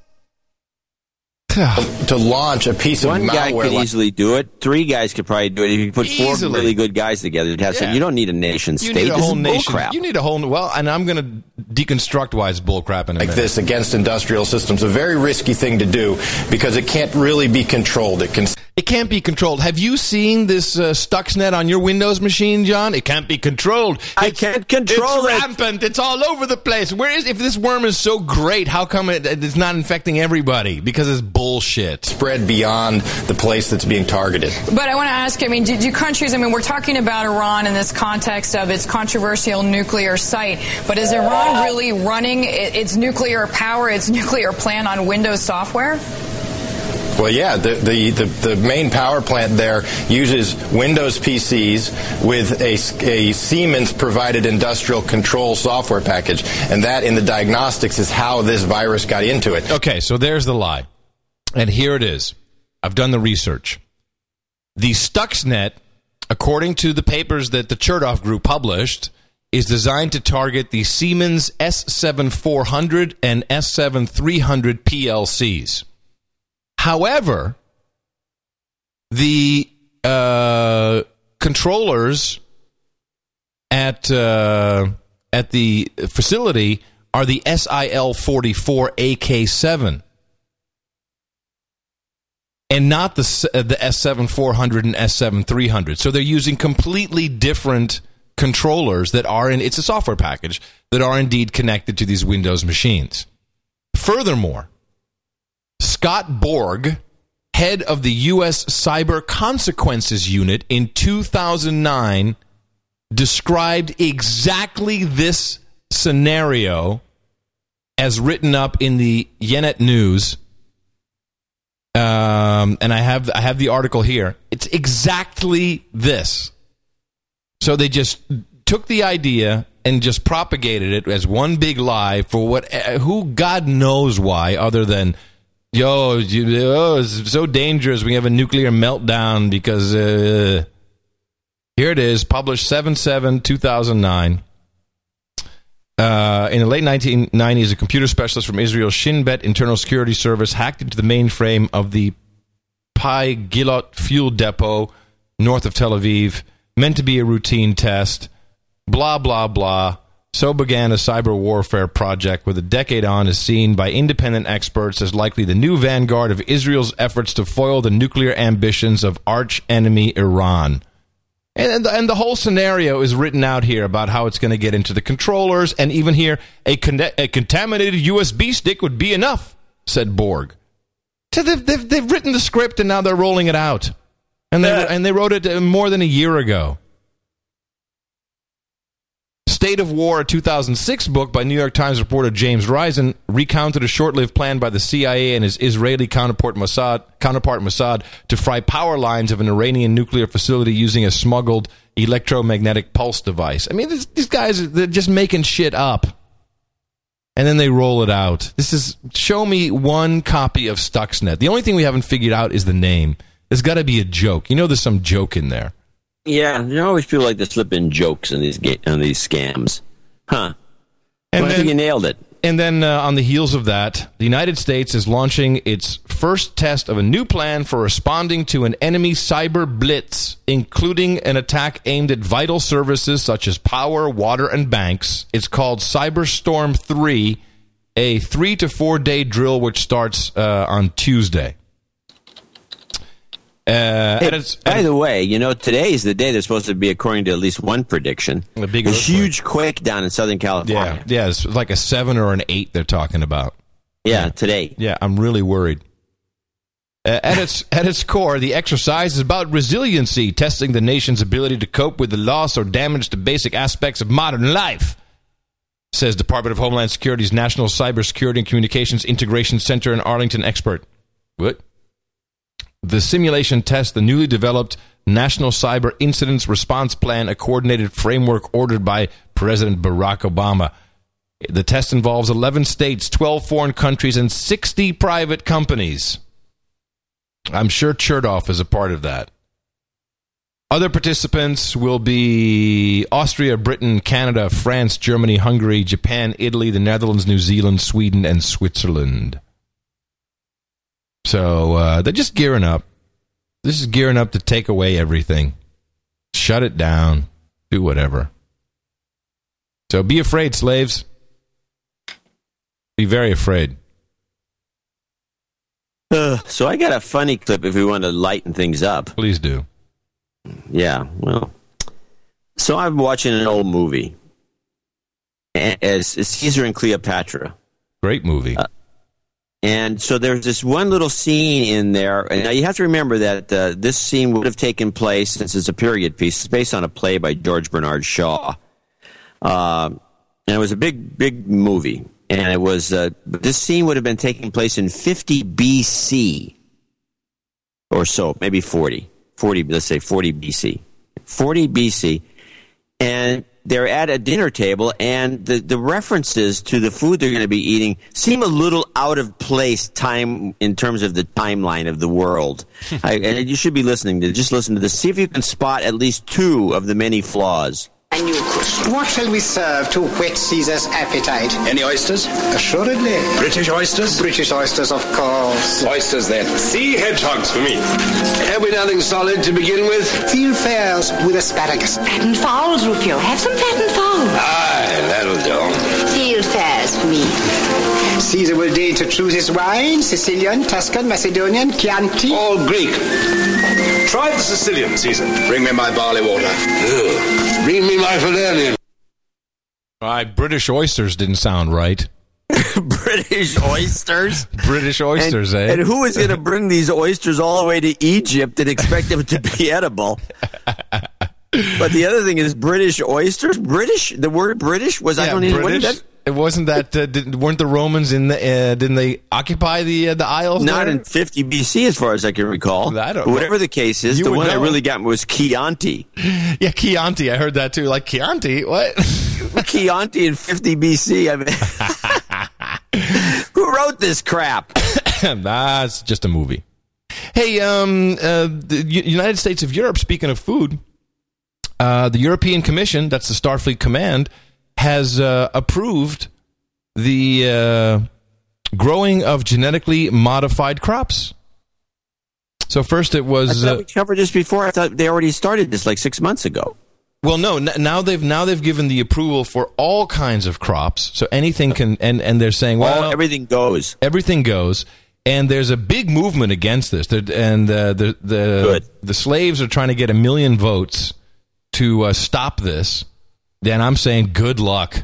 Speaker 23: to launch a piece of malware.
Speaker 1: One guy
Speaker 23: malware
Speaker 1: could
Speaker 23: like-
Speaker 1: easily do it. Three guys could probably do it. If you put four really good guys together, you'd have some. You don't need a nation state.
Speaker 3: You need a
Speaker 1: this
Speaker 3: whole
Speaker 1: is
Speaker 3: nation.
Speaker 1: bullcrap.
Speaker 3: You need a whole well, and I'm going to deconstruct why it's bullcrap in a
Speaker 23: like
Speaker 3: minute.
Speaker 23: this against industrial systems, a very risky thing to do because it can't really be controlled. It can
Speaker 3: It can't be controlled. Have you seen this uh, Stuxnet on your Windows machine, John? It can't be controlled.
Speaker 1: I can't control
Speaker 3: it's
Speaker 1: it.
Speaker 3: rampant. It's all over the place. Where is if this worm is so great? How come it, it's not infecting everybody? Because it's bullshit.
Speaker 23: Spread beyond the place that's being targeted.
Speaker 22: But I want to ask, I mean, do, do countries, I mean, we're talking about Iran in this context of its controversial nuclear site, but is Iran really running its nuclear power, its nuclear plant on Windows software?
Speaker 23: Well, yeah, the, the, the, the main power plant there uses Windows PCs with a, a Siemens provided industrial control software package. And that in the diagnostics is how this virus got into it.
Speaker 3: Okay, so there's the lie. And here it is. I've done the research. The Stuxnet, according to the papers that the Chertoff Group published, is designed to target the Siemens S7400 and S7300 PLCs. However, the uh, controllers at uh, at the facility are the SIL 44 AK7 and not the uh, the S7 400 and S7 300. So they're using completely different controllers that are in it's a software package that are indeed connected to these Windows machines. Furthermore, Scott Borg, head of the US Cyber Consequences Unit in 2009 described exactly this scenario as written up in the Yenet News. Um, and I have I have the article here. It's exactly this. So they just took the idea and just propagated it as one big lie for what who God knows why other than yo you, oh, it's so dangerous. We have a nuclear meltdown because uh, here it is published 7 7 2009 uh, in the late 1990s, a computer specialist from Israel's Shin Bet Internal Security Service hacked into the mainframe of the Pi Glilot fuel depot north of Tel Aviv, meant to be a routine test. Blah, blah, blah. So began a cyber warfare project with a decade on is seen by independent experts as likely the new vanguard of Israel's efforts to foil the nuclear ambitions of arch enemy Iran. And, and the whole scenario is written out here about how it's going to get into the controllers, and even here, a, con- a contaminated USB stick would be enough, said Borg. So they've, they've, they've written the script and now they're rolling it out. And they, and they wrote it uh, more than a year ago. State of War, a 2006 book by New York Times reporter James Risen, recounted a short-lived plan by the CIA and his Israeli counterpart Mossad, counterpart Mossad to fry power lines of an Iranian nuclear facility using a smuggled electromagnetic pulse device. I mean, this, these guys they're just making shit up, and then they roll it out. This is show me one copy of Stuxnet. The only thing we haven't figured out is the name. There's got to be a joke. You know, there's some joke in there.
Speaker 1: Yeah, there always people like to slip in jokes in these ga- on these scams, huh?
Speaker 3: And
Speaker 1: well, I
Speaker 3: then-
Speaker 1: think you nailed it.
Speaker 3: And then uh, on the heels of that, the United States is launching its first test of a new plan for responding to an enemy cyber blitz, including an attack aimed at vital services such as power, water, and banks. It's called Cyberstorm 3, a three to four day drill which starts uh, on Tuesday. Uh,
Speaker 1: Hey,
Speaker 3: it's,
Speaker 1: by the way, you know today is the day they're supposed to be, according to at least one prediction,
Speaker 3: a big
Speaker 1: a huge quake down in Southern California.
Speaker 3: yeah, yeah, it's like a seven or an eight they're talking about.
Speaker 1: Yeah, today.
Speaker 3: Yeah, I'm really worried. Uh, at its at its core, the exercise is about resiliency, testing the nation's ability to cope with the loss or damage to basic aspects of modern life. Says Department of Homeland Security's National Cybersecurity and Communications Integration Center in Arlington expert. What? The simulation tests the newly developed National Cyber Incidents Response Plan, a coordinated framework ordered by President Barack Obama. The test involves 11 states, 12 foreign countries, and 60 private companies. I'm sure Chertoff is a part of that. Other participants will be Austria, Britain, Canada, France, Germany, Hungary, Japan, Italy, the Netherlands, New Zealand, Sweden, and Switzerland. So uh, they're just gearing up. This is gearing up to take away everything, shut it down, do whatever. So be afraid, slaves. Be very afraid.
Speaker 1: Uh, so I got a funny clip if we want to lighten things up.
Speaker 3: Please do.
Speaker 1: Yeah, well, so I'm watching an old movie, as Caesar and Cleopatra.
Speaker 3: Great movie.
Speaker 1: Uh, and so there's this one little scene in there. And now you have to remember that uh, this scene would have taken place, since it's a period piece, it's based on a play by George Bernard Shaw. Uh, and it was a big, big movie. And it was, uh, this scene would have been taking place in 50 BC or so, maybe 40. 40, let's say 40 BC. 40 BC. And they're at a dinner table, and the, the references to the food they're going to be eating seem a little out of place time in terms of the timeline of the world. Hmm. I, and you should be listening to just listen to this. See if you can spot at least two of the many flaws.
Speaker 24: What shall we serve to whet Caesar's appetite?
Speaker 25: Any oysters?
Speaker 24: Assuredly.
Speaker 25: British oysters?
Speaker 24: British oysters, of course.
Speaker 25: Oysters, then. Sea hedgehogs for me. Have we nothing solid to begin with?
Speaker 24: Fieldfares with asparagus.
Speaker 26: Fattened fowls, Rufio. Have some fattened fowls.
Speaker 25: Aye, that'll do.
Speaker 26: Fieldfares for me.
Speaker 24: Caesar will deign to choose his wine Sicilian, Tuscan, Macedonian, Chianti.
Speaker 25: All Greek. Try the Sicilian, Caesar. Bring me my barley water. Ugh. Bring me my Falernian.
Speaker 3: All right, British oysters didn't sound right.
Speaker 1: British oysters?
Speaker 3: British oysters,
Speaker 1: and,
Speaker 3: eh?
Speaker 1: And who is going to bring these oysters all the way to Egypt and expect them to be edible? but the other thing is British oysters. British. The word British was I don't even.
Speaker 3: British.
Speaker 1: What, that,
Speaker 3: it wasn't that uh, did, weren't the Romans in the uh, didn't they occupy the uh, the Isles?
Speaker 1: not
Speaker 3: there?
Speaker 1: in 50 BC, as far as I can recall.
Speaker 3: I don't
Speaker 1: whatever the case is, the one that
Speaker 3: know.
Speaker 1: really got me was Chianti.
Speaker 3: Yeah, Chianti. I heard that too. Like Chianti, what?
Speaker 1: Chianti in 50 BC. I mean, who wrote this crap?
Speaker 3: That's just a movie. Hey, um, uh, the United States of Europe. Speaking of food, uh, the European Commission, that's the Starfleet Command, has uh, approved the uh, growing of genetically modified crops. So first, it
Speaker 1: I
Speaker 3: was.
Speaker 1: thought
Speaker 3: Uh,
Speaker 1: we covered this before. I thought they already started this like six months ago.
Speaker 3: Well, no. N- now they've now they've given the approval for all kinds of crops. So anything can, and and they're saying, well,
Speaker 1: All, everything goes.
Speaker 3: everything goes. And there's a big movement against this. They're, and uh, the the
Speaker 1: Good.
Speaker 3: the slaves are trying to get a million votes to uh, stop this. Then I'm saying, good luck.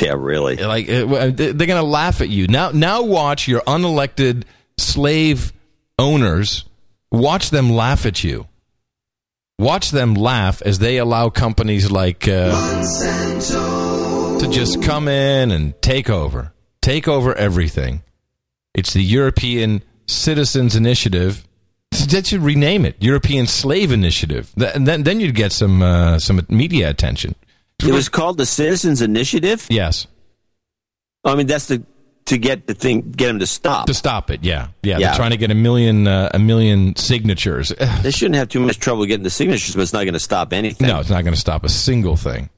Speaker 1: Yeah, really.
Speaker 3: Like uh, they're going to laugh at you now. Now watch your unelected slave owners. Watch them laugh at you. Watch them laugh as they allow companies like uh, to just come in and take over, take over everything. It's the European Citizens Initiative. That should rename it European Slave Initiative. Th- then, then you'd get some uh, some media attention.
Speaker 1: It was called the Citizens Initiative.
Speaker 3: Yes,
Speaker 1: I mean, that's the to get the thing, get them to stop.
Speaker 3: to stop it. Yeah, yeah.
Speaker 1: Yeah.
Speaker 3: They're trying to get a million uh, a million signatures.
Speaker 1: They shouldn't have too much trouble getting the signatures, but it's not going to stop anything.
Speaker 3: no, it's not going to stop a single thing.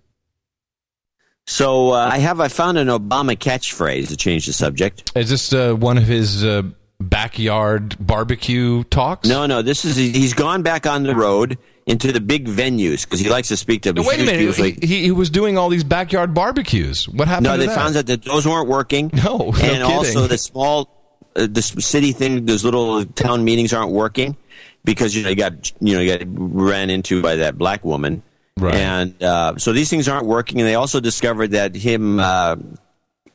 Speaker 1: So uh, I have I found an Obama catchphrase to change the subject.
Speaker 3: Is this uh, one of his uh, backyard barbecue talks?
Speaker 1: No, no, this is he's gone back on the road into the big venues because he likes to speak to.
Speaker 3: No, wait a minute.
Speaker 1: like-
Speaker 3: he, he was doing all these backyard barbecues. What happened?
Speaker 1: no,
Speaker 3: to
Speaker 1: they
Speaker 3: that?
Speaker 1: found out that those weren't working.
Speaker 3: No, no
Speaker 1: and also the small, uh, the city thing, those little town meetings aren't working because you know you got you know you got ran into by that black woman,
Speaker 3: Right.
Speaker 1: and uh, so these things aren't working. And they also discovered that him. Uh,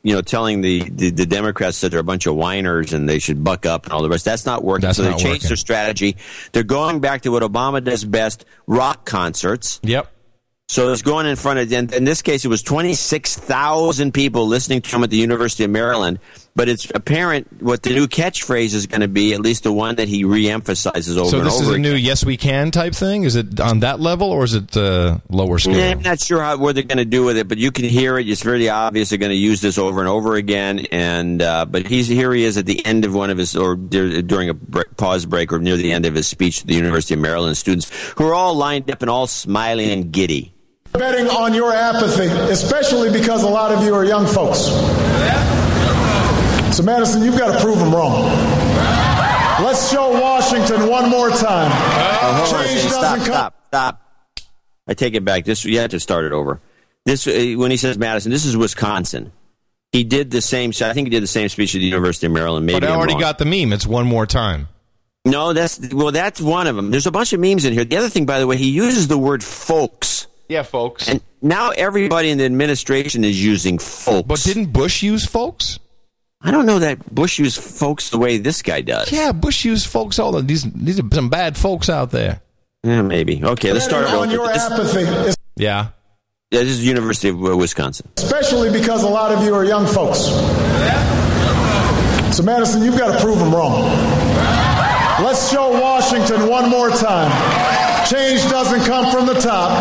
Speaker 1: you know, telling the, the, the Democrats that they're a bunch of whiners and they should buck up and all the rest. That's not working.
Speaker 3: That's
Speaker 1: so they changed
Speaker 3: working.
Speaker 1: their strategy. They're going back to what Obama does best: rock concerts.
Speaker 3: Yep.
Speaker 1: So it's going in front of, in, in this case, it was 26,000 people listening to him at the University of Maryland. But it's apparent what the new catchphrase is going to be, at least the one that he reemphasizes over and over again.
Speaker 3: So
Speaker 1: and
Speaker 3: this
Speaker 1: over
Speaker 3: is a
Speaker 1: again.
Speaker 3: new "Yes We Can" type thing. Is it on that level or is it uh, lower scale?
Speaker 1: Nah, I'm not sure how, what they're going to do with it, but you can hear it. It's very obvious they're going to use this over and over again. And uh, but he's here. He is at the end of one of his, or during a break, pause break, or near the end of his speech to the University of Maryland students, who are all lined up and all smiling and giddy.
Speaker 27: betting on your apathy, especially because a lot of you are young folks. So, Madison, you've got to prove them wrong. Let's show Washington one more time.
Speaker 1: Oh, hold on a
Speaker 27: Change doesn't
Speaker 1: Stop,
Speaker 27: come.
Speaker 1: stop, stop. I take it back. This you had to start it over. This uh, when he says Madison, this is Wisconsin. He did the same. I think he did the same speech at the University of Maryland. Maybe
Speaker 3: but I already got the meme. It's one more time.
Speaker 1: No, that's well, that's one of them. There's a bunch of memes in here. The other thing, by the way, he uses the word "folks,"
Speaker 3: Yeah, folks.
Speaker 1: and now everybody in the administration is using "folks."
Speaker 3: But didn't Bush use folks?
Speaker 1: I don't know that Bush used "folks" the way this guy does.
Speaker 3: Yeah, Bush used folks. All the, these these are some bad folks out there.
Speaker 1: Yeah, maybe. Okay, let's start.
Speaker 27: on your
Speaker 1: This-
Speaker 27: apathy, is-
Speaker 3: Yeah.
Speaker 1: Yeah, this is University of Wisconsin.
Speaker 27: especially because a lot of you are young folks. So, Madison, you've got to prove them wrong. Let's show Washington one more time. Change doesn't come from the top.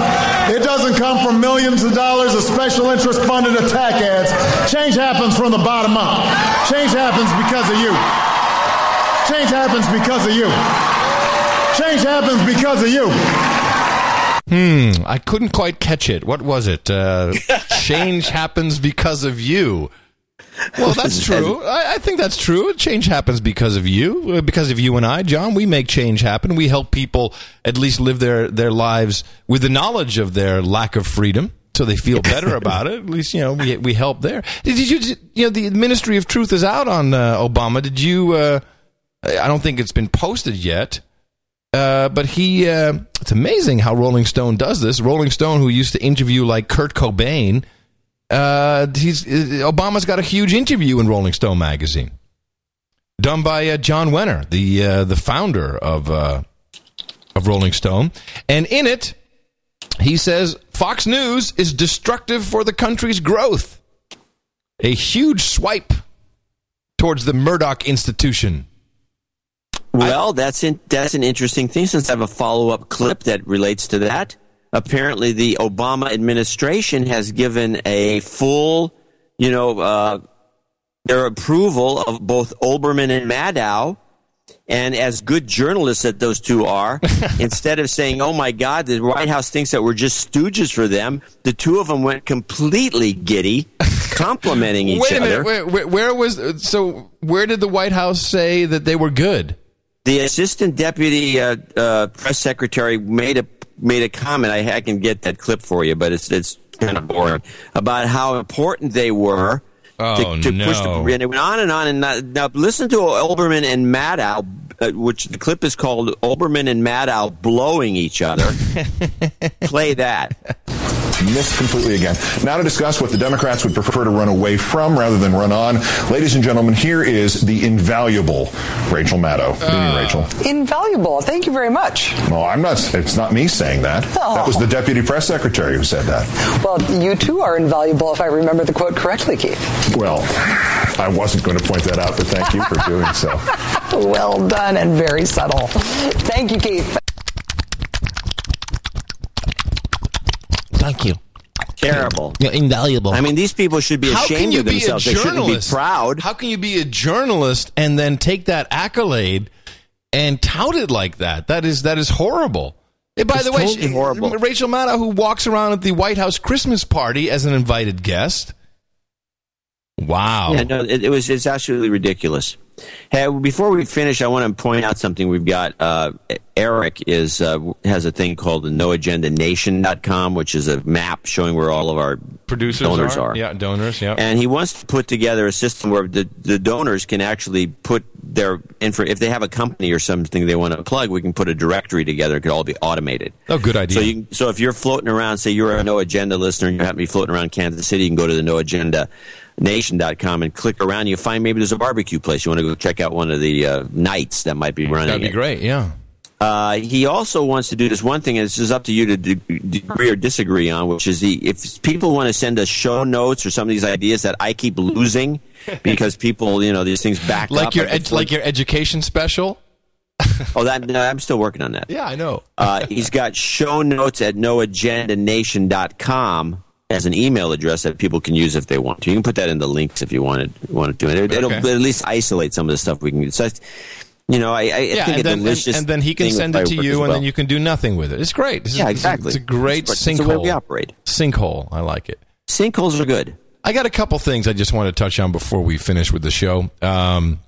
Speaker 27: It doesn't come from millions of dollars of special interest funded attack ads. Change happens from the bottom up. Change happens because of you. Change happens because of you. Change happens because of you.
Speaker 3: Hmm. I couldn't quite catch it. What was it? Uh, change happens because of you. Well, that's true. I, I think that's true. Change happens because of you, uh, because of you and I, John. We make change happen. We help people at least live their their lives with the knowledge of their lack of freedom, so they feel better about it. At least you know we we help there. Did you you know the Ministry of Truth is out on uh, Obama? Did you? Uh, I don't think it's been posted yet. Uh, but he, uh, it's amazing how Rolling Stone does this. Rolling Stone, who used to interview like Kurt Cobain, uh, he's uh, Obama's got a huge interview in Rolling Stone magazine, done by uh, John Wenner, the uh, the founder of uh, of Rolling Stone, and in it, he says Fox News is destructive for the country's growth. A huge swipe towards the Murdoch institution.
Speaker 1: Well, that's in, that's an interesting thing. Since I have a follow up clip that relates to that. Apparently, the Obama administration has given a full, you know, uh, their approval of both Olbermann and Maddow. And as good journalists that those two are, instead of saying, "Oh my God, the White House thinks that we're just stooges for them," the two of them went completely giddy, complimenting each
Speaker 3: Wait a
Speaker 1: other.
Speaker 3: minute. Where, where, where was so? Where did the White House say that they were good?
Speaker 1: The assistant deputy uh, uh, press secretary made a made a comment. I, I can get that clip for you, but it's it's kind of boring about how important they were.
Speaker 3: Oh,
Speaker 1: to, to push the,
Speaker 3: no.
Speaker 1: and it went on and on. And now, now listen to Olbermann and Maddow, uh, which the clip is called Olbermann and Maddow blowing each other. Play that.
Speaker 28: Missed completely again. Now to discuss what the Democrats would prefer to run away from rather than run on. Ladies and gentlemen, here is the invaluable Rachel Maddow. Good evening, uh, Rachel.
Speaker 29: Invaluable. Thank you very much.
Speaker 28: Well, I'm not, it's not me saying that. Oh. That was the deputy press secretary who said that.
Speaker 29: Well, you too are invaluable, if I remember the quote correctly, Keith.
Speaker 28: Well, I wasn't going to point that out, but thank you for doing so.
Speaker 29: well done and very subtle. Thank you, Keith.
Speaker 3: Thank you.
Speaker 1: Terrible.
Speaker 3: Yeah, invaluable.
Speaker 1: I mean, these people should be
Speaker 3: How can
Speaker 1: ashamed
Speaker 3: you
Speaker 1: of
Speaker 3: be a
Speaker 1: themselves. They shouldn't be
Speaker 3: journalist?
Speaker 1: proud.
Speaker 3: How can you be a journalist and then take that accolade and tout it like that? That is that is horrible. And by
Speaker 1: It's
Speaker 3: the way,
Speaker 1: totally
Speaker 3: she-
Speaker 1: horrible.
Speaker 3: Rachel Maddow, who walks around at the White House Christmas party as an invited guest. Wow.
Speaker 1: Yeah, no, it, it was it's absolutely ridiculous. Hey, before we finish, I want to point out something. We've got uh, Eric is uh, has a thing called the NoAgendaNation.com, which is a map showing where all of our
Speaker 3: Producers
Speaker 1: donors
Speaker 3: are,
Speaker 1: are.
Speaker 3: yeah, donors, yeah.
Speaker 1: And he wants to put together a system where the, the donors can actually put their info. If they have a company or something they want to plug, we can put a directory together. It could all be automated.
Speaker 3: Oh, good idea.
Speaker 1: So, you, so if you're floating around, say you're a No Agenda listener and you happen to be floating around Kansas City, you can go to the No Agenda nation.com and click around you find maybe there's a barbecue place you want to go check out one of the uh, nights that might be running
Speaker 3: That'd be
Speaker 1: it.
Speaker 3: great. Yeah.
Speaker 1: Uh, he also wants to do this one thing, and this is up to you to de- agree or disagree on, which is the if people want to send us show notes or some of these ideas that I keep losing because people, you know, these things back
Speaker 3: Like
Speaker 1: up.
Speaker 3: your ed- like your education special.
Speaker 1: oh, that no, I'm still working on that.
Speaker 3: Yeah, I know.
Speaker 1: uh, he's got show notes at noagendanation.com as an email address that people can use if they want to. You can put that in the links if you wanted wanted to. And it, it'll
Speaker 3: Okay.
Speaker 1: at least isolate some of the stuff we can. So, you know, I, I
Speaker 3: yeah,
Speaker 1: think
Speaker 3: and
Speaker 1: a
Speaker 3: then, and, and then he can send it to you,
Speaker 1: as
Speaker 3: and then you can do nothing with it. It's great. This
Speaker 1: Yeah,
Speaker 3: this is-
Speaker 1: exactly.
Speaker 3: It's a great
Speaker 1: It's-
Speaker 3: sinkhole.
Speaker 1: it's the way we operate.
Speaker 3: Sinkhole. I like it.
Speaker 1: Sinkholes are good.
Speaker 3: I got a couple things I just want to touch on before we finish with the show. Um,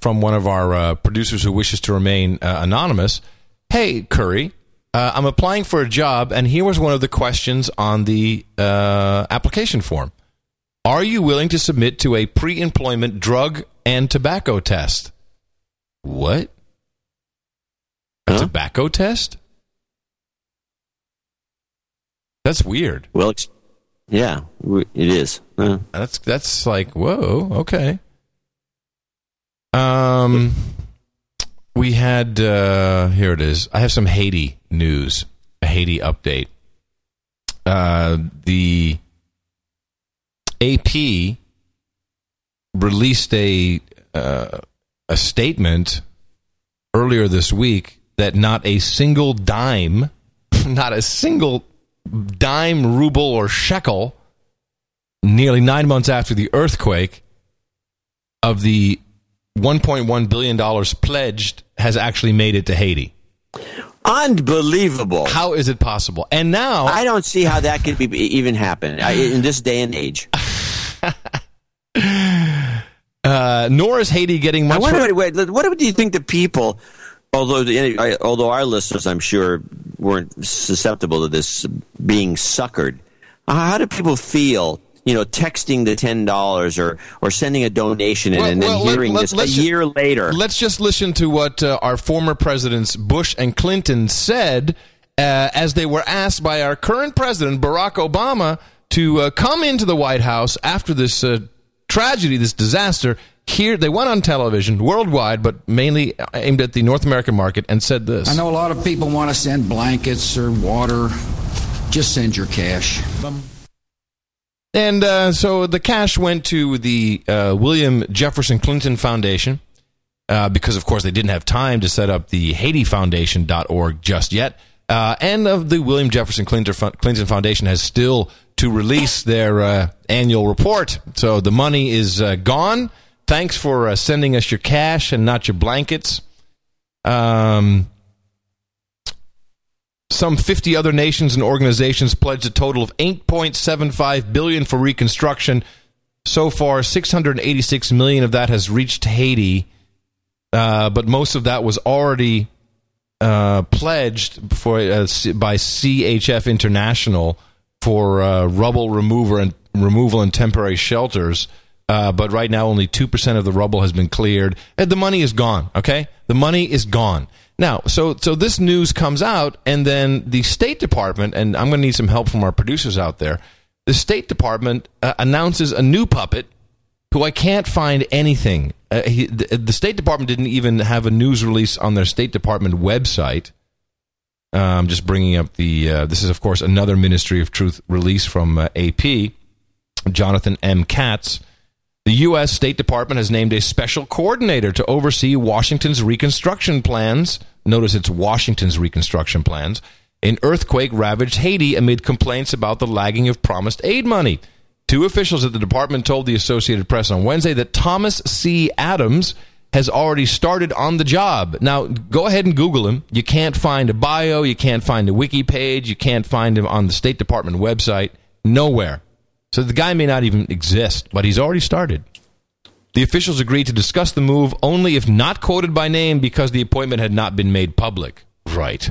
Speaker 3: from one of our uh, producers who wishes to remain uh, anonymous. Hey, Curry, uh, I'm applying for a job, and here was one of the questions on the uh, application form. Are you willing to submit to a pre employment drug and tobacco test? What? A tobacco test? That's weird.
Speaker 1: Well, yeah, it is. Uh,
Speaker 3: That's that's like whoa, okay. Um, we had uh, here it is. I have some Haiti news, a Haiti update. Uh, the AP released a uh, a statement earlier this week that not a single dime, not a single dime, ruble, or shekel, nearly nine months after the earthquake, of the 1.1 billion dollars pledged has actually made it to Haiti.
Speaker 1: Unbelievable!
Speaker 3: How is it possible? And now
Speaker 1: I don't see how that could be even happen I- in this day and age.
Speaker 3: uh, nor is Haiti getting much.
Speaker 1: I wonder,
Speaker 3: for-
Speaker 1: wait, wait, what do you think the people? Although, the, I- although our listeners, I'm sure, weren't susceptible to this being suckered. uh, How do people feel? You know, texting the ten dollars or or sending a donation
Speaker 3: Well,
Speaker 1: and then
Speaker 3: well, let-
Speaker 1: hearing
Speaker 3: let-
Speaker 1: this a
Speaker 3: let's
Speaker 1: year later.
Speaker 3: Let's just listen to what uh, our former presidents Bush and Clinton said uh, as they were asked by our current president Barack Obama to uh, come into the White House after this uh, tragedy, this disaster. Here, they went on television worldwide, but mainly aimed at the North American market, and said this.
Speaker 30: I know a lot of people want to send blankets or water. Just send your cash.
Speaker 3: And uh, so the cash went to the uh, William Jefferson Clinton Foundation uh, because, of course, they didn't have time to set up the HaitiFoundation.org just yet. Uh, and of the William Jefferson Clinton, Foundation has still to release their uh, annual report. So the money is uh, gone. Thanks for sending us your cash and not your blankets. Um, some 50 other nations and organizations pledged a total of 8.75 billion for reconstruction. So far, 686 million of that has reached Haiti, uh, but most of that was already uh, pledged for uh, by CHF International for uh, rubble remover and removal and temporary shelters. Uh, but right now, only two percent of the rubble has been cleared. And the money is gone. Okay, the money is gone. Now, so so this news comes out, and then the State Department, and I'm going to need some help from our producers out there. The State Department uh, announces a new puppet who I can't find anything. Uh, he, the, the State Department didn't even have a news release on their State Department website. Uh, I'm just bringing up the. Uh, this is, of course, another Ministry of Truth release from uh, AP. Jonathan M. Katz. The U.S. State Department has named a special coordinator to oversee Washington's reconstruction plans. Notice it's Washington's reconstruction plans in earthquake ravaged Haiti amid complaints about the lagging of promised aid money. Two officials at the department told the Associated Press on Wednesday that Thomas C. Adams has already started on the job. Now, go ahead and Google him. You can't find a bio, you can't find a wiki page, you can't find him on the State Department website. Nowhere. So the guy may not even exist, but he's already started. The officials agreed to discuss the move only if not quoted by name because the appointment had not been made public. Right.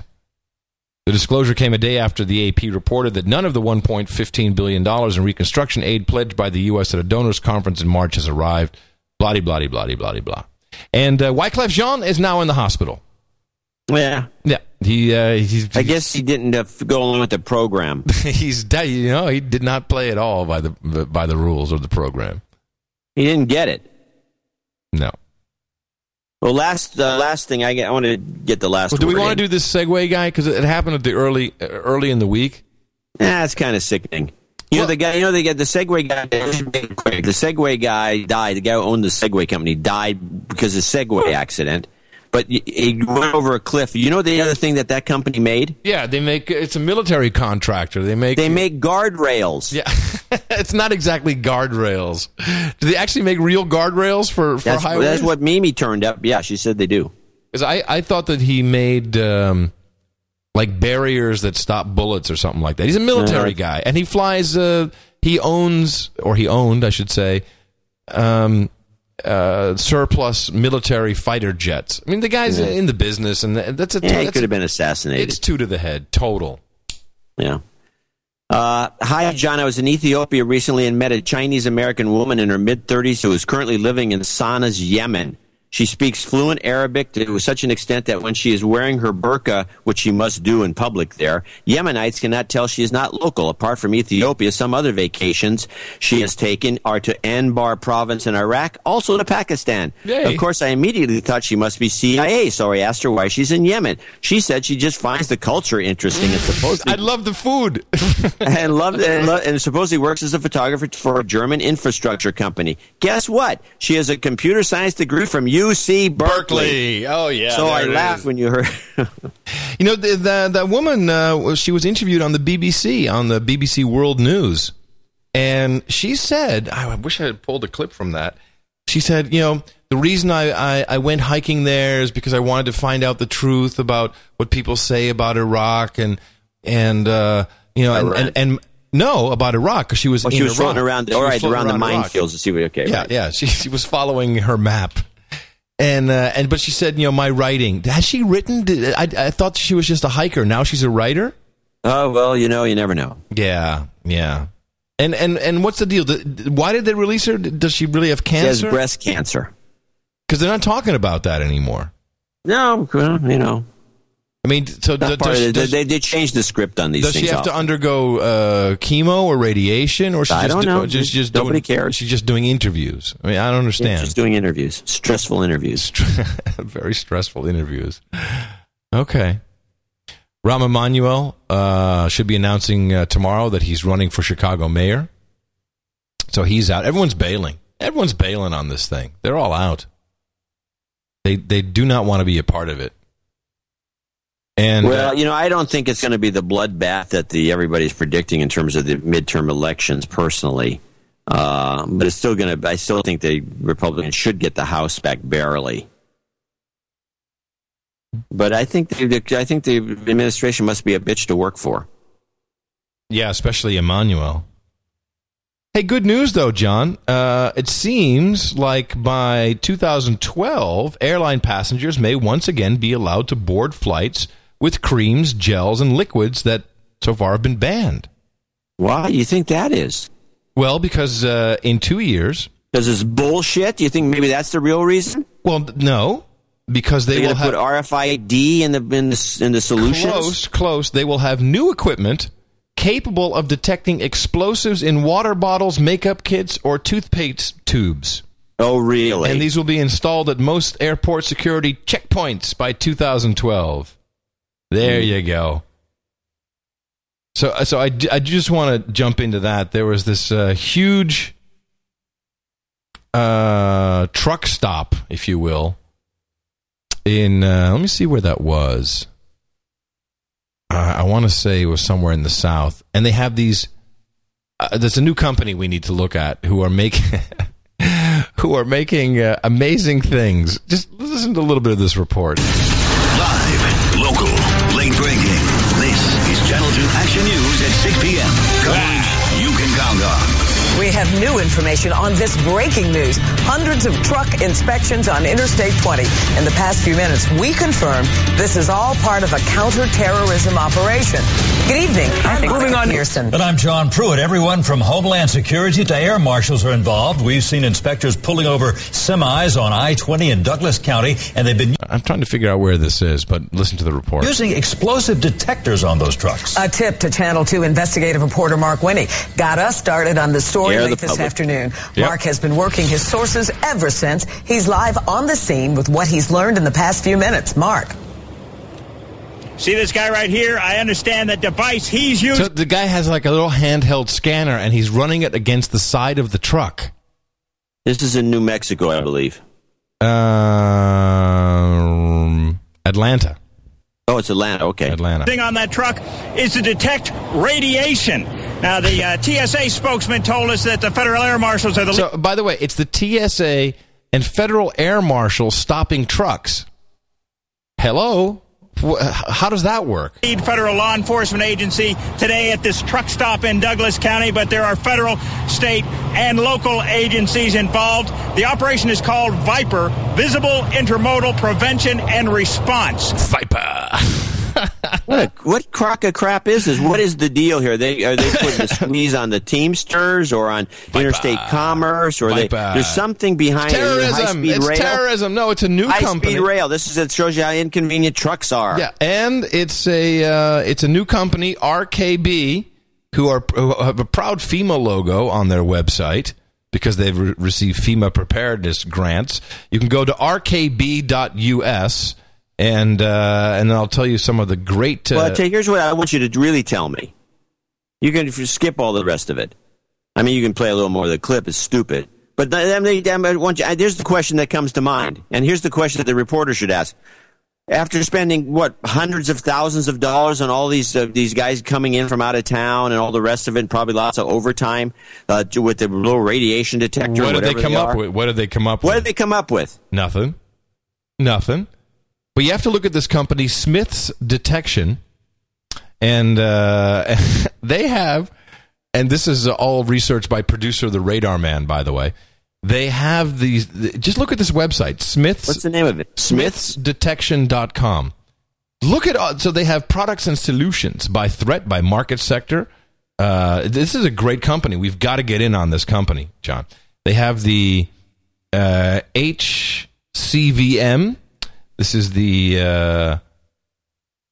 Speaker 3: The disclosure came a day after the AP reported that none of the $1.15 billion in reconstruction aid pledged by the U.S. at a donors conference in March has arrived. Blah, blah, blah, blah, blah, blah. And uh, Wyclef Jean is now in the hospital.
Speaker 1: Yeah,
Speaker 3: Yeah, he. Uh, he's,
Speaker 1: I guess he didn't uh, go along with the program.
Speaker 3: he's you know he did not play at all by the by the rules of the program.
Speaker 1: He didn't get it.
Speaker 3: No.
Speaker 1: Well, last uh, last thing I, get, I want to get the last.
Speaker 3: Well, do we want
Speaker 1: in.
Speaker 3: to do this segue guy because it happened at the early uh, early in the week?
Speaker 1: Nah, it's kind of sickening. You know the guy. You know they get the Segway guy. The Segway guy died. The guy who owned the Segway company died because of a Segway accident. But he- he went over a cliff. You know the other thing that that company made?
Speaker 3: Yeah, they make it's a military contractor. They make
Speaker 1: They make guardrails.
Speaker 3: Yeah, it's not exactly guardrails. Do they actually make real guardrails for for
Speaker 1: That's,
Speaker 3: highways?
Speaker 1: that's what Mimi turned up. Yeah, she said they do.
Speaker 3: Because I, I thought that he made um, like barriers that stop bullets or something like that. He's a military
Speaker 1: Uh-huh.
Speaker 3: guy, and he flies. Uh, he owns, or he owned, I should say, um, uh, surplus military fighter jets. I mean, the guy's
Speaker 1: Yeah.
Speaker 3: in the business, and that's a
Speaker 1: Yeah, he could have been assassinated.
Speaker 3: It's two to the head, total.
Speaker 1: Yeah. Uh, hi, John. I was in Ethiopia recently and met a Chinese American woman in her mid 30s who is currently living in Sana's, Yemen. She speaks fluent Arabic to such an extent that when she is wearing her burqa, which she must do in public there, Yemenites cannot tell she is not local. Apart from Ethiopia, some other vacations she has taken are to Anbar province in Iraq, also to Pakistan.
Speaker 3: Yay.
Speaker 1: Of course, I immediately thought she must be CIA, so I asked her why she's in Yemen. She said she just finds the culture interesting and supposedly
Speaker 3: I love the food.
Speaker 1: and loved and, lo- and supposedly works as a photographer for a German infrastructure company. Guess what? She has a computer science degree from UC Berkeley.
Speaker 3: Oh yeah.
Speaker 1: so I laughed
Speaker 3: is.
Speaker 1: when you heard.
Speaker 3: You know, the, the, that woman, uh, she was interviewed on the BBC, on the BBC World News. And she said, I wish I had pulled a clip from that. She said, you know, the reason I, I, I went hiking there is because I wanted to find out the truth about what people say about Iraq and, and uh, you know, and, and, and no, about Iraq, because she was
Speaker 1: Well,
Speaker 3: in
Speaker 1: she was
Speaker 3: Iraq.
Speaker 1: floating around,
Speaker 3: She
Speaker 1: all
Speaker 3: was
Speaker 1: around the
Speaker 3: Iraq.
Speaker 1: minefields to see what. Okay,
Speaker 3: Yeah,
Speaker 1: right.
Speaker 3: yeah. She, she was following her map, and uh, and but she said, you know, my writing. Has she written? Did, I I thought she was just a hiker. Now she's a writer.
Speaker 1: Oh well, you know, you never know.
Speaker 3: Yeah, yeah. And and and what's the deal? Why did they release her? Does she really have
Speaker 1: She has
Speaker 3: cancer?
Speaker 1: breast cancer.
Speaker 3: Because they're not talking about that anymore.
Speaker 1: No, well, you know,
Speaker 3: mean, so does, does,
Speaker 1: it.
Speaker 3: does,
Speaker 1: they, they changed the script on these things.
Speaker 3: does she have to undergo uh, chemo or radiation, or she
Speaker 1: I
Speaker 3: just
Speaker 1: don't
Speaker 3: do-
Speaker 1: know.
Speaker 3: just just
Speaker 1: Nobody
Speaker 3: doing,
Speaker 1: cares.
Speaker 3: She's just doing interviews. I mean, I don't understand.
Speaker 1: She's just doing interviews, stressful interviews.
Speaker 3: Very stressful interviews. Okay. Rahm Emanuel uh, should be announcing uh, tomorrow that he's running for Chicago mayor. So he's out. Everyone's bailing. Everyone's bailing on this thing. They're all out. They they do not want to be a part of it. And
Speaker 1: well,
Speaker 3: uh,
Speaker 1: you know, I don't think it's going to be the bloodbath that the everybody's predicting in terms of the midterm elections. Personally, uh, but it's still going to. I still think the Republicans should get the House back barely. But I think the, I think the administration must be a bitch to work for.
Speaker 3: yeah, especially Emanuel. Hey, good news though, John. Uh, it seems like by 2012, airline passengers may once again be allowed to board flights with creams, gels, and liquids that so far have been banned.
Speaker 1: Why do you think that is?
Speaker 3: Well, because uh, in two years,
Speaker 1: Because it's bullshit. Do you think maybe that's the real reason?
Speaker 3: well, no, because they
Speaker 1: They
Speaker 3: will
Speaker 1: will
Speaker 3: have
Speaker 1: put RFID in the in the in the solutions.
Speaker 3: close, close. They will have new equipment capable of detecting explosives in water bottles, makeup kits, or toothpaste tubes.
Speaker 1: Oh, really?
Speaker 3: And these will be installed at most airport security checkpoints by 2012. There you go. So, so I, I just want to jump into that. There was this uh, huge uh, truck stop, if you will, in uh, let me see where that was. Uh, I want to say it was somewhere in the south, and they have these. Uh, there's a new company we need to look at who are making who are making uh, amazing things. Just listen to a little bit of this report.
Speaker 31: Live, 6 p.m.
Speaker 32: We have new information on this breaking news. Hundreds of truck inspections on Interstate 20 in the past few minutes. We confirm this is all part of a counterterrorism operation. Good evening. I'm
Speaker 33: Moving on.
Speaker 32: Pearson.
Speaker 33: And I'm John Pruitt. Everyone from Homeland Security to air marshals are involved. We've seen inspectors pulling over semis on I-20 in Douglas County, and they've been
Speaker 3: I'm trying to figure out where this is, but listen to the report.
Speaker 33: using explosive detectors on those trucks.
Speaker 32: A tip to Channel 2 investigative reporter Mark Winne got us started on the story
Speaker 33: Scare the
Speaker 32: late this
Speaker 33: public.
Speaker 32: afternoon.
Speaker 33: Yep.
Speaker 32: Mark has been working his sources ever since. He's live on the scene with what he's learned in the past few minutes. Mark.
Speaker 34: See this guy right here? I understand the device he's using.
Speaker 3: So the guy has like a little handheld scanner, and he's running it against the side of the truck.
Speaker 1: This is in New Mexico, I believe.
Speaker 3: Um, Atlanta.
Speaker 1: Oh, it's Atlanta. Okay,
Speaker 3: Atlanta.
Speaker 34: thing on that truck is to detect radiation. Now, the uh, TSA spokesman told us that the federal air marshals are the
Speaker 3: So, by the way, it's the TSA and federal air marshals stopping trucks. Hello, how does that work?
Speaker 34: federal law enforcement agency today at this truck stop in Douglas County, but there are federal, state, and local agencies involved. The operation is called Viper, Visible Intermodal Prevention and Response.
Speaker 3: Viper.
Speaker 1: what a, what crock of crap is this? What is the deal here? They are they putting the squeeze on the Teamsters or on interstate commerce or they, there's something behind
Speaker 3: terrorism.
Speaker 1: high speed
Speaker 3: It's
Speaker 1: rail.
Speaker 3: terrorism. No, it's a new
Speaker 1: high
Speaker 3: company.
Speaker 1: speed rail. This is it shows you how inconvenient trucks are.
Speaker 3: Yeah, and it's a uh, it's a new company, RKB, who are who have a proud FEMA logo on their website because they've re- received FEMA preparedness grants. You can go to rkb.us and uh, and then I'll tell you some of the great. Uh,
Speaker 1: Well, you, here's what I want you to really tell me. You can if you skip all the rest of it. I mean, you can play a little more of the clip. It's stupid. But they, I want you, there's the question that comes to mind, and here's the question that the reporter should ask. After spending what hundreds of thousands of dollars on all these uh, these guys coming in from out of town and all the rest of it, probably lots of overtime uh, with the little radiation detector.
Speaker 3: what did they come up with? What did they come up
Speaker 1: What
Speaker 3: with?
Speaker 1: did they come up with?
Speaker 3: Nothing. Nothing. But you have to look at this company, Smiths Detection, and uh, they have, and this is all research by producer the Radar Man, by the way. They have these. Just look at this website, Smith's.
Speaker 1: What's the name of it?
Speaker 3: SmithsDetection.com. Look at all, so they have products and solutions by threat, by market sector. Uh, this is a great company. We've got to get in on this company, John. They have the uh, HCVM. This is the. Uh,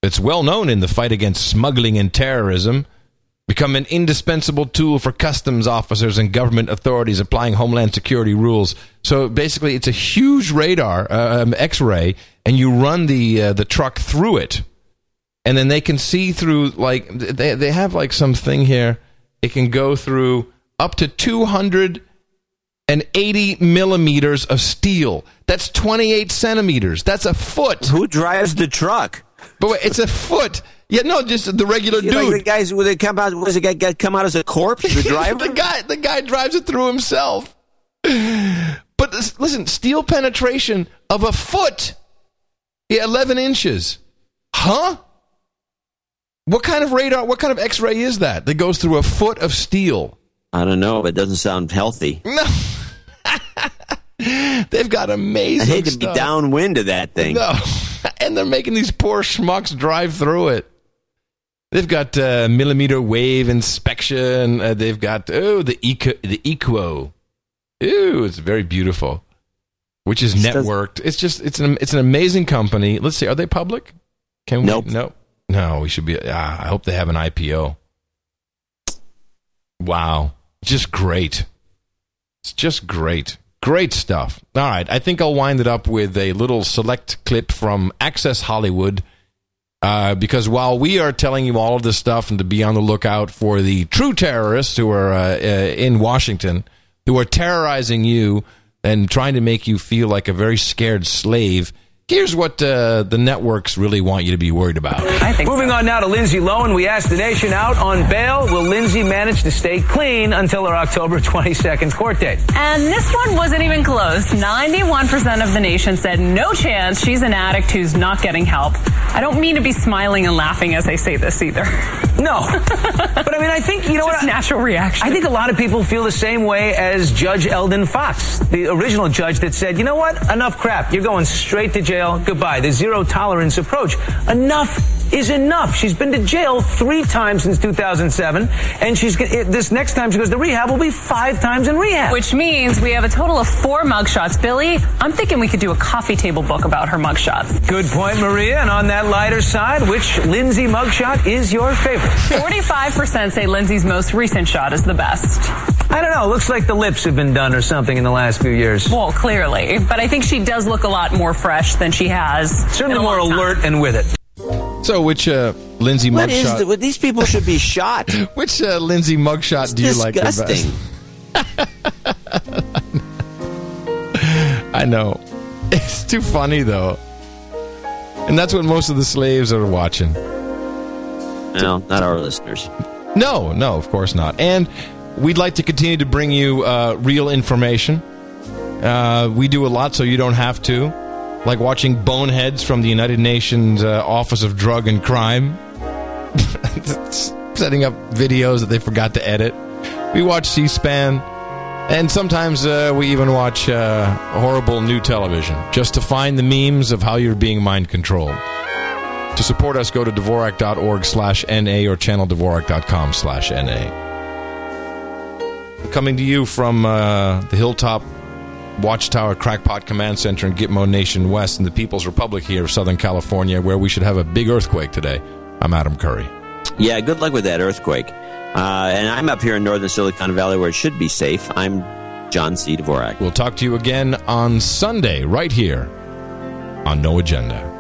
Speaker 3: it's well known in the fight against smuggling and terrorism. Become an indispensable tool for customs officers and government authorities applying homeland security rules. So basically, it's a huge radar, uh, um, X-ray, and you run the uh, the truck through it, and then they can see through. Like they they have like something here. It can go through up to two hundred and eighty millimeters of steel. That's twenty eight centimeters. That's a foot.
Speaker 1: Who drives the truck?
Speaker 3: But wait, it's a foot. Yeah, no, just the regular
Speaker 1: You
Speaker 3: dude.
Speaker 1: Like the guys, will they come out? Was the guy, guy come out as a corpse? The driver?
Speaker 3: the guy, the guy drives it through himself. But this, listen, steel penetration of a foot, yeah, eleven inches, huh? What kind of radar? What kind of X-ray is that that goes through a foot of steel?
Speaker 1: I don't know, but it doesn't sound healthy.
Speaker 3: No, they've got amazing.
Speaker 1: I hate to be downwind of that thing.
Speaker 3: No, and they're making these poor schmucks drive through it. They've got uh, millimeter wave inspection. Uh, they've got oh the eco the eqo. Ooh, it's very beautiful. Which is
Speaker 1: This does-
Speaker 3: networked. It's just it's an it's an amazing company. Let's see, are they public? Can we?
Speaker 1: Nope.
Speaker 3: Nope. No, we should be. Ah, I hope they have an IPO. Wow, just great. It's just great. Great stuff. All right, I think I'll wind it up with a little select clip from Access Hollywood. Uh, because while we are telling you all of this stuff and to be on the lookout for the true terrorists who are uh, uh, in Washington, who are terrorizing you and trying to make you feel like a very scared slave, here's what uh, the networks really want you to be worried about.
Speaker 35: Moving on now to Lindsay Lohan. We asked the nation out on bail. Will Lindsay manage to stay clean until her October 22nd court date?
Speaker 36: And this one wasn't even close. 91% of the nation said no chance she's an addict who's not getting help. I don't mean to be smiling and laughing as I say this either.
Speaker 35: No. but I mean, I think, you know what?
Speaker 36: natural reaction.
Speaker 35: I think a lot of people feel the same way as Judge Elden Fox, the original judge that said, you know what? Enough crap. You're going straight to jail. Goodbye. The zero tolerance approach. Enough is enough. She's been to jail three times since 2007, and she's this next time she goes to rehab will be five times in rehab.
Speaker 36: Which means we have a total of four mugshots. Billy, I'm thinking we could do a coffee table book about her mugshots.
Speaker 35: Good point, Maria. And on that lighter side, which Lindsay mugshot is your favorite?
Speaker 36: 45% say Lindsay's most recent shot is the best.
Speaker 35: I don't know. Looks like the lips have been done or something in the last few years.
Speaker 36: Well, clearly. But I think she does look a lot more fresh than she has.
Speaker 35: Certainly more alert and with it.
Speaker 3: So, which uh, Lindsay
Speaker 1: What is
Speaker 3: mugshot?
Speaker 1: the, well, these people should be shot.
Speaker 3: which uh, Lindsay mugshot do you like the
Speaker 1: disgusting.
Speaker 3: best? I know. It's too funny though. And that's what most of the slaves are watching.
Speaker 1: No, not our listeners.
Speaker 3: No, no, of course not. And we'd like to continue to bring you uh, real information. Uh, we do a lot so you don't have to, like watching boneheads from the United Nations uh, Office of Drug and Crime, setting up videos that they forgot to edit. We watch C-SPAN, and sometimes uh, we even watch uh, horrible new television just to find the memes of how you're being mind controlled. To support us, go to Dvorak.org slash NA or channeldvorak.com slash NA. Coming to you from uh, the Hilltop Watchtower Crackpot Command Center in Gitmo Nation West in the People's Republic here of Southern California, where we should have a big earthquake today. I'm Adam Curry.
Speaker 1: Yeah, good luck with that earthquake. Uh, and I'm up here in northern Silicon Valley where it should be safe. I'm John C. Dvorak.
Speaker 3: We'll talk to you again on Sunday, right here on No Agenda.